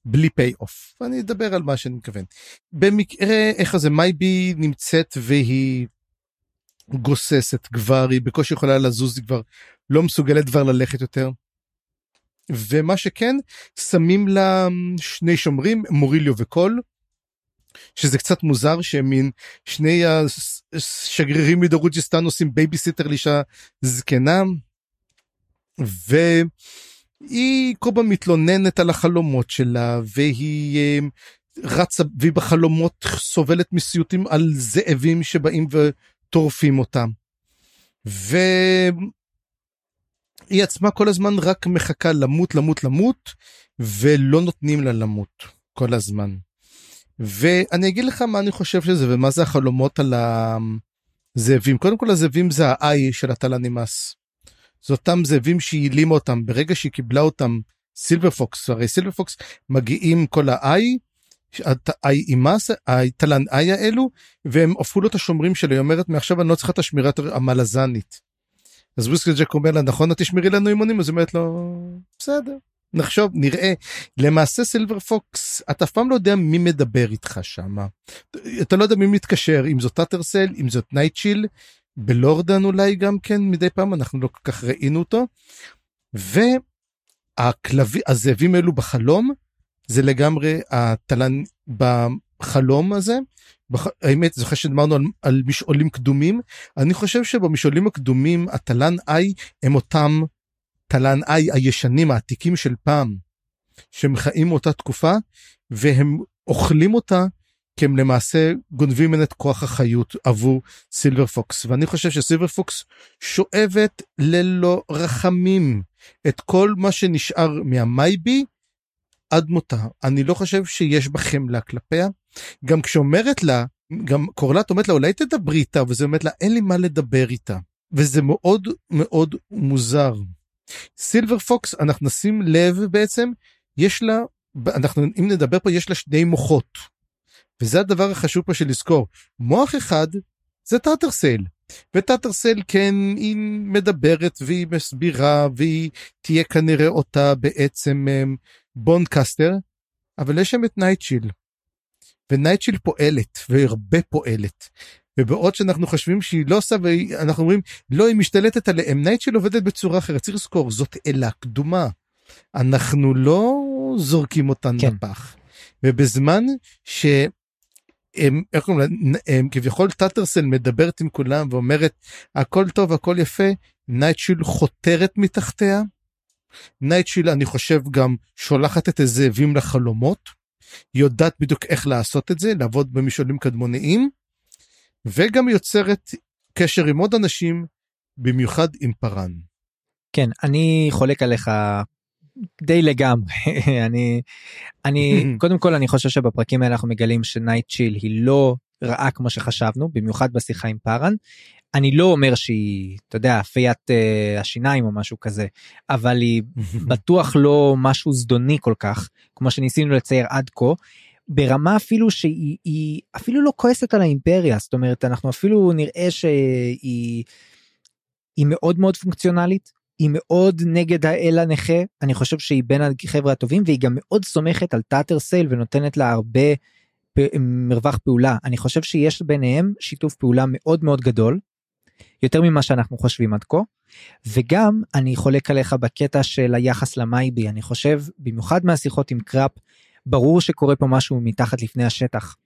בלי payoff אני אדבר על מה שאני מתכוון. במקרה איך זה מייבי נמצאת והיא גוססת כבר היא בקושי יכולה לזוז היא כבר לא מסוגלת כבר ללכת יותר. ומה שכן שמים לה שני שומרים מוריליו וקול שזה קצת מוזר שמין שני השגרירים מדארוג'יסטן עושים בייביסיטר לאישה זקנה. והיא כל פעם מתלוננת על החלומות שלה והיא אה, רצה והיא בחלומות סובלת מסיוטים על זאבים שבאים וטורפים אותם. והיא עצמה כל הזמן רק מחכה למות למות למות ולא נותנים לה למות כל הזמן. ואני אגיד לך מה אני חושב שזה ומה זה החלומות על הזאבים. קודם כל הזאבים זה האי של הטלה נמאס. זה אותם זאבים שהיא העלימה אותם ברגע שהיא קיבלה אותם סילבר פוקס הרי סילבר פוקס מגיעים כל האי. האי האלו והם הפכו להיות השומרים שלי היא אומרת מעכשיו אני לא צריכה את השמירת המלזנית. אז וויסקי ג'ק אומר לה נכון את תשמרי לנו אמונים אז היא אומרת לו בסדר נחשוב נראה למעשה סילבר פוקס אתה אף פעם לא יודע מי מדבר איתך שם אתה לא יודע מי מתקשר אם זאת טאטרסל אם זאת נייטשיל בלורדן אולי גם כן מדי פעם אנחנו לא כל כך ראינו אותו. והכלבים הזאבים האלו בחלום זה לגמרי התלן בחלום הזה. בח... האמת זוכר שדיברנו על, על משעולים קדומים אני חושב שבמשעולים הקדומים התלן איי הם אותם תלן איי הישנים העתיקים של פעם שהם חיים אותה תקופה והם אוכלים אותה כי הם למעשה גונבים ממנה את כוח החיות עבור סילבר פוקס ואני חושב שסילבר פוקס שואבת ללא רחמים את כל מה שנשאר מהמייבי עד מותה. אני לא חושב שיש בה חמלה כלפיה. גם כשאומרת לה גם קורלט אומרת לה אולי תדברי איתה וזה אומרת לה אין לי מה לדבר איתה וזה מאוד מאוד מוזר. סילבר פוקס אנחנו נשים לב בעצם יש לה אנחנו אם נדבר פה יש לה שני מוחות. וזה הדבר החשוב פה של לזכור. מוח אחד זה טאטרסל וטאטרסל כן היא מדברת והיא מסבירה והיא תהיה כנראה אותה בעצם bonecaster אבל יש שם את נייטשיל. ונייטשיל פועלת והרבה פועלת. ובעוד שאנחנו חושבים שהיא לא עושה ואנחנו אומרים לא היא משתלטת עליהם נייטשיל עובדת בצורה אחרת צריך לזכור זאת אלה קדומה. אנחנו לא זורקים אותן כן. לפח. ובזמן ש... הם, איך קוראים לה, כביכול טאטרסל מדברת עם כולם ואומרת הכל טוב הכל יפה נייטשיל חותרת מתחתיה. נייטשיל אני חושב גם שולחת את הזאבים לחלומות. יודעת בדיוק איך לעשות את זה לעבוד במשעולים קדמוניים. וגם יוצרת קשר עם עוד אנשים במיוחד עם פארן. כן אני חולק עליך די לגמרי אני אני קודם כל אני חושב שבפרקים האלה אנחנו מגלים שנייט צ'יל היא לא רעה כמו שחשבנו במיוחד בשיחה עם פארן. אני לא אומר שהיא אתה יודע פיית uh, השיניים או משהו כזה אבל היא בטוח לא משהו זדוני כל כך כמו שניסינו לצייר עד כה. ברמה אפילו שהיא אפילו לא כועסת על האימפריה זאת אומרת אנחנו אפילו נראה שהיא היא מאוד מאוד פונקציונלית היא מאוד נגד האל הנכה אני חושב שהיא בין החבר'ה הטובים והיא גם מאוד סומכת על טאטרסייל ונותנת לה הרבה מרווח פעולה אני חושב שיש ביניהם שיתוף פעולה מאוד מאוד גדול. יותר ממה שאנחנו חושבים עד כה וגם אני חולק עליך בקטע של היחס למייבי אני חושב במיוחד מהשיחות עם קראפ ברור שקורה פה משהו מתחת לפני השטח.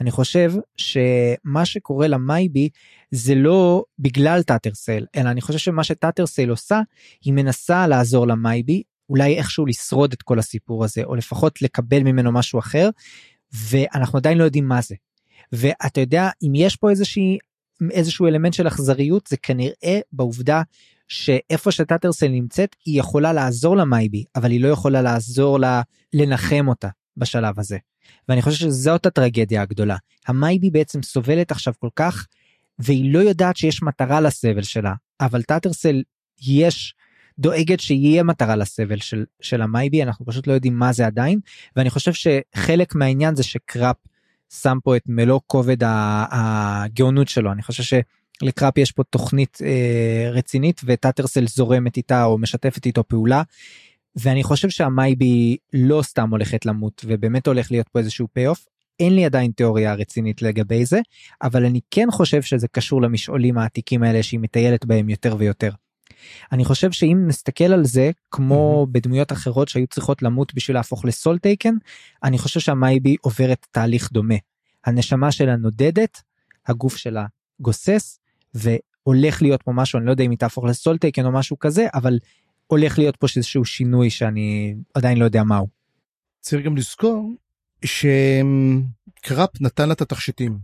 אני חושב שמה שקורה למייבי זה לא בגלל טאטרסל אלא אני חושב שמה שטאטרסל עושה היא מנסה לעזור למייבי אולי איכשהו לשרוד את כל הסיפור הזה או לפחות לקבל ממנו משהו אחר ואנחנו עדיין לא יודעים מה זה. ואתה יודע אם יש פה איזושהי איזשהו אלמנט של אכזריות זה כנראה בעובדה שאיפה שטאטרסל נמצאת היא יכולה לעזור למייבי אבל היא לא יכולה לעזור לה לנחם אותה בשלב הזה. ואני חושב שזאת הטרגדיה הגדולה. המייבי בעצם סובלת עכשיו כל כך והיא לא יודעת שיש מטרה לסבל שלה אבל טאטרסל יש דואגת שיהיה מטרה לסבל של, של המייבי אנחנו פשוט לא יודעים מה זה עדיין ואני חושב שחלק מהעניין זה שקראפ שם פה את מלוא כובד הגאונות שלו אני חושב שלקראפ יש פה תוכנית אה, רצינית וטאטרסל זורמת איתה או משתפת איתו פעולה ואני חושב שהמייבי לא סתם הולכת למות ובאמת הולך להיות פה איזשהו payoff. אין לי עדיין תיאוריה רצינית לגבי זה אבל אני כן חושב שזה קשור למשעולים העתיקים האלה שהיא מטיילת בהם יותר ויותר. אני חושב שאם נסתכל על זה כמו mm-hmm. בדמויות אחרות שהיו צריכות למות בשביל להפוך ל Soletaken אני חושב שהמייבי עוברת תהליך דומה. הנשמה שלה נודדת הגוף שלה גוסס והולך להיות פה משהו אני לא יודע אם היא תהפוך ל Soletaken או משהו כזה אבל הולך להיות פה איזשהו שינוי שאני עדיין לא יודע מהו. צריך גם לזכור שקראפ נתן לה את התכשיטים.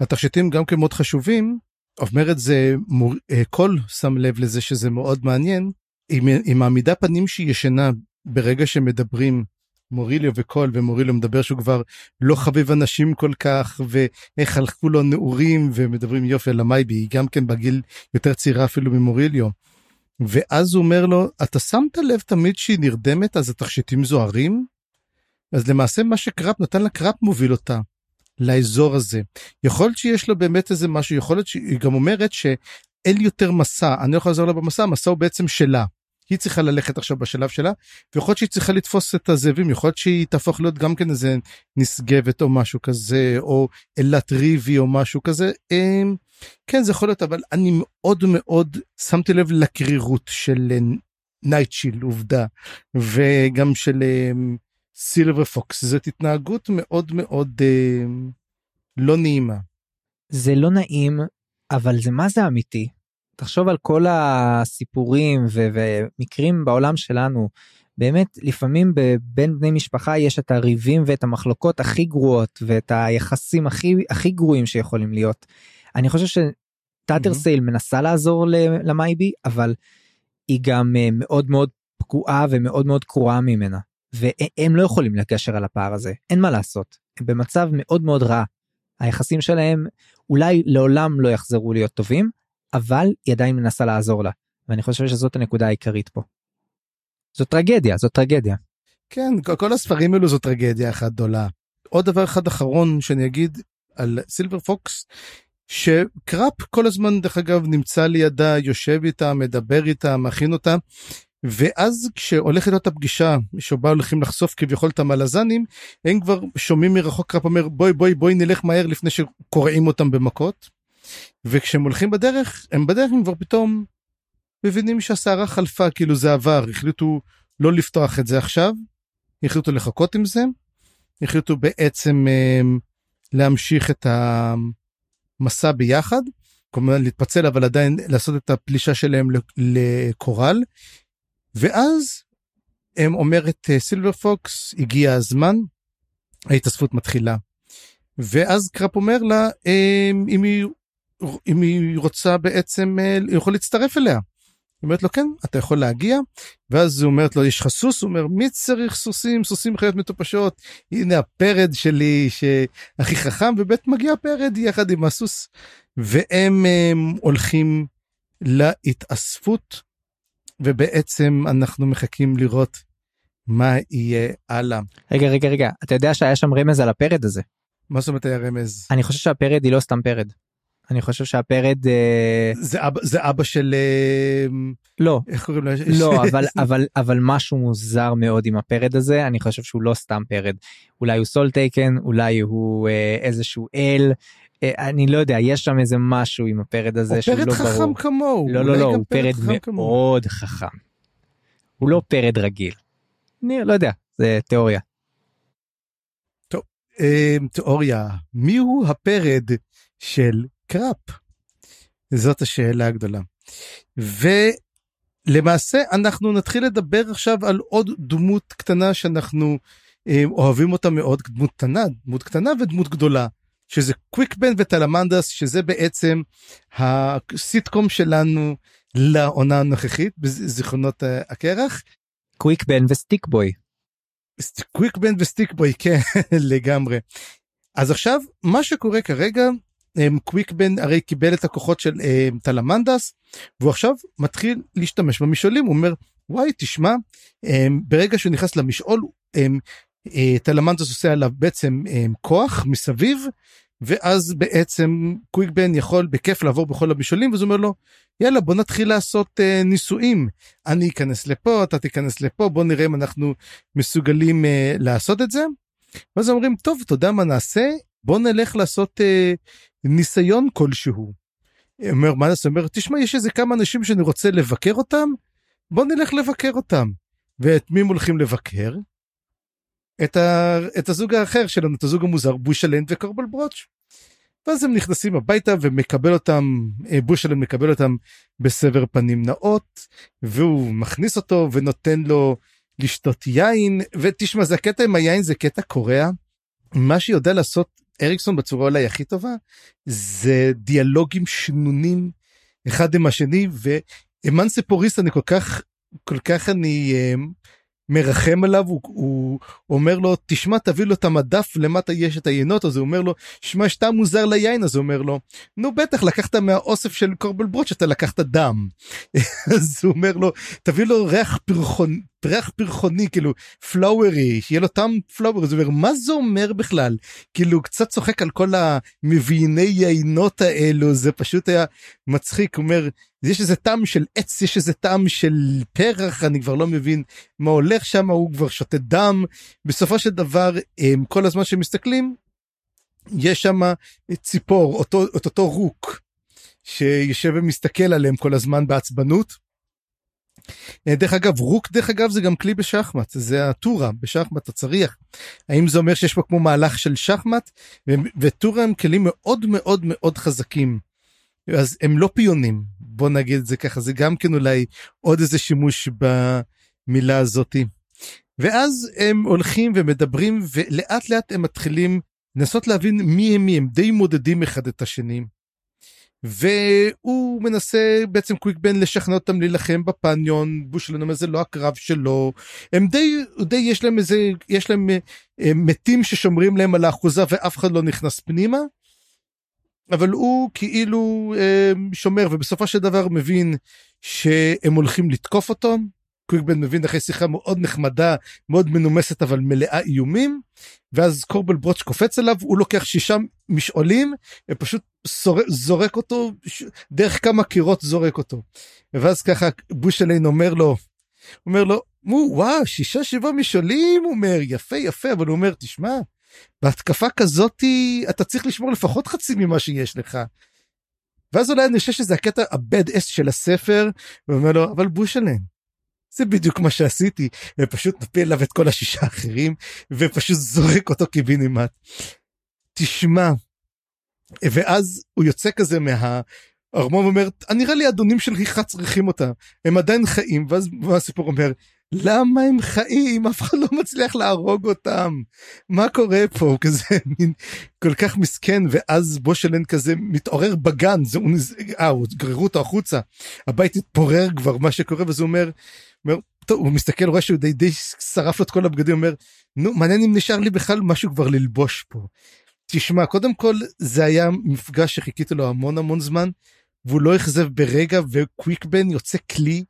התכשיטים גם כן מאוד חשובים, אומרת זה מור... אה, כל שם לב לזה שזה מאוד מעניין, היא, היא מעמידה פנים שהיא ישנה ברגע שמדברים מוריליו וקול ומוריליו מדבר שהוא כבר לא חביב אנשים כל כך ואיך הלכו לו נעורים ומדברים יופי על המייבי היא גם כן בגיל יותר צעירה אפילו ממוריליו. ואז הוא אומר לו אתה שמת לב תמיד שהיא נרדמת אז התכשיטים זוהרים? אז למעשה מה שקראפ נתן לה קראפ מוביל אותה לאזור הזה. יכול להיות שיש לו באמת איזה משהו יכול להיות שהיא גם אומרת שאין יותר מסע אני לא יכול לעזור לה במסע המסע הוא בעצם שלה. היא צריכה ללכת עכשיו בשלב שלה ויכול להיות שהיא צריכה לתפוס את הזאבים יכול להיות שהיא תהפוך להיות גם כן איזה נשגבת או משהו כזה או אלת ריבי או משהו כזה. אמ, כן זה יכול להיות אבל אני מאוד מאוד שמתי לב לקרירות של נייטשיל עובדה וגם של סילבר פוקס זאת התנהגות מאוד מאוד אמ, לא נעימה. זה לא נעים אבל זה מה זה אמיתי תחשוב על כל הסיפורים ו- ומקרים בעולם שלנו באמת לפעמים בין בני משפחה יש את הריבים ואת המחלוקות הכי גרועות ואת היחסים הכי הכי גרועים שיכולים להיות. אני חושב שטאטר סייל mm-hmm. מנסה לעזור למייבי אבל היא גם אה, מאוד מאוד פגועה ומאוד מאוד קרועה ממנה והם לא יכולים לגשר על הפער הזה אין מה לעשות הם במצב מאוד מאוד רע. היחסים שלהם אולי לעולם לא יחזרו להיות טובים אבל היא עדיין מנסה לעזור לה ואני חושב שזאת הנקודה העיקרית פה. זאת טרגדיה זאת טרגדיה. כן כל הספרים האלו זו טרגדיה אחת גדולה. עוד דבר אחד אחרון שאני אגיד על סילבר פוקס שקראפ כל הזמן דרך אגב נמצא לידה יושב איתה מדבר איתה מכין אותה ואז כשהולכת להיות הפגישה שבה הולכים לחשוף כביכול את המלזנים הם כבר שומעים מרחוק קראפ אומר בואי בואי בואי נלך מהר לפני שקורעים אותם במכות. וכשהם הולכים בדרך הם בדרך הם כבר פתאום מבינים שהסערה חלפה כאילו זה עבר. החליטו לא לפתוח את זה עכשיו החליטו לחכות עם זה החליטו בעצם אה, להמשיך את המסע ביחד. כמובן להתפצל אבל עדיין לעשות את הפלישה שלהם לקורל ואז הם אומרת אה, סילבר פוקס הגיע הזמן. ההתאספות מתחילה. ואז קראפ אומר לה אה, אם היא אם היא רוצה בעצם, אה, היא יכולה להצטרף אליה. היא אומרת לו כן אתה יכול להגיע. ואז היא אומרת לו יש לך סוס? הוא אומר מי צריך סוסים? סוסים חיות מטופשות. הנה הפרד שלי שהכי חכם. ובית מגיע פרד יחד עם הסוס. והם הם, הולכים להתאספות ובעצם אנחנו מחכים לראות מה יהיה הלאה. רגע רגע רגע אתה יודע שהיה שם רמז על הפרד הזה. מה זאת אומרת היה רמז? אני חושב שהפרד היא לא סתם פרד. אני חושב שהפרד אה, זה אבא זה אבא של אה, לא איך קוראים לו לא אבל אבל אבל משהו מוזר מאוד עם הפרד הזה אני חושב שהוא לא סתם פרד אולי הוא Soletaken אולי הוא אה, איזשהו אל אני לא יודע יש שם איזה משהו עם הפרד הזה שהוא לא ברור. חכם כמוהו. לא לא לא הוא פרד מאוד חכם. הוא לא פרד רגיל. אני לא יודע זה תיאוריה. טוב תיאוריה מיהו הפרד של קראפ? זאת השאלה הגדולה. ולמעשה אנחנו נתחיל לדבר עכשיו על עוד דמות קטנה שאנחנו אה, אוהבים אותה מאוד, דמות קטנה, דמות קטנה ודמות גדולה. שזה קוויק בן וטלמנדס שזה בעצם הסיטקום שלנו לעונה הנוכחית בזיכרונות הקרח. קוויק בן ו Stick Boy. קוויק בן ו Stick Boy כן לגמרי. אז עכשיו מה שקורה כרגע קוויקבן הרי קיבל את הכוחות של טלמנדס והוא עכשיו מתחיל להשתמש במשעולים הוא אומר וואי תשמע ברגע שהוא נכנס למשעול טלמנדס עושה עליו בעצם כוח מסביב ואז בעצם קוויקבן יכול בכיף לעבור בכל המשעולים וזה אומר לו יאללה בוא נתחיל לעשות uh, ניסויים אני אכנס לפה אתה תיכנס לפה בוא נראה אם אנחנו מסוגלים uh, לעשות את זה. ואז אומרים טוב אתה יודע מה נעשה בוא נלך לעשות uh, ניסיון כלשהו. אומר מה זה אומר תשמע יש איזה כמה אנשים שאני רוצה לבקר אותם בוא נלך לבקר אותם. ואת מי הם הולכים לבקר? את, ה... את הזוג האחר שלנו את הזוג המוזר בושלנד וקורבל ברוץ'. ואז הם נכנסים הביתה ומקבל אותם אה, בושלנד מקבל אותם בסבר פנים נאות והוא מכניס אותו ונותן לו לשתות יין ותשמע זה הקטע עם היין זה קטע קורע. מה שיודע לעשות אריקסון בצורה אולי הכי טובה זה דיאלוגים שנונים אחד עם השני ואמן ספוריסט אני כל כך כל כך אני מרחם עליו, הוא, הוא אומר לו, תשמע, תביא לו את המדף, למטה יש את היינות, אז הוא אומר לו, שמע, שאתה מוזר ליין, אז הוא אומר לו, נו בטח, לקחת מהאוסף של קורבל ברוט שאתה לקחת דם. אז הוא אומר לו, תביא לו ריח פרחון, ריח פרחוני, כאילו, פלאוורי, שיהיה לו טעם פלאוורי, הוא אומר, מה זה אומר בכלל? כאילו, קצת צוחק על כל המביני יינות האלו, זה פשוט היה מצחיק, אומר, יש איזה טעם של עץ, יש איזה טעם של פרח, אני כבר לא מבין מה הולך שם, הוא כבר שותה דם. בסופו של דבר, כל הזמן שמסתכלים, יש שם ציפור, אותו, את אותו רוק, שיושב ומסתכל עליהם כל הזמן בעצבנות. דרך אגב, רוק דרך אגב זה גם כלי בשחמט, זה הטורה בשחמט הצריח. האם זה אומר שיש פה כמו מהלך של שחמט? וטורה הם כלים מאוד מאוד מאוד חזקים. אז הם לא פיונים, בוא נגיד את זה ככה, זה גם כן אולי עוד איזה שימוש במילה הזאתי. ואז הם הולכים ומדברים ולאט לאט הם מתחילים לנסות להבין מי הם מי הם, די מודדים אחד את השני. והוא מנסה בעצם קוויקבן לשכנע אותם להילחם בפניון, בושלן אומר זה לא הקרב שלו, הם די, די יש להם איזה, יש להם אה, מתים ששומרים להם על האחוזה ואף אחד לא נכנס פנימה. אבל הוא כאילו אה, שומר ובסופו של דבר מבין שהם הולכים לתקוף אותו. קוויקבן מבין אחרי שיחה מאוד נחמדה מאוד מנומסת אבל מלאה איומים ואז קורבל ברוץ' קופץ עליו הוא לוקח שישה משעולים ופשוט זורק, אותו דרך כמה קירות זורק אותו. ואז ככה בושליין אומר לו אומר לו וואו שישה שבעה משעולים הוא אומר יפה יפה אבל הוא אומר תשמע בהתקפה כזאתי אתה צריך לשמור לפחות חצי ממה שיש לך. ואז אולי אני חושב שזה הקטע הבד אס של הספר ואומר לו אבל בושלן זה בדיוק מה שעשיתי ופשוט נפיל אליו את כל השישה האחרים ופשוט זורק אותו קיבינימט. תשמע ואז הוא יוצא כזה מה... ארמון אומר, נראה לי האדונים ריחה צריכים אותה, הם עדיין חיים, ואז הסיפור אומר, למה הם חיים? אף אחד לא מצליח להרוג אותם. מה קורה פה? הוא כזה מין כל כך מסכן, ואז בושלן כזה מתעורר בגן, זה, הוא, אה, הוא גררו אותו החוצה, הבית התפורר כבר, מה שקורה, וזה אומר, אומר טוב, הוא מסתכל, רואה שהוא די, די שרף לו את כל הבגדים, אומר, נו, מעניין אם נשאר לי בכלל משהו כבר ללבוש פה. תשמע, קודם כל, זה היה מפגש שחיכיתי לו המון המון זמן, והוא לא אכזב ברגע, וקוויקבן יוצא כלי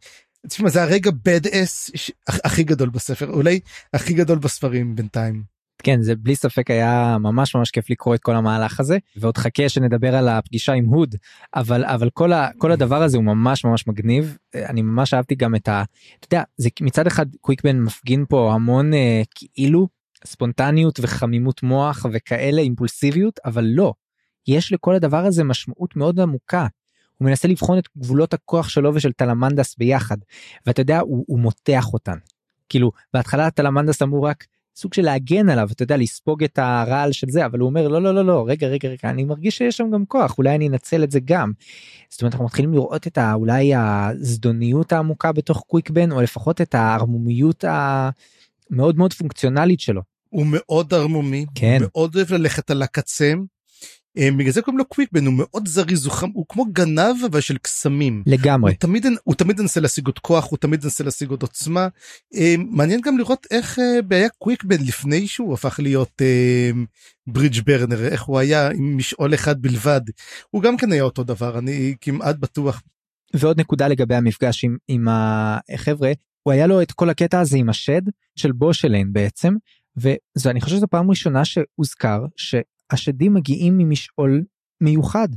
תשמע זה הרגע bad ass הכי גדול בספר אולי הכי גדול בספרים בינתיים. כן זה בלי ספק היה ממש ממש כיף לקרוא את כל המהלך הזה ועוד חכה שנדבר על הפגישה עם הוד אבל אבל כל ה, כל הדבר הזה הוא ממש ממש מגניב. אני ממש אהבתי גם את ה... אתה יודע זה מצד אחד קוויקבן מפגין פה המון אה, כאילו ספונטניות וחמימות מוח וכאלה אימפולסיביות אבל לא. יש לכל הדבר הזה משמעות מאוד עמוקה. הוא מנסה לבחון את גבולות הכוח שלו ושל טלמנדס ביחד ואתה יודע הוא, הוא מותח אותן. כאילו בהתחלה טלמנדס אמור רק סוג של להגן עליו אתה יודע לספוג את הרעל של זה אבל הוא אומר לא לא לא לא רגע רגע רגע אני מרגיש שיש שם גם כוח אולי אני אנצל את זה גם. זאת אומרת אנחנו מתחילים לראות את אולי הזדוניות העמוקה בתוך קוויקבן או לפחות את הערמומיות המאוד מאוד פונקציונלית שלו. הוא מאוד ערמומי כן. מאוד אוהב ללכת על הקצה בגלל זה קוראים לו קוויקבן הוא מאוד זריז הוא, הוא כמו גנב אבל של קסמים. לגמרי. הוא תמיד הוא תמיד מנסה להשיג עוד כוח הוא תמיד מנסה להשיג עוד עוצמה. אה, מעניין גם לראות איך אה, היה קוויקבן לפני שהוא הפך להיות ברידג' ברנר איך הוא היה עם משעול אחד בלבד. הוא גם כן היה אותו דבר אני כמעט בטוח. ועוד נקודה לגבי המפגש עם, עם החבר'ה הוא היה לו את כל הקטע הזה עם השד של בושלן בעצם ואני חושב שזו פעם ראשונה שהוזכר ש... השדים מגיעים ממשעול מיוחד,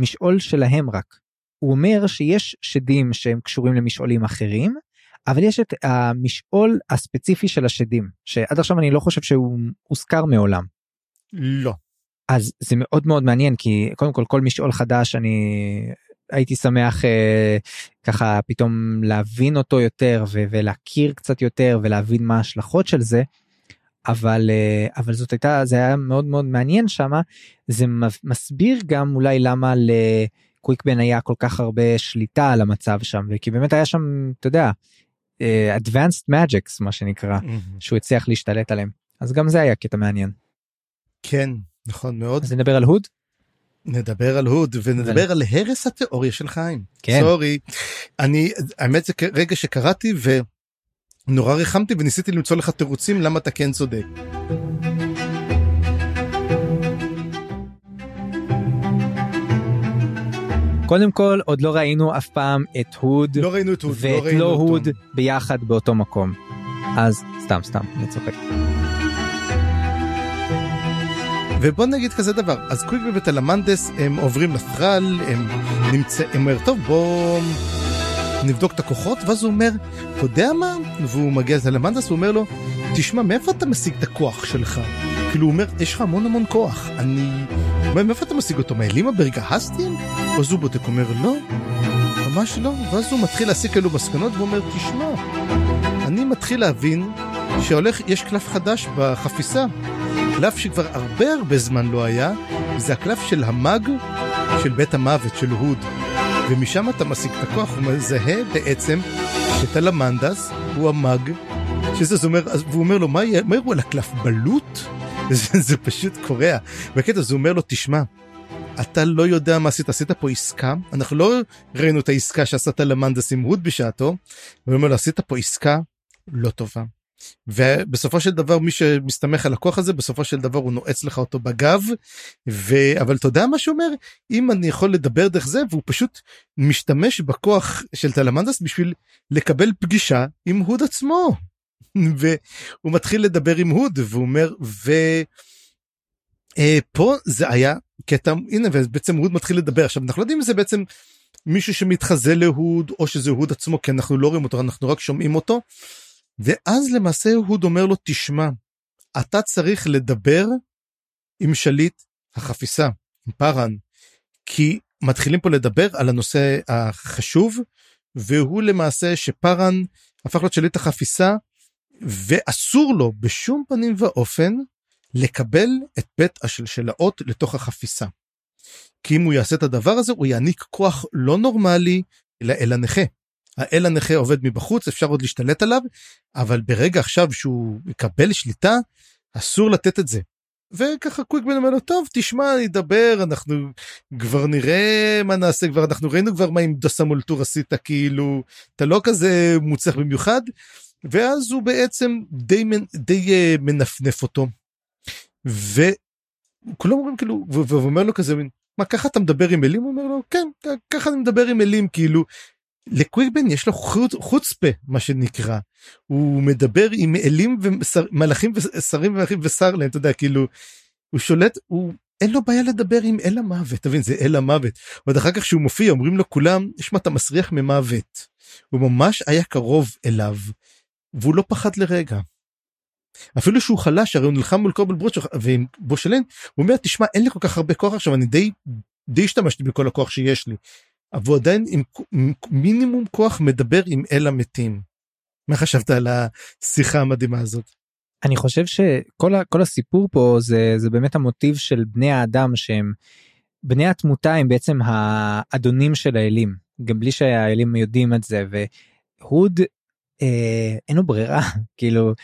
משעול שלהם רק. הוא אומר שיש שדים שהם קשורים למשעולים אחרים, אבל יש את המשעול הספציפי של השדים, שעד עכשיו אני לא חושב שהוא הוזכר מעולם. לא. אז זה מאוד מאוד מעניין כי קודם כל כל משעול חדש אני הייתי שמח אה, ככה פתאום להבין אותו יותר ולהכיר קצת יותר ולהבין מה ההשלכות של זה. אבל אה, אבל זאת הייתה זה היה מאוד מאוד מעניין שמה זה מסביר גם אולי למה לקוויקבן היה כל כך הרבה שליטה על המצב שם וכי באמת היה שם אתה יודע uh, advanced magics מה שנקרא mm-hmm. שהוא הצליח להשתלט עליהם אז גם זה היה קטע מעניין. כן נכון מאוד. אז נדבר על הוד. נדבר על הוד ונדבר על הרס התיאוריה של חיים. כן. סורי. אני האמת זה רגע שקראתי ו... נורא ריחמתי וניסיתי למצוא לך תירוצים למה אתה כן צודק. קודם כל עוד לא ראינו אף פעם את הוד לא ראינו את הוד, לא ואת לא אותו. הוד ביחד באותו מקום. אז סתם סתם אני צוחק. ובוא נגיד כזה דבר, אז קוויק וטלמנדס הם עוברים לת'רל, הם נמצא, הם אומר טוב בוא נבדוק את הכוחות, ואז הוא אומר, אתה יודע מה? והוא מגיע לטלמנדס והוא אומר לו, תשמע מאיפה אתה משיג את הכוח שלך? כאילו הוא אומר, יש לך המון המון כוח, אני... הוא אומר, מאיפה אתה משיג אותו? מהאלים הברגהסטים? אז הוא בודק, אומר, לא, ממש לא, ואז הוא מתחיל להסיק כאלו מסקנות ואומר, תשמע, אני מתחיל להבין שהולך, יש קלף חדש בחפיסה, קלף שכבר הרבה הרבה זמן לא היה, זה הקלף של המאג של בית המוות של הוד. ומשם אתה משיג את הכוח, הוא מזהה בעצם שטלמנדס הוא המאג, שזה זה אומר, והוא אומר לו, מה יראו על הקלף בלוט? זה, זה פשוט קורע. בקטע הוא אומר לו, תשמע, אתה לא יודע מה עשית, עשית פה עסקה, אנחנו לא ראינו את העסקה שעשה טלמנדס עם הוד בשעתו, והוא אומר לו, עשית פה עסקה לא טובה. ובסופו של דבר מי שמסתמך על הכוח הזה בסופו של דבר הוא נועץ לך אותו בגב ו... אבל אתה יודע מה שהוא אומר אם אני יכול לדבר דרך זה והוא פשוט משתמש בכוח של טלמנדס בשביל לקבל פגישה עם הוד עצמו. והוא מתחיל לדבר עם הוד והוא אומר ו... אה, פה זה היה קטע הנה ובעצם הוד מתחיל לדבר עכשיו אנחנו לא יודעים אם זה בעצם מישהו שמתחזה להוד או שזה הוד עצמו כי אנחנו לא רואים אותו אנחנו רק שומעים אותו. ואז למעשה הוד אומר לו תשמע אתה צריך לדבר עם שליט החפיסה עם פארן כי מתחילים פה לדבר על הנושא החשוב והוא למעשה שפארן הפך להיות שליט החפיסה ואסור לו בשום פנים ואופן לקבל את בית השלשלאות לתוך החפיסה. כי אם הוא יעשה את הדבר הזה הוא יעניק כוח לא נורמלי לאל הנכה. האל הנכה עובד מבחוץ אפשר עוד להשתלט עליו אבל ברגע עכשיו שהוא יקבל שליטה אסור לתת את זה. וככה קוויקבן אומר לו טוב תשמע נדבר אנחנו כבר נראה מה נעשה כבר אנחנו ראינו כבר מה עם דוסה מולטור עשית כאילו אתה לא כזה מוצלח במיוחד ואז הוא בעצם די, די uh, מנפנף אותו. וכולם אומרים כאילו ו- והוא אומר לו כזה מה ככה אתה מדבר עם אלים הוא אומר לו כן ככה אני מדבר עם אלים כאילו לקוויקבן יש לו חוצפה מה שנקרא הוא מדבר עם אלים ומלאכים ושרים ומלאכים וסרלן אתה יודע כאילו הוא שולט הוא אין לו בעיה לדבר עם אל המוות תבין זה אל המוות ועוד אחר כך שהוא מופיע אומרים לו כולם יש מה אתה מסריח ממוות הוא ממש היה קרוב אליו והוא לא פחד לרגע. אפילו שהוא חלש הרי הוא נלחם מול קובל ברוץ' ועם בושלן הוא אומר תשמע אין לי כל כך הרבה כוח עכשיו אני די די השתמשתי בכל הכוח שיש לי. אבל הוא עדיין עם, מינימום כוח מדבר עם אל המתים. מה חשבת על השיחה המדהימה הזאת? אני חושב שכל ה- כל הסיפור פה זה זה באמת המוטיב של בני האדם שהם בני התמותה הם בעצם האדונים של האלים גם בלי שהאלים יודעים את זה והוד אה, אין לו ברירה כאילו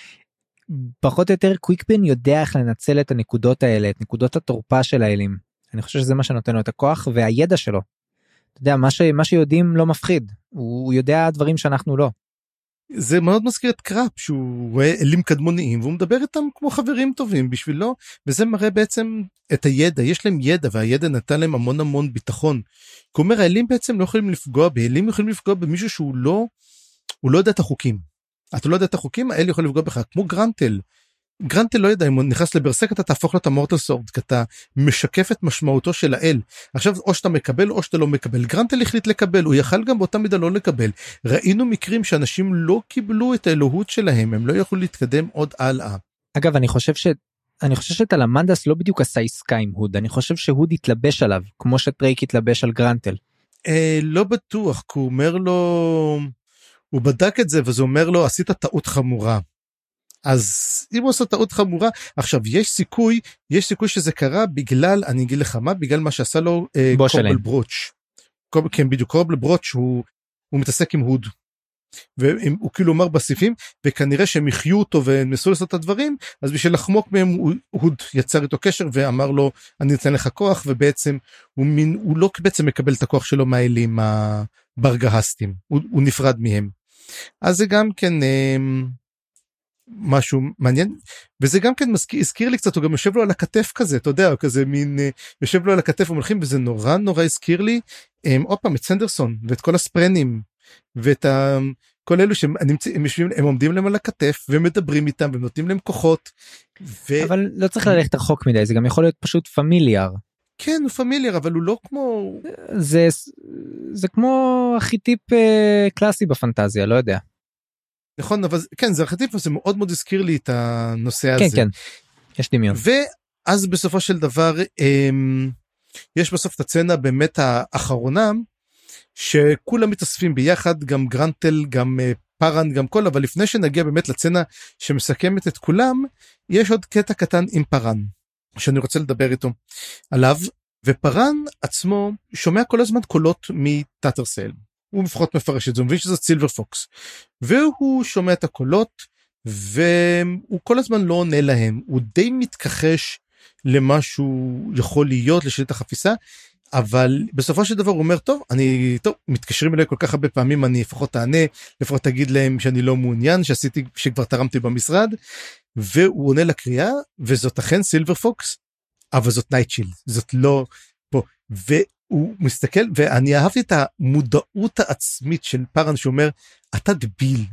פחות או יותר קוויקבן יודע איך לנצל את הנקודות האלה את נקודות התורפה של האלים אני חושב שזה מה שנותן לו את הכוח והידע שלו. אתה יודע מה, ש, מה שיודעים לא מפחיד הוא, הוא יודע דברים שאנחנו לא. זה מאוד מזכיר את קראפ שהוא רואה אלים קדמוניים והוא מדבר איתם כמו חברים טובים בשבילו וזה מראה בעצם את הידע יש להם ידע והידע נתן להם המון המון ביטחון. אומר האלים בעצם לא יכולים לפגוע באלים יכולים לפגוע במישהו שהוא לא הוא לא יודע את החוקים. אתה לא יודע את החוקים האל יכול לפגוע בך כמו גרנטל. גרנטל לא יודע אם הוא נכנס לברסק אתה תהפוך את המורטל סורד כי אתה משקף את משמעותו של האל. עכשיו או שאתה מקבל או שאתה לא מקבל גרנטל החליט לקבל הוא יכל גם באותה מידה לא לקבל. ראינו מקרים שאנשים לא קיבלו את האלוהות שלהם הם לא יכלו להתקדם עוד הלאה. אגב אני חושב ש... אני חושב שטלמנדס לא בדיוק עשה עסקה עם הוד אני חושב שהוד התלבש עליו כמו שטרייק התלבש על גרנטל. אה, לא בטוח כי הוא אומר לו הוא בדק את זה וזה אומר לו עשית טעות חמורה. אז אם הוא עושה טעות חמורה עכשיו יש סיכוי יש סיכוי שזה קרה בגלל אני אגיד לך מה בגלל מה שעשה לו אה. קורבל ברוץ'. קורבל, כן בדיוק קורבל ברוץ' הוא, הוא מתעסק עם הוד. והוא כאילו אמר בסעיפים וכנראה שהם יחיו אותו וניסו לעשות את הדברים אז בשביל לחמוק מהם הוא, הוד יצר איתו קשר ואמר לו אני אתן לך כוח ובעצם הוא מין הוא לא בעצם מקבל את הכוח שלו מהאלים הברגהסטים הוא, הוא נפרד מהם. אז זה גם כן אה, משהו מעניין וזה גם כן מזכיר הזכיר לי קצת הוא גם יושב לו על הכתף כזה אתה יודע כזה מין אה, יושב לו על הכתף ומלכים וזה נורא נורא הזכיר לי אה, עוד פעם את סנדרסון ואת כל הספרנים ואת ה... כל אלו שהם נמצאים הם יושבים הם עומדים להם על הכתף ומדברים איתם ונותנים להם כוחות. ו... אבל לא צריך ללכת רחוק מדי זה גם יכול להיות פשוט פמיליאר. כן הוא פמיליאר אבל הוא לא כמו זה זה כמו ארכיטיפ אה, קלאסי בפנטזיה לא יודע. נכון אבל כן זה ארכיטיפ זה מאוד מאוד הזכיר לי את הנושא כן, הזה. כן כן יש דמיון. ואז בסופו של דבר אמ, יש בסוף את הצצנה באמת האחרונה שכולם מתאספים ביחד גם גרנטל גם אה, פארן גם כל אבל לפני שנגיע באמת לצצנה שמסכמת את כולם יש עוד קטע קטן עם פארן שאני רוצה לדבר איתו עליו ופארן עצמו שומע כל הזמן קולות מטאטרסל הוא לפחות מפרש את זה הוא מבין שזאת סילבר פוקס והוא שומע את הקולות והוא כל הזמן לא עונה להם. הוא די מתכחש למה שהוא יכול להיות לשליט החפיסה אבל בסופו של דבר הוא אומר טוב אני טוב מתקשרים אליי כל כך הרבה פעמים אני לפחות אענה לפחות תגיד להם שאני לא מעוניין שעשיתי שכבר תרמתי במשרד. והוא עונה לקריאה וזאת אכן סילבר פוקס אבל זאת נייטשיל זאת לא פה והוא מסתכל ואני אהבתי את המודעות העצמית של פארן שאומר אתה דביל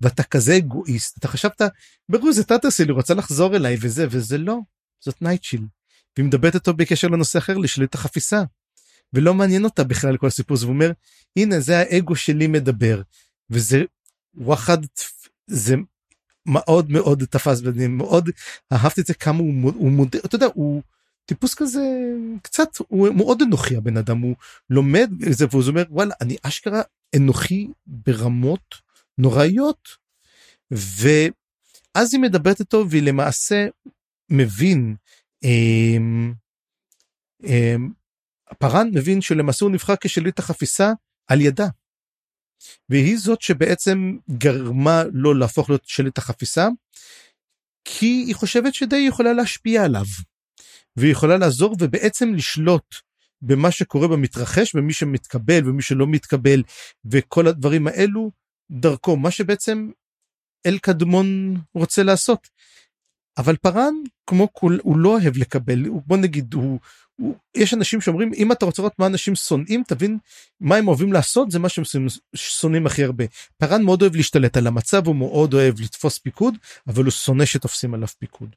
ואתה כזה אגואיסט אתה חשבת ברור זה טאטרסיל הוא רצה לחזור אליי וזה וזה לא זאת נייטשיל. והיא מדברת איתו בקשר לנושא אחר לשליט החפיסה. ולא מעניין אותה בכלל כל הסיפור הזה, והוא אומר הנה זה האגו שלי מדבר וזה וואחד זה מאוד מאוד תפס ואני מאוד אהבתי את זה כמה הוא, הוא מודה אתה יודע הוא טיפוס כזה קצת הוא מאוד אנוכי הבן אדם הוא לומד זה והוא אומר וואלה אני אשכרה אנוכי ברמות נוראיות ואז היא מדברת איתו והיא למעשה מבין אמ, אמ, פארן מבין שלמעשה הוא נבחר כשליט החפיסה על ידה. והיא זאת שבעצם גרמה לו להפוך להיות שליט החפיסה כי היא חושבת שדי יכולה להשפיע עליו. והיא יכולה לעזור ובעצם לשלוט במה שקורה במתרחש במי שמתקבל ומי שלא מתקבל וכל הדברים האלו דרכו מה שבעצם אל קדמון רוצה לעשות. אבל פארן כמו כול הוא לא אוהב לקבל הוא בוא נגיד הוא, הוא יש אנשים שאומרים אם אתה רוצה לראות מה אנשים שונאים תבין מה הם אוהבים לעשות זה מה שהם שונאים הכי הרבה. פארן מאוד אוהב להשתלט על המצב הוא מאוד אוהב לתפוס פיקוד אבל הוא שונא שתופסים עליו פיקוד.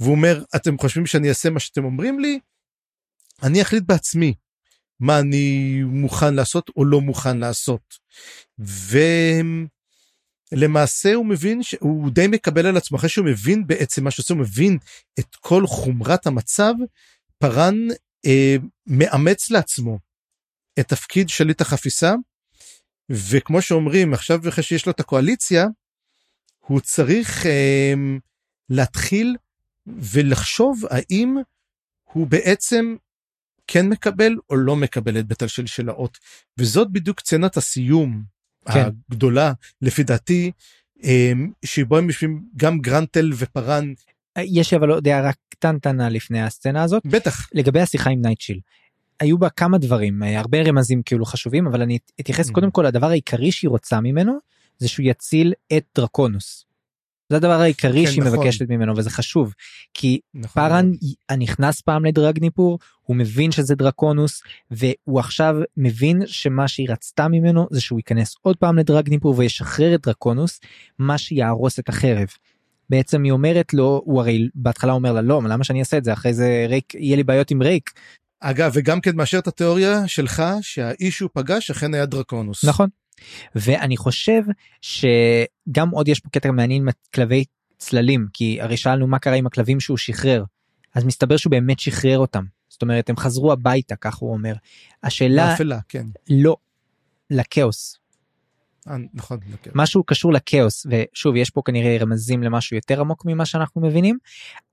והוא אומר אתם חושבים שאני אעשה מה שאתם אומרים לי אני אחליט בעצמי מה אני מוכן לעשות או לא מוכן לעשות. ו... למעשה הוא מבין שהוא די מקבל על עצמו אחרי שהוא מבין בעצם מה שעושה הוא מבין את כל חומרת המצב פארן אה, מאמץ לעצמו את תפקיד שליט החפיסה וכמו שאומרים עכשיו אחרי שיש לו את הקואליציה הוא צריך אה, להתחיל ולחשוב האם הוא בעצם כן מקבל או לא מקבל את בית השלשלאות וזאת בדיוק סצנת הסיום כן. הגדולה לפי דעתי אמ, שבו הם יושבים גם גרנטל ופארן. יש אבל עוד הערה קטנטנה לפני הסצנה הזאת בטח לגבי השיחה עם נייטשיל. היו בה כמה דברים אה, הרבה רמזים כאילו חשובים אבל אני אתייחס mm. קודם כל לדבר העיקרי שהיא רוצה ממנו זה שהוא יציל את דרקונוס. זה הדבר העיקרי כן, שהיא נכון. מבקשת ממנו וזה חשוב כי נכון. פארן נכנס פעם לדרגניפור הוא מבין שזה דרקונוס והוא עכשיו מבין שמה שהיא רצתה ממנו זה שהוא ייכנס עוד פעם לדרגניפור וישחרר את דרקונוס מה שיהרוס את החרב. בעצם היא אומרת לו הוא הרי בהתחלה אומר לה לא למה שאני אעשה את זה אחרי זה ריק יהיה לי בעיות עם ריק. אגב וגם כן מאשר את התיאוריה שלך שהאיש שהוא פגש אכן היה דרקונוס. נכון ואני חושב שגם עוד יש פה קטע מעניין עם כלבי צללים כי הרי שאלנו מה קרה עם הכלבים שהוא שחרר. אז מסתבר שהוא באמת שחרר אותם. זאת אומרת הם חזרו הביתה כך הוא אומר. השאלה לאפלה כן. לא לכאוס. אה, נכון משהו קשור לכאוס ושוב יש פה כנראה רמזים למשהו יותר עמוק ממה שאנחנו מבינים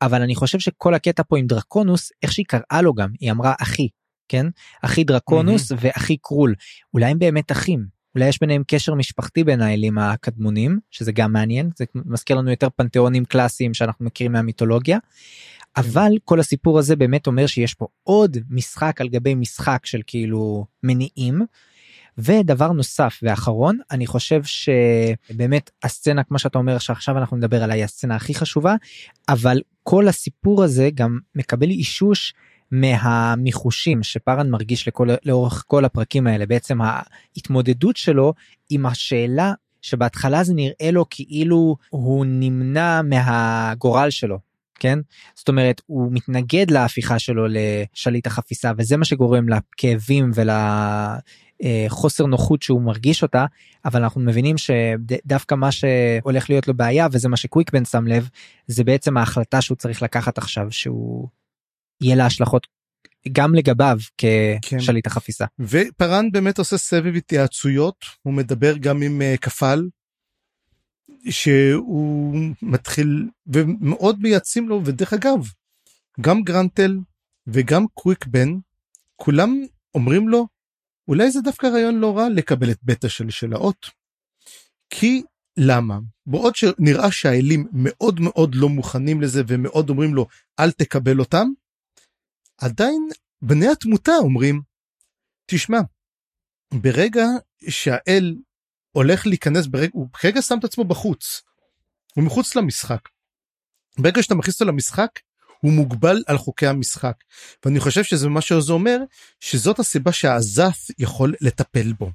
אבל אני חושב שכל הקטע פה עם דרקונוס איך שהיא קראה לו גם היא אמרה אחי כן? אחי דרקונוס mm-hmm. ואחי קרול. אולי הם באמת אחים אולי יש ביניהם קשר משפחתי בין האלים הקדמונים שזה גם מעניין זה מזכיר לנו יותר פנתיאונים קלאסיים שאנחנו מכירים מהמיתולוגיה. אבל כל הסיפור הזה באמת אומר שיש פה עוד משחק על גבי משחק של כאילו מניעים ודבר נוסף ואחרון אני חושב שבאמת הסצנה כמו שאתה אומר שעכשיו אנחנו נדבר עליה היא הסצנה הכי חשובה אבל כל הסיפור הזה גם מקבל אישוש מהמיחושים שפארן מרגיש לכל, לאורך כל הפרקים האלה. בעצם ההתמודדות שלו עם השאלה שבהתחלה זה נראה לו כאילו הוא נמנע מהגורל שלו כן? זאת אומרת הוא מתנגד להפיכה שלו לשליט החפיסה וזה מה שגורם לכאבים ולחוסר נוחות שהוא מרגיש אותה אבל אנחנו מבינים שדווקא מה שהולך להיות לו בעיה וזה מה שקוויקבן שם לב זה בעצם ההחלטה שהוא צריך לקחת עכשיו שהוא יהיה לה השלכות גם לגביו כשליט כן. החפיסה. ופארן באמת עושה סבב התייעצויות הוא מדבר גם עם uh, כפל שהוא מתחיל ומאוד מייעצים לו ודרך אגב גם גרנטל וגם קוויקבן כולם אומרים לו אולי זה דווקא רעיון לא רע לקבל את בית השלשלאות. כי למה? בעוד שנראה שהאלים מאוד מאוד לא מוכנים לזה ומאוד אומרים לו אל תקבל אותם, עדיין בני התמותה אומרים תשמע ברגע שהאל הולך להיכנס ברגע הוא כרגע שם את עצמו בחוץ. הוא מחוץ למשחק. ברגע שאתה מכניס אותו למשחק הוא מוגבל על חוקי המשחק ואני חושב שזה מה שזה אומר שזאת הסיבה שהעזף יכול לטפל בו.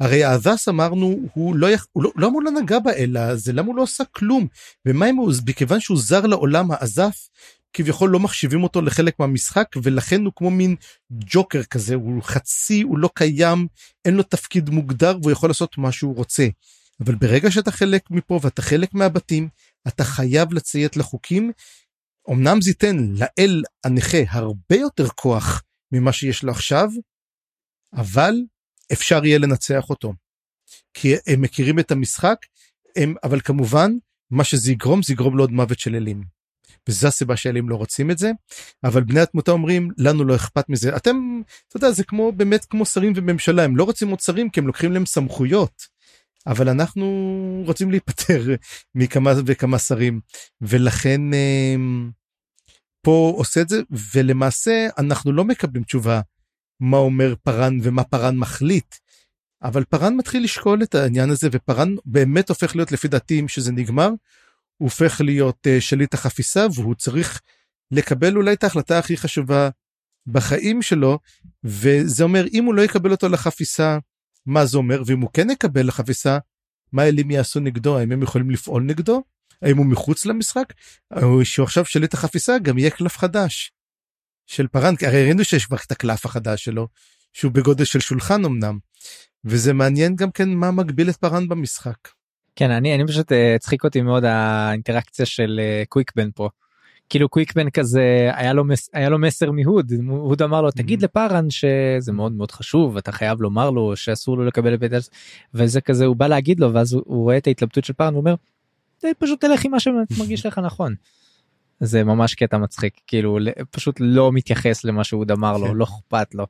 הרי העזס אמרנו הוא לא יכ... הוא לא, למה הוא לא נגע באלה הזה למה הוא לא עושה כלום ומה אם הוא מכיוון שהוא זר לעולם העזף כביכול לא מחשיבים אותו לחלק מהמשחק ולכן הוא כמו מין ג'וקר כזה הוא חצי הוא לא קיים אין לו תפקיד מוגדר והוא יכול לעשות מה שהוא רוצה. אבל ברגע שאתה חלק מפה ואתה חלק מהבתים אתה חייב לציית לחוקים. אמנם זה ייתן לאל הנכה הרבה יותר כוח ממה שיש לו עכשיו אבל אפשר יהיה לנצח אותו. כי הם מכירים את המשחק הם אבל כמובן מה שזה יגרום זה יגרום לעוד מוות של אלים. וזו הסיבה שאלים לא רוצים את זה אבל בני התמותה אומרים לנו לא אכפת מזה אתם אתה יודע זה כמו באמת כמו שרים וממשלה הם לא רוצים עוד שרים כי הם לוקחים להם סמכויות. אבל אנחנו רוצים להיפטר מכמה וכמה שרים ולכן אמ, פה עושה את זה ולמעשה אנחנו לא מקבלים תשובה מה אומר פארן ומה פארן מחליט. אבל פארן מתחיל לשקול את העניין הזה ופארן באמת הופך להיות לפי דעתי שזה נגמר הוא הופך להיות uh, שליט החפיסה והוא צריך לקבל אולי את ההחלטה הכי חשובה בחיים שלו וזה אומר אם הוא לא יקבל אותו לחפיסה מה זה אומר? ואם הוא כן יקבל לחפיסה מה אלים יעשו נגדו? האם הם יכולים לפעול נגדו? האם הוא מחוץ למשחק? או שהוא עכשיו שליט החפיסה גם יהיה קלף חדש של פארן הרי ראינו שיש כבר את הקלף החדש שלו שהוא בגודל של שולחן אמנם. וזה מעניין גם כן מה מגביל את פארן במשחק. כן אני אני פשוט אה, הצחיק אותי מאוד האינטראקציה של קוויקבן אה, פה. כאילו קוויקבן כזה היה לו מס, היה לו מסר מהוד הוד אמר לו תגיד mm-hmm. לפארן שזה מאוד מאוד חשוב אתה חייב לומר לו שאסור לו לקבל את בית וזה כזה הוא בא להגיד לו ואז הוא, הוא רואה את ההתלבטות של פארן הוא אומר פשוט תלך עם מה שמרגיש לך נכון. זה ממש קטע מצחיק כאילו פשוט לא מתייחס למה שהוא אמר לו כן. לא אכפת לו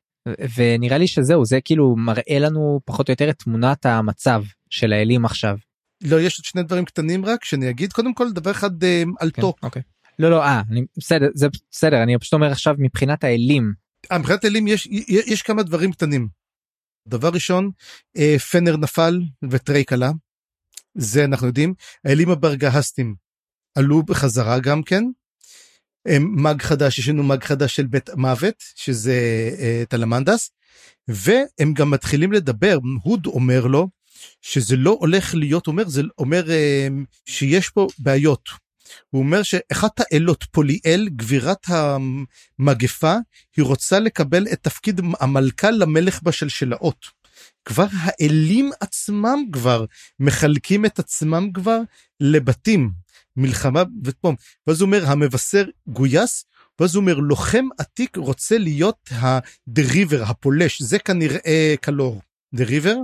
ונראה לי שזהו זה כאילו מראה לנו פחות או יותר את תמונת המצב של האלים עכשיו לא יש עוד שני דברים קטנים רק שאני אגיד קודם כל דבר אחד אה, על כן, טוק. אוקיי. לא לא אה אני בסדר זה בסדר אני פשוט אומר עכשיו מבחינת האלים. אה, מבחינת האלים יש יש כמה דברים קטנים. דבר ראשון אה, פנר נפל וטרייק עלה. זה אנחנו יודעים האלים הברגהסטים עלו בחזרה גם כן. מאג חדש יש לנו מאג חדש של בית מוות שזה אה, טלמנדס והם גם מתחילים לדבר הוד אומר לו שזה לא הולך להיות אומר זה אומר אה, שיש פה בעיות. הוא אומר שאחת האלות פוליאל גבירת המגפה היא רוצה לקבל את תפקיד המלכה למלך בשלשלאות. כבר האלים עצמם כבר מחלקים את עצמם כבר לבתים מלחמה ופה ואז הוא אומר המבשר גויס ואז הוא אומר לוחם עתיק רוצה להיות הדריבר הפולש זה כנראה קלור דריבר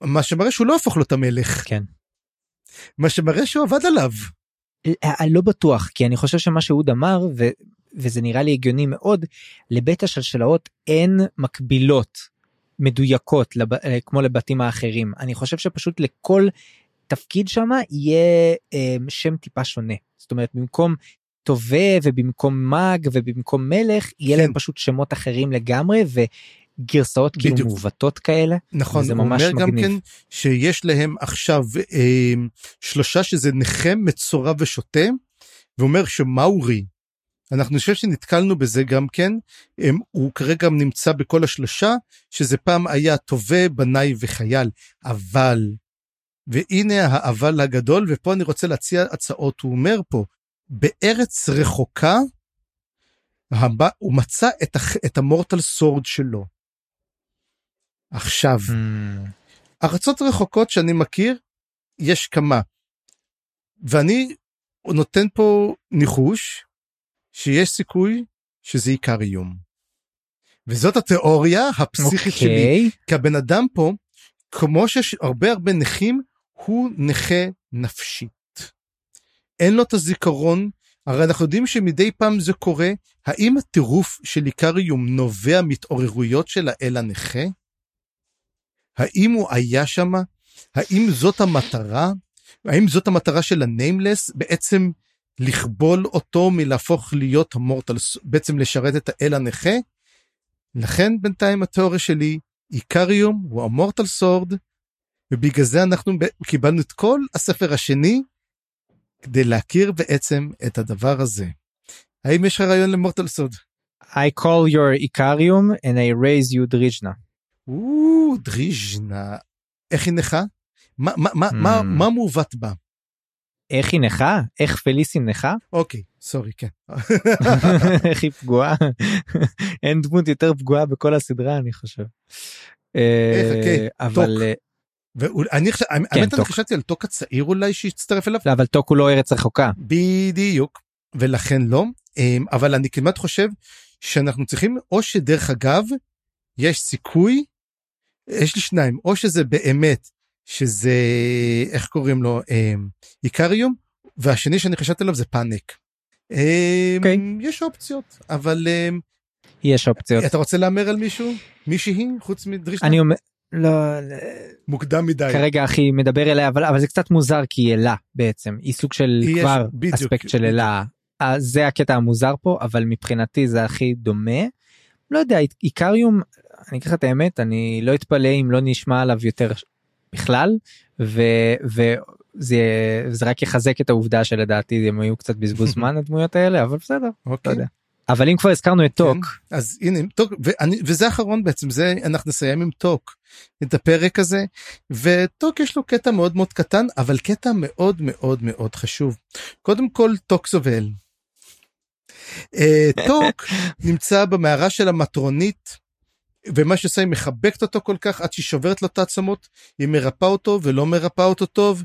מה שמראה שהוא לא הפוך לו את המלך. כן. מה שמראה שהוא עבד עליו. אני אה, אה, לא בטוח כי אני חושב שמה שאהוד אמר ו, וזה נראה לי הגיוני מאוד לבית השלשלאות אין מקבילות מדויקות לב, אה, כמו לבתים האחרים אני חושב שפשוט לכל תפקיד שם יהיה אה, שם טיפה שונה זאת אומרת במקום תובע ובמקום מאג ובמקום מלך יהיה כן. להם פשוט שמות אחרים לגמרי גרסאות כאילו בדיוק. מעוותות כאלה. נכון, הוא ממש אומר גם מגניב. כן שיש להם עכשיו אה, שלושה שזה נכה, מצורע ושוטה, ואומר שמאורי, אנחנו חושב שנתקלנו בזה גם כן, הם, הוא כרגע נמצא בכל השלושה, שזה פעם היה טובה, בנאי וחייל, אבל, והנה האבל הגדול, ופה אני רוצה להציע הצעות, הוא אומר פה, בארץ רחוקה, הבא, הוא מצא את, הח- את המורטל סורד שלו. עכשיו, Hmm. ארצות רחוקות שאני מכיר, יש כמה. ואני נותן פה ניחוש שיש סיכוי שזה עיקר איום. וזאת התיאוריה הפסיכית שלי. אוקיי. כי הבן אדם פה, כמו שיש הרבה הרבה נכים, הוא נכה נפשית. אין לו את הזיכרון, הרי אנחנו יודעים שמדי פעם זה קורה, האם הטירוף של איקריום נובע מהתעוררויות של האל הנכה? האם הוא היה שם? האם זאת המטרה? האם זאת המטרה של הניימלס? בעצם לכבול אותו מלהפוך להיות המורטל, בעצם לשרת את האל הנכה? לכן בינתיים התיאוריה שלי, איקריום הוא המורטל סורד, ובגלל זה אנחנו קיבלנו את כל הספר השני, כדי להכיר בעצם את הדבר הזה. האם יש לך רעיון למורטל סורד? I call your Icarium and I raise you Drijna. או, דריז'נה. איך היא נכה? מה, מה, מה, מה, Hmm. מה מעוות בה? איך היא נכה? איך פליסין נכה? אוקיי, סורי, כן. איך היא פגועה? אין דמות יותר פגועה בכל הסדרה אני חושב. אה, אוקיי, אבל טוק. אה, ואני חושב, האמת אני טוק. חשבתי על טוק הצעיר אולי שהצטרף אליו. לא, אבל טוק הוא לא ארץ רחוקה. בדיוק. ולכן לא. אבל אני כמעט חושב שאנחנו צריכים, או שדרך אגב, יש סיכוי, יש לי שניים, או שזה באמת, שזה, איך קוראים לו, אמ, איקריום, והשני שאני חשבתי עליו זה פאניק. אמ, אוקיי. יש אופציות, אבל אמ, יש אופציות. אתה רוצה להמר על מישהו? מישהי? חוץ מדרישנה? אני אומר, לא, לא, מוקדם מדי. כרגע אחי מדבר אליה אבל אבל זה קצת מוזר כי היא אלה בעצם היא סוג של היא כבר בדיוק, אספקט של בדיוק. אלה. אה, זה הקטע המוזר פה אבל מבחינתי זה הכי דומה. לא יודע איקריום אני אגיד לך את האמת אני לא אתפלא אם לא נשמע עליו יותר בכלל ו- וזה זה רק יחזק את העובדה שלדעתי הם היו קצת בזבוז זמן הדמויות האלה אבל בסדר לא אוקיי. יודע. אבל אם כבר הזכרנו את טוק אז הנה טוק ואני וזה האחרון בעצם זה אנחנו נסיים עם טוק את הפרק הזה וטוק יש לו קטע מאוד מאוד קטן אבל קטע מאוד מאוד מאוד חשוב קודם כל טוק סובל. אה, טוק נמצא במערה של המטרונית ומה שעושה היא מחבקת אותו כל כך עד שהיא שוברת לו את העצמות היא מרפאה אותו ולא מרפאה אותו טוב.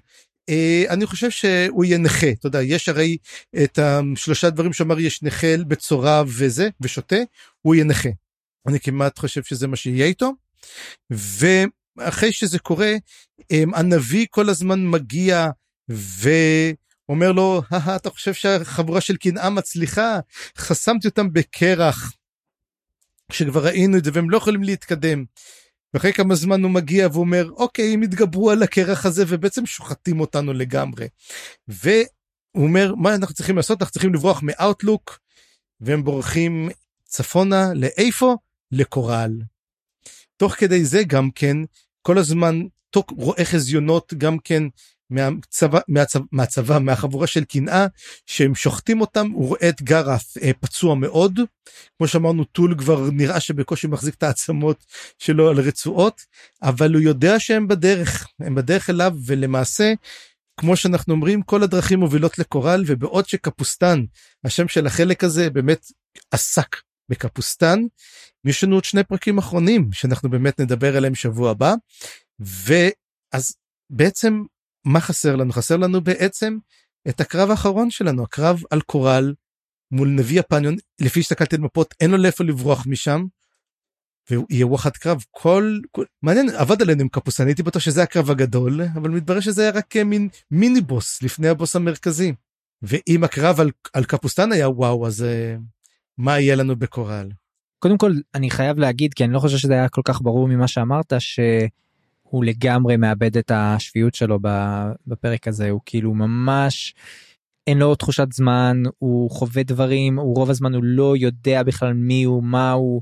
אה, אני חושב שהוא יהיה נכה אתה יודע יש הרי את השלושה דברים שאמר יש נכה בצורה וזה ושותה הוא יהיה נכה. אני כמעט חושב שזה מה שיהיה איתו. ואחרי שזה קורה אמ, הנביא כל הזמן מגיע ואומר לו "הא, אתה חושב שהחבורה של קנאה מצליחה חסמתי אותם בקרח. כשכבר ראינו את זה והם לא יכולים להתקדם. ואחרי כמה זמן הוא מגיע ואומר אוקיי הם התגברו על הקרח הזה ובעצם שוחטים אותנו לגמרי. והוא אומר מה אנחנו צריכים לעשות אנחנו צריכים לברוח מאוטלוק והם בורחים צפונה לאיפה לקורל. תוך כדי זה גם כן כל הזמן תוק רואה חזיונות גם כן מהצבא, מהצבא, מהצבא מהחבורה של קנאה שהם שוחטים אותם הוא רואה את גרף אה, פצוע מאוד. כמו שאמרנו טול כבר נראה שבקושי מחזיק את העצמות שלו על רצועות אבל הוא יודע שהם בדרך הם בדרך אליו ולמעשה כמו שאנחנו אומרים כל הדרכים מובילות לקורל ובעוד שקפוסטן השם של החלק הזה באמת עסק בקפוסטן יש לנו עוד שני פרקים אחרונים שאנחנו באמת נדבר עליהם שבוע הבא ואז בעצם מה חסר לנו חסר לנו בעצם את הקרב האחרון שלנו הקרב על קורל מול נביא הפניון לפי שהסתכלתי על מפות אין לו לאיפה לברוח משם. והוא יהיה וואחד קרב כל, כל מעניין עבד עלינו עם קפוסטן הייתי בטוח שזה הקרב הגדול אבל מתברר שזה היה רק מין מיני בוס לפני הבוס המרכזי. ואם הקרב על, על קפוסטן היה וואו אז uh, מה יהיה לנו בקורל. קודם כל אני חייב להגיד כי אני לא חושב שזה היה כל כך ברור ממה שאמרת שהוא לגמרי מאבד את השפיות שלו בפרק הזה הוא כאילו ממש אין לו תחושת זמן הוא חווה דברים הוא רוב הזמן הוא לא יודע בכלל מי הוא מה הוא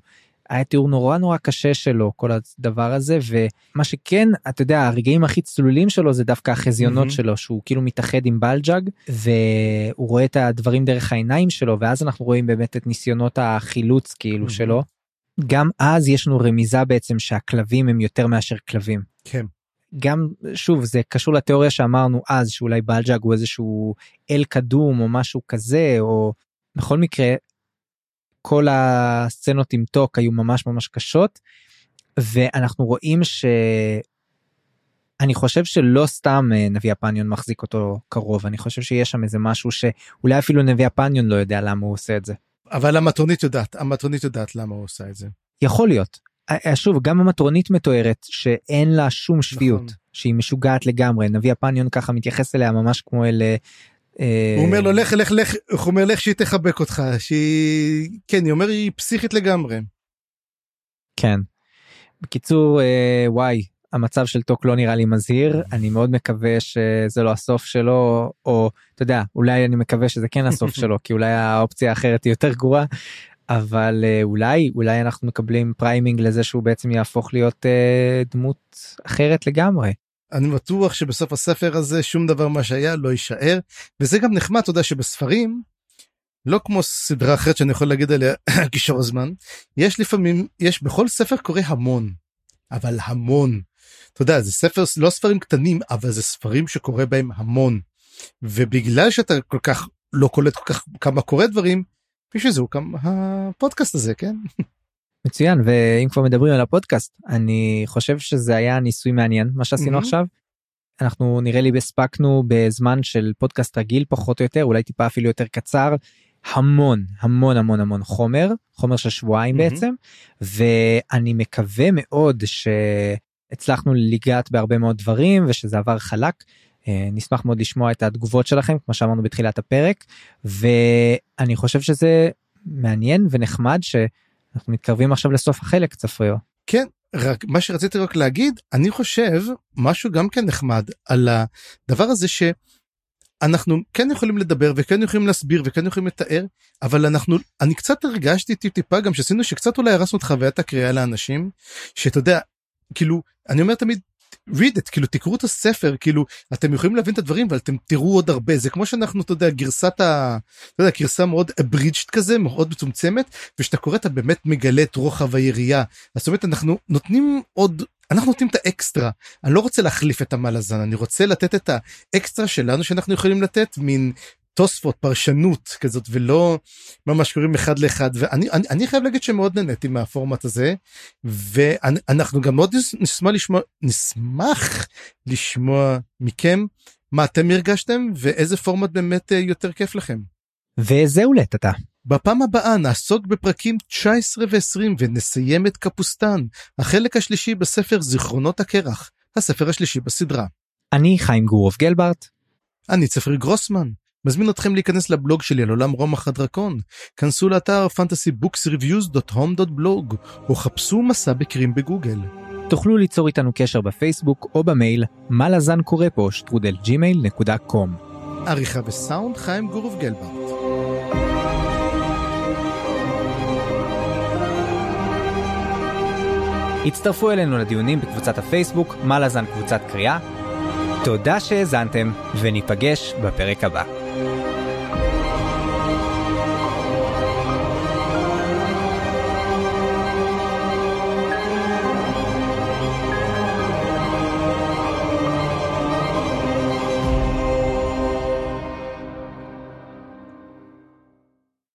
היה תיאור נורא נורא קשה שלו כל הדבר הזה ומה שכן אתה יודע הרגעים הכי צלולים שלו זה דווקא החזיונות mm-hmm. שלו שהוא כאילו מתאחד עם בלג'אג והוא רואה את הדברים דרך העיניים שלו ואז אנחנו רואים באמת את ניסיונות החילוץ כאילו mm-hmm. שלו. גם אז יש לנו רמיזה בעצם שהכלבים הם יותר מאשר כלבים. כן. גם שוב זה קשור לתיאוריה שאמרנו אז שאולי בלג'אג הוא איזשהו אל קדום או משהו כזה או בכל מקרה כל הסצנות עם טוק היו ממש ממש קשות ואנחנו רואים ש... אני חושב שלא סתם אה, נביא הפניון מחזיק אותו קרוב אני חושב שיש שם איזה משהו שאולי אפילו נביא הפניון לא יודע למה הוא עושה את זה. אבל המטרונית יודעת המטרונית יודעת למה הוא עושה את זה. יכול להיות אה, אה, שוב גם המטרונית מתוארת שאין לה שום שפיות נכון. שהיא משוגעת לגמרי נביא הפניון ככה מתייחס אליה ממש כמו אל אה, הוא אומר לו לך לך לך הוא אומר לך שהיא תחבק אותך שהיא כן היא אומר היא פסיכית לגמרי. כן. בקיצור אה, וואי המצב של טוק לא נראה לי מזהיר אני מאוד מקווה שזה לא הסוף שלו או אתה יודע אולי אני מקווה שזה כן הסוף שלו כי אולי האופציה האחרת היא יותר גרועה אבל אה, אולי אולי אנחנו מקבלים framing לזה שהוא בעצם יהפוך להיות דמות אחרת לגמרי. אני בטוח שבסוף הספר הזה שום דבר מה שהיה לא יישאר וזה גם נחמד אתה יודע שבספרים לא כמו סדרה אחרת שאני יכול להגיד עליה קישור הזמן יש לפעמים יש בכל ספר קורה המון אבל המון. אתה יודע זה ספר לא ספרים קטנים אבל זה ספרים שקורה בהם המון ובגלל שאתה כל כך לא קולט כל כך כמה קורה דברים בשביל זה הוקם הפודקאסט הזה כן. מצוין ואם כבר מדברים על הפודקאסט אני חושב שזה היה ניסוי מעניין מה שעשינו mm-hmm. עכשיו. אנחנו נראה לי הספקנו בזמן של פודקאסט רגיל פחות או יותר אולי טיפה אפילו יותר קצר המון המון המון המון חומר חומר של שבועיים mm-hmm. בעצם ואני מקווה מאוד שהצלחנו לגעת בהרבה מאוד דברים ושזה עבר חלק. אה, נשמח מאוד לשמוע את התגובות שלכם כמו שאמרנו בתחילת הפרק ואני חושב שזה מעניין ונחמד ש... אנחנו מתקרבים עכשיו לסוף החלק צפריו. כן רק מה שרציתי רק להגיד אני חושב משהו גם כן נחמד על הדבר הזה שאנחנו כן יכולים לדבר וכן יכולים להסביר וכן יכולים לתאר אבל אנחנו אני קצת הרגשתי טיפה גם שעשינו שקצת אולי הרסנו את חוויית הקריאה לאנשים שאתה יודע כאילו אני אומר תמיד read it כאילו תקראו את הספר כאילו אתם יכולים להבין את הדברים אבל אתם תראו עוד הרבה. זה כמו שאנחנו אתה יודע גרסת ה... אתה יודע, גרסה מאוד abridged כזה מאוד מצומצמת ושאתה קורא אתה באמת מגלה את רוחב היריעה. זאת אומרת אנחנו נותנים עוד אנחנו נותנים את האקסטרה. אני לא רוצה להחליף את המלאזן אני רוצה לתת את האקסטרה שלנו שאנחנו יכולים לתת מין תוספות פרשנות כזאת ולא ממש קוראים אחד לאחד ואני אני, אני חייב להגיד שמאוד נהניתי מהפורמט הזה ואנחנו גם מאוד נשמח לשמוע נשמח לשמוע מכם מה אתם הרגשתם ואיזה פורמט באמת אה, יותר כיף לכם. וזהו לטאטה. בפעם הבאה נעסוק בפרקים 19 ו-20 ונסיים את קפוסטן, החלק השלישי בספר זיכרונות הקרח, הספר השלישי בסדרה. אני חיים גורוב גלברט. אני צפרי גרוסמן. מזמין אתכם להיכנס לבלוג שלי על עולם רומח הדרקון. כנסו לאתר fantasybooksreviews.home.blog או חפשו מסע בקרים בגוגל. תוכלו ליצור איתנו קשר בפייסבוק או במייל מה לזן קורא פה שטרודל ג'ימייל נקודה קום. עריכה וסאונד חיים גורוב גלברט. הצטרפו אלינו לדיונים בקבוצת הפייסבוק מה לזן קבוצת קריאה. תודה שהאזנתם וניפגש בפרק הבא.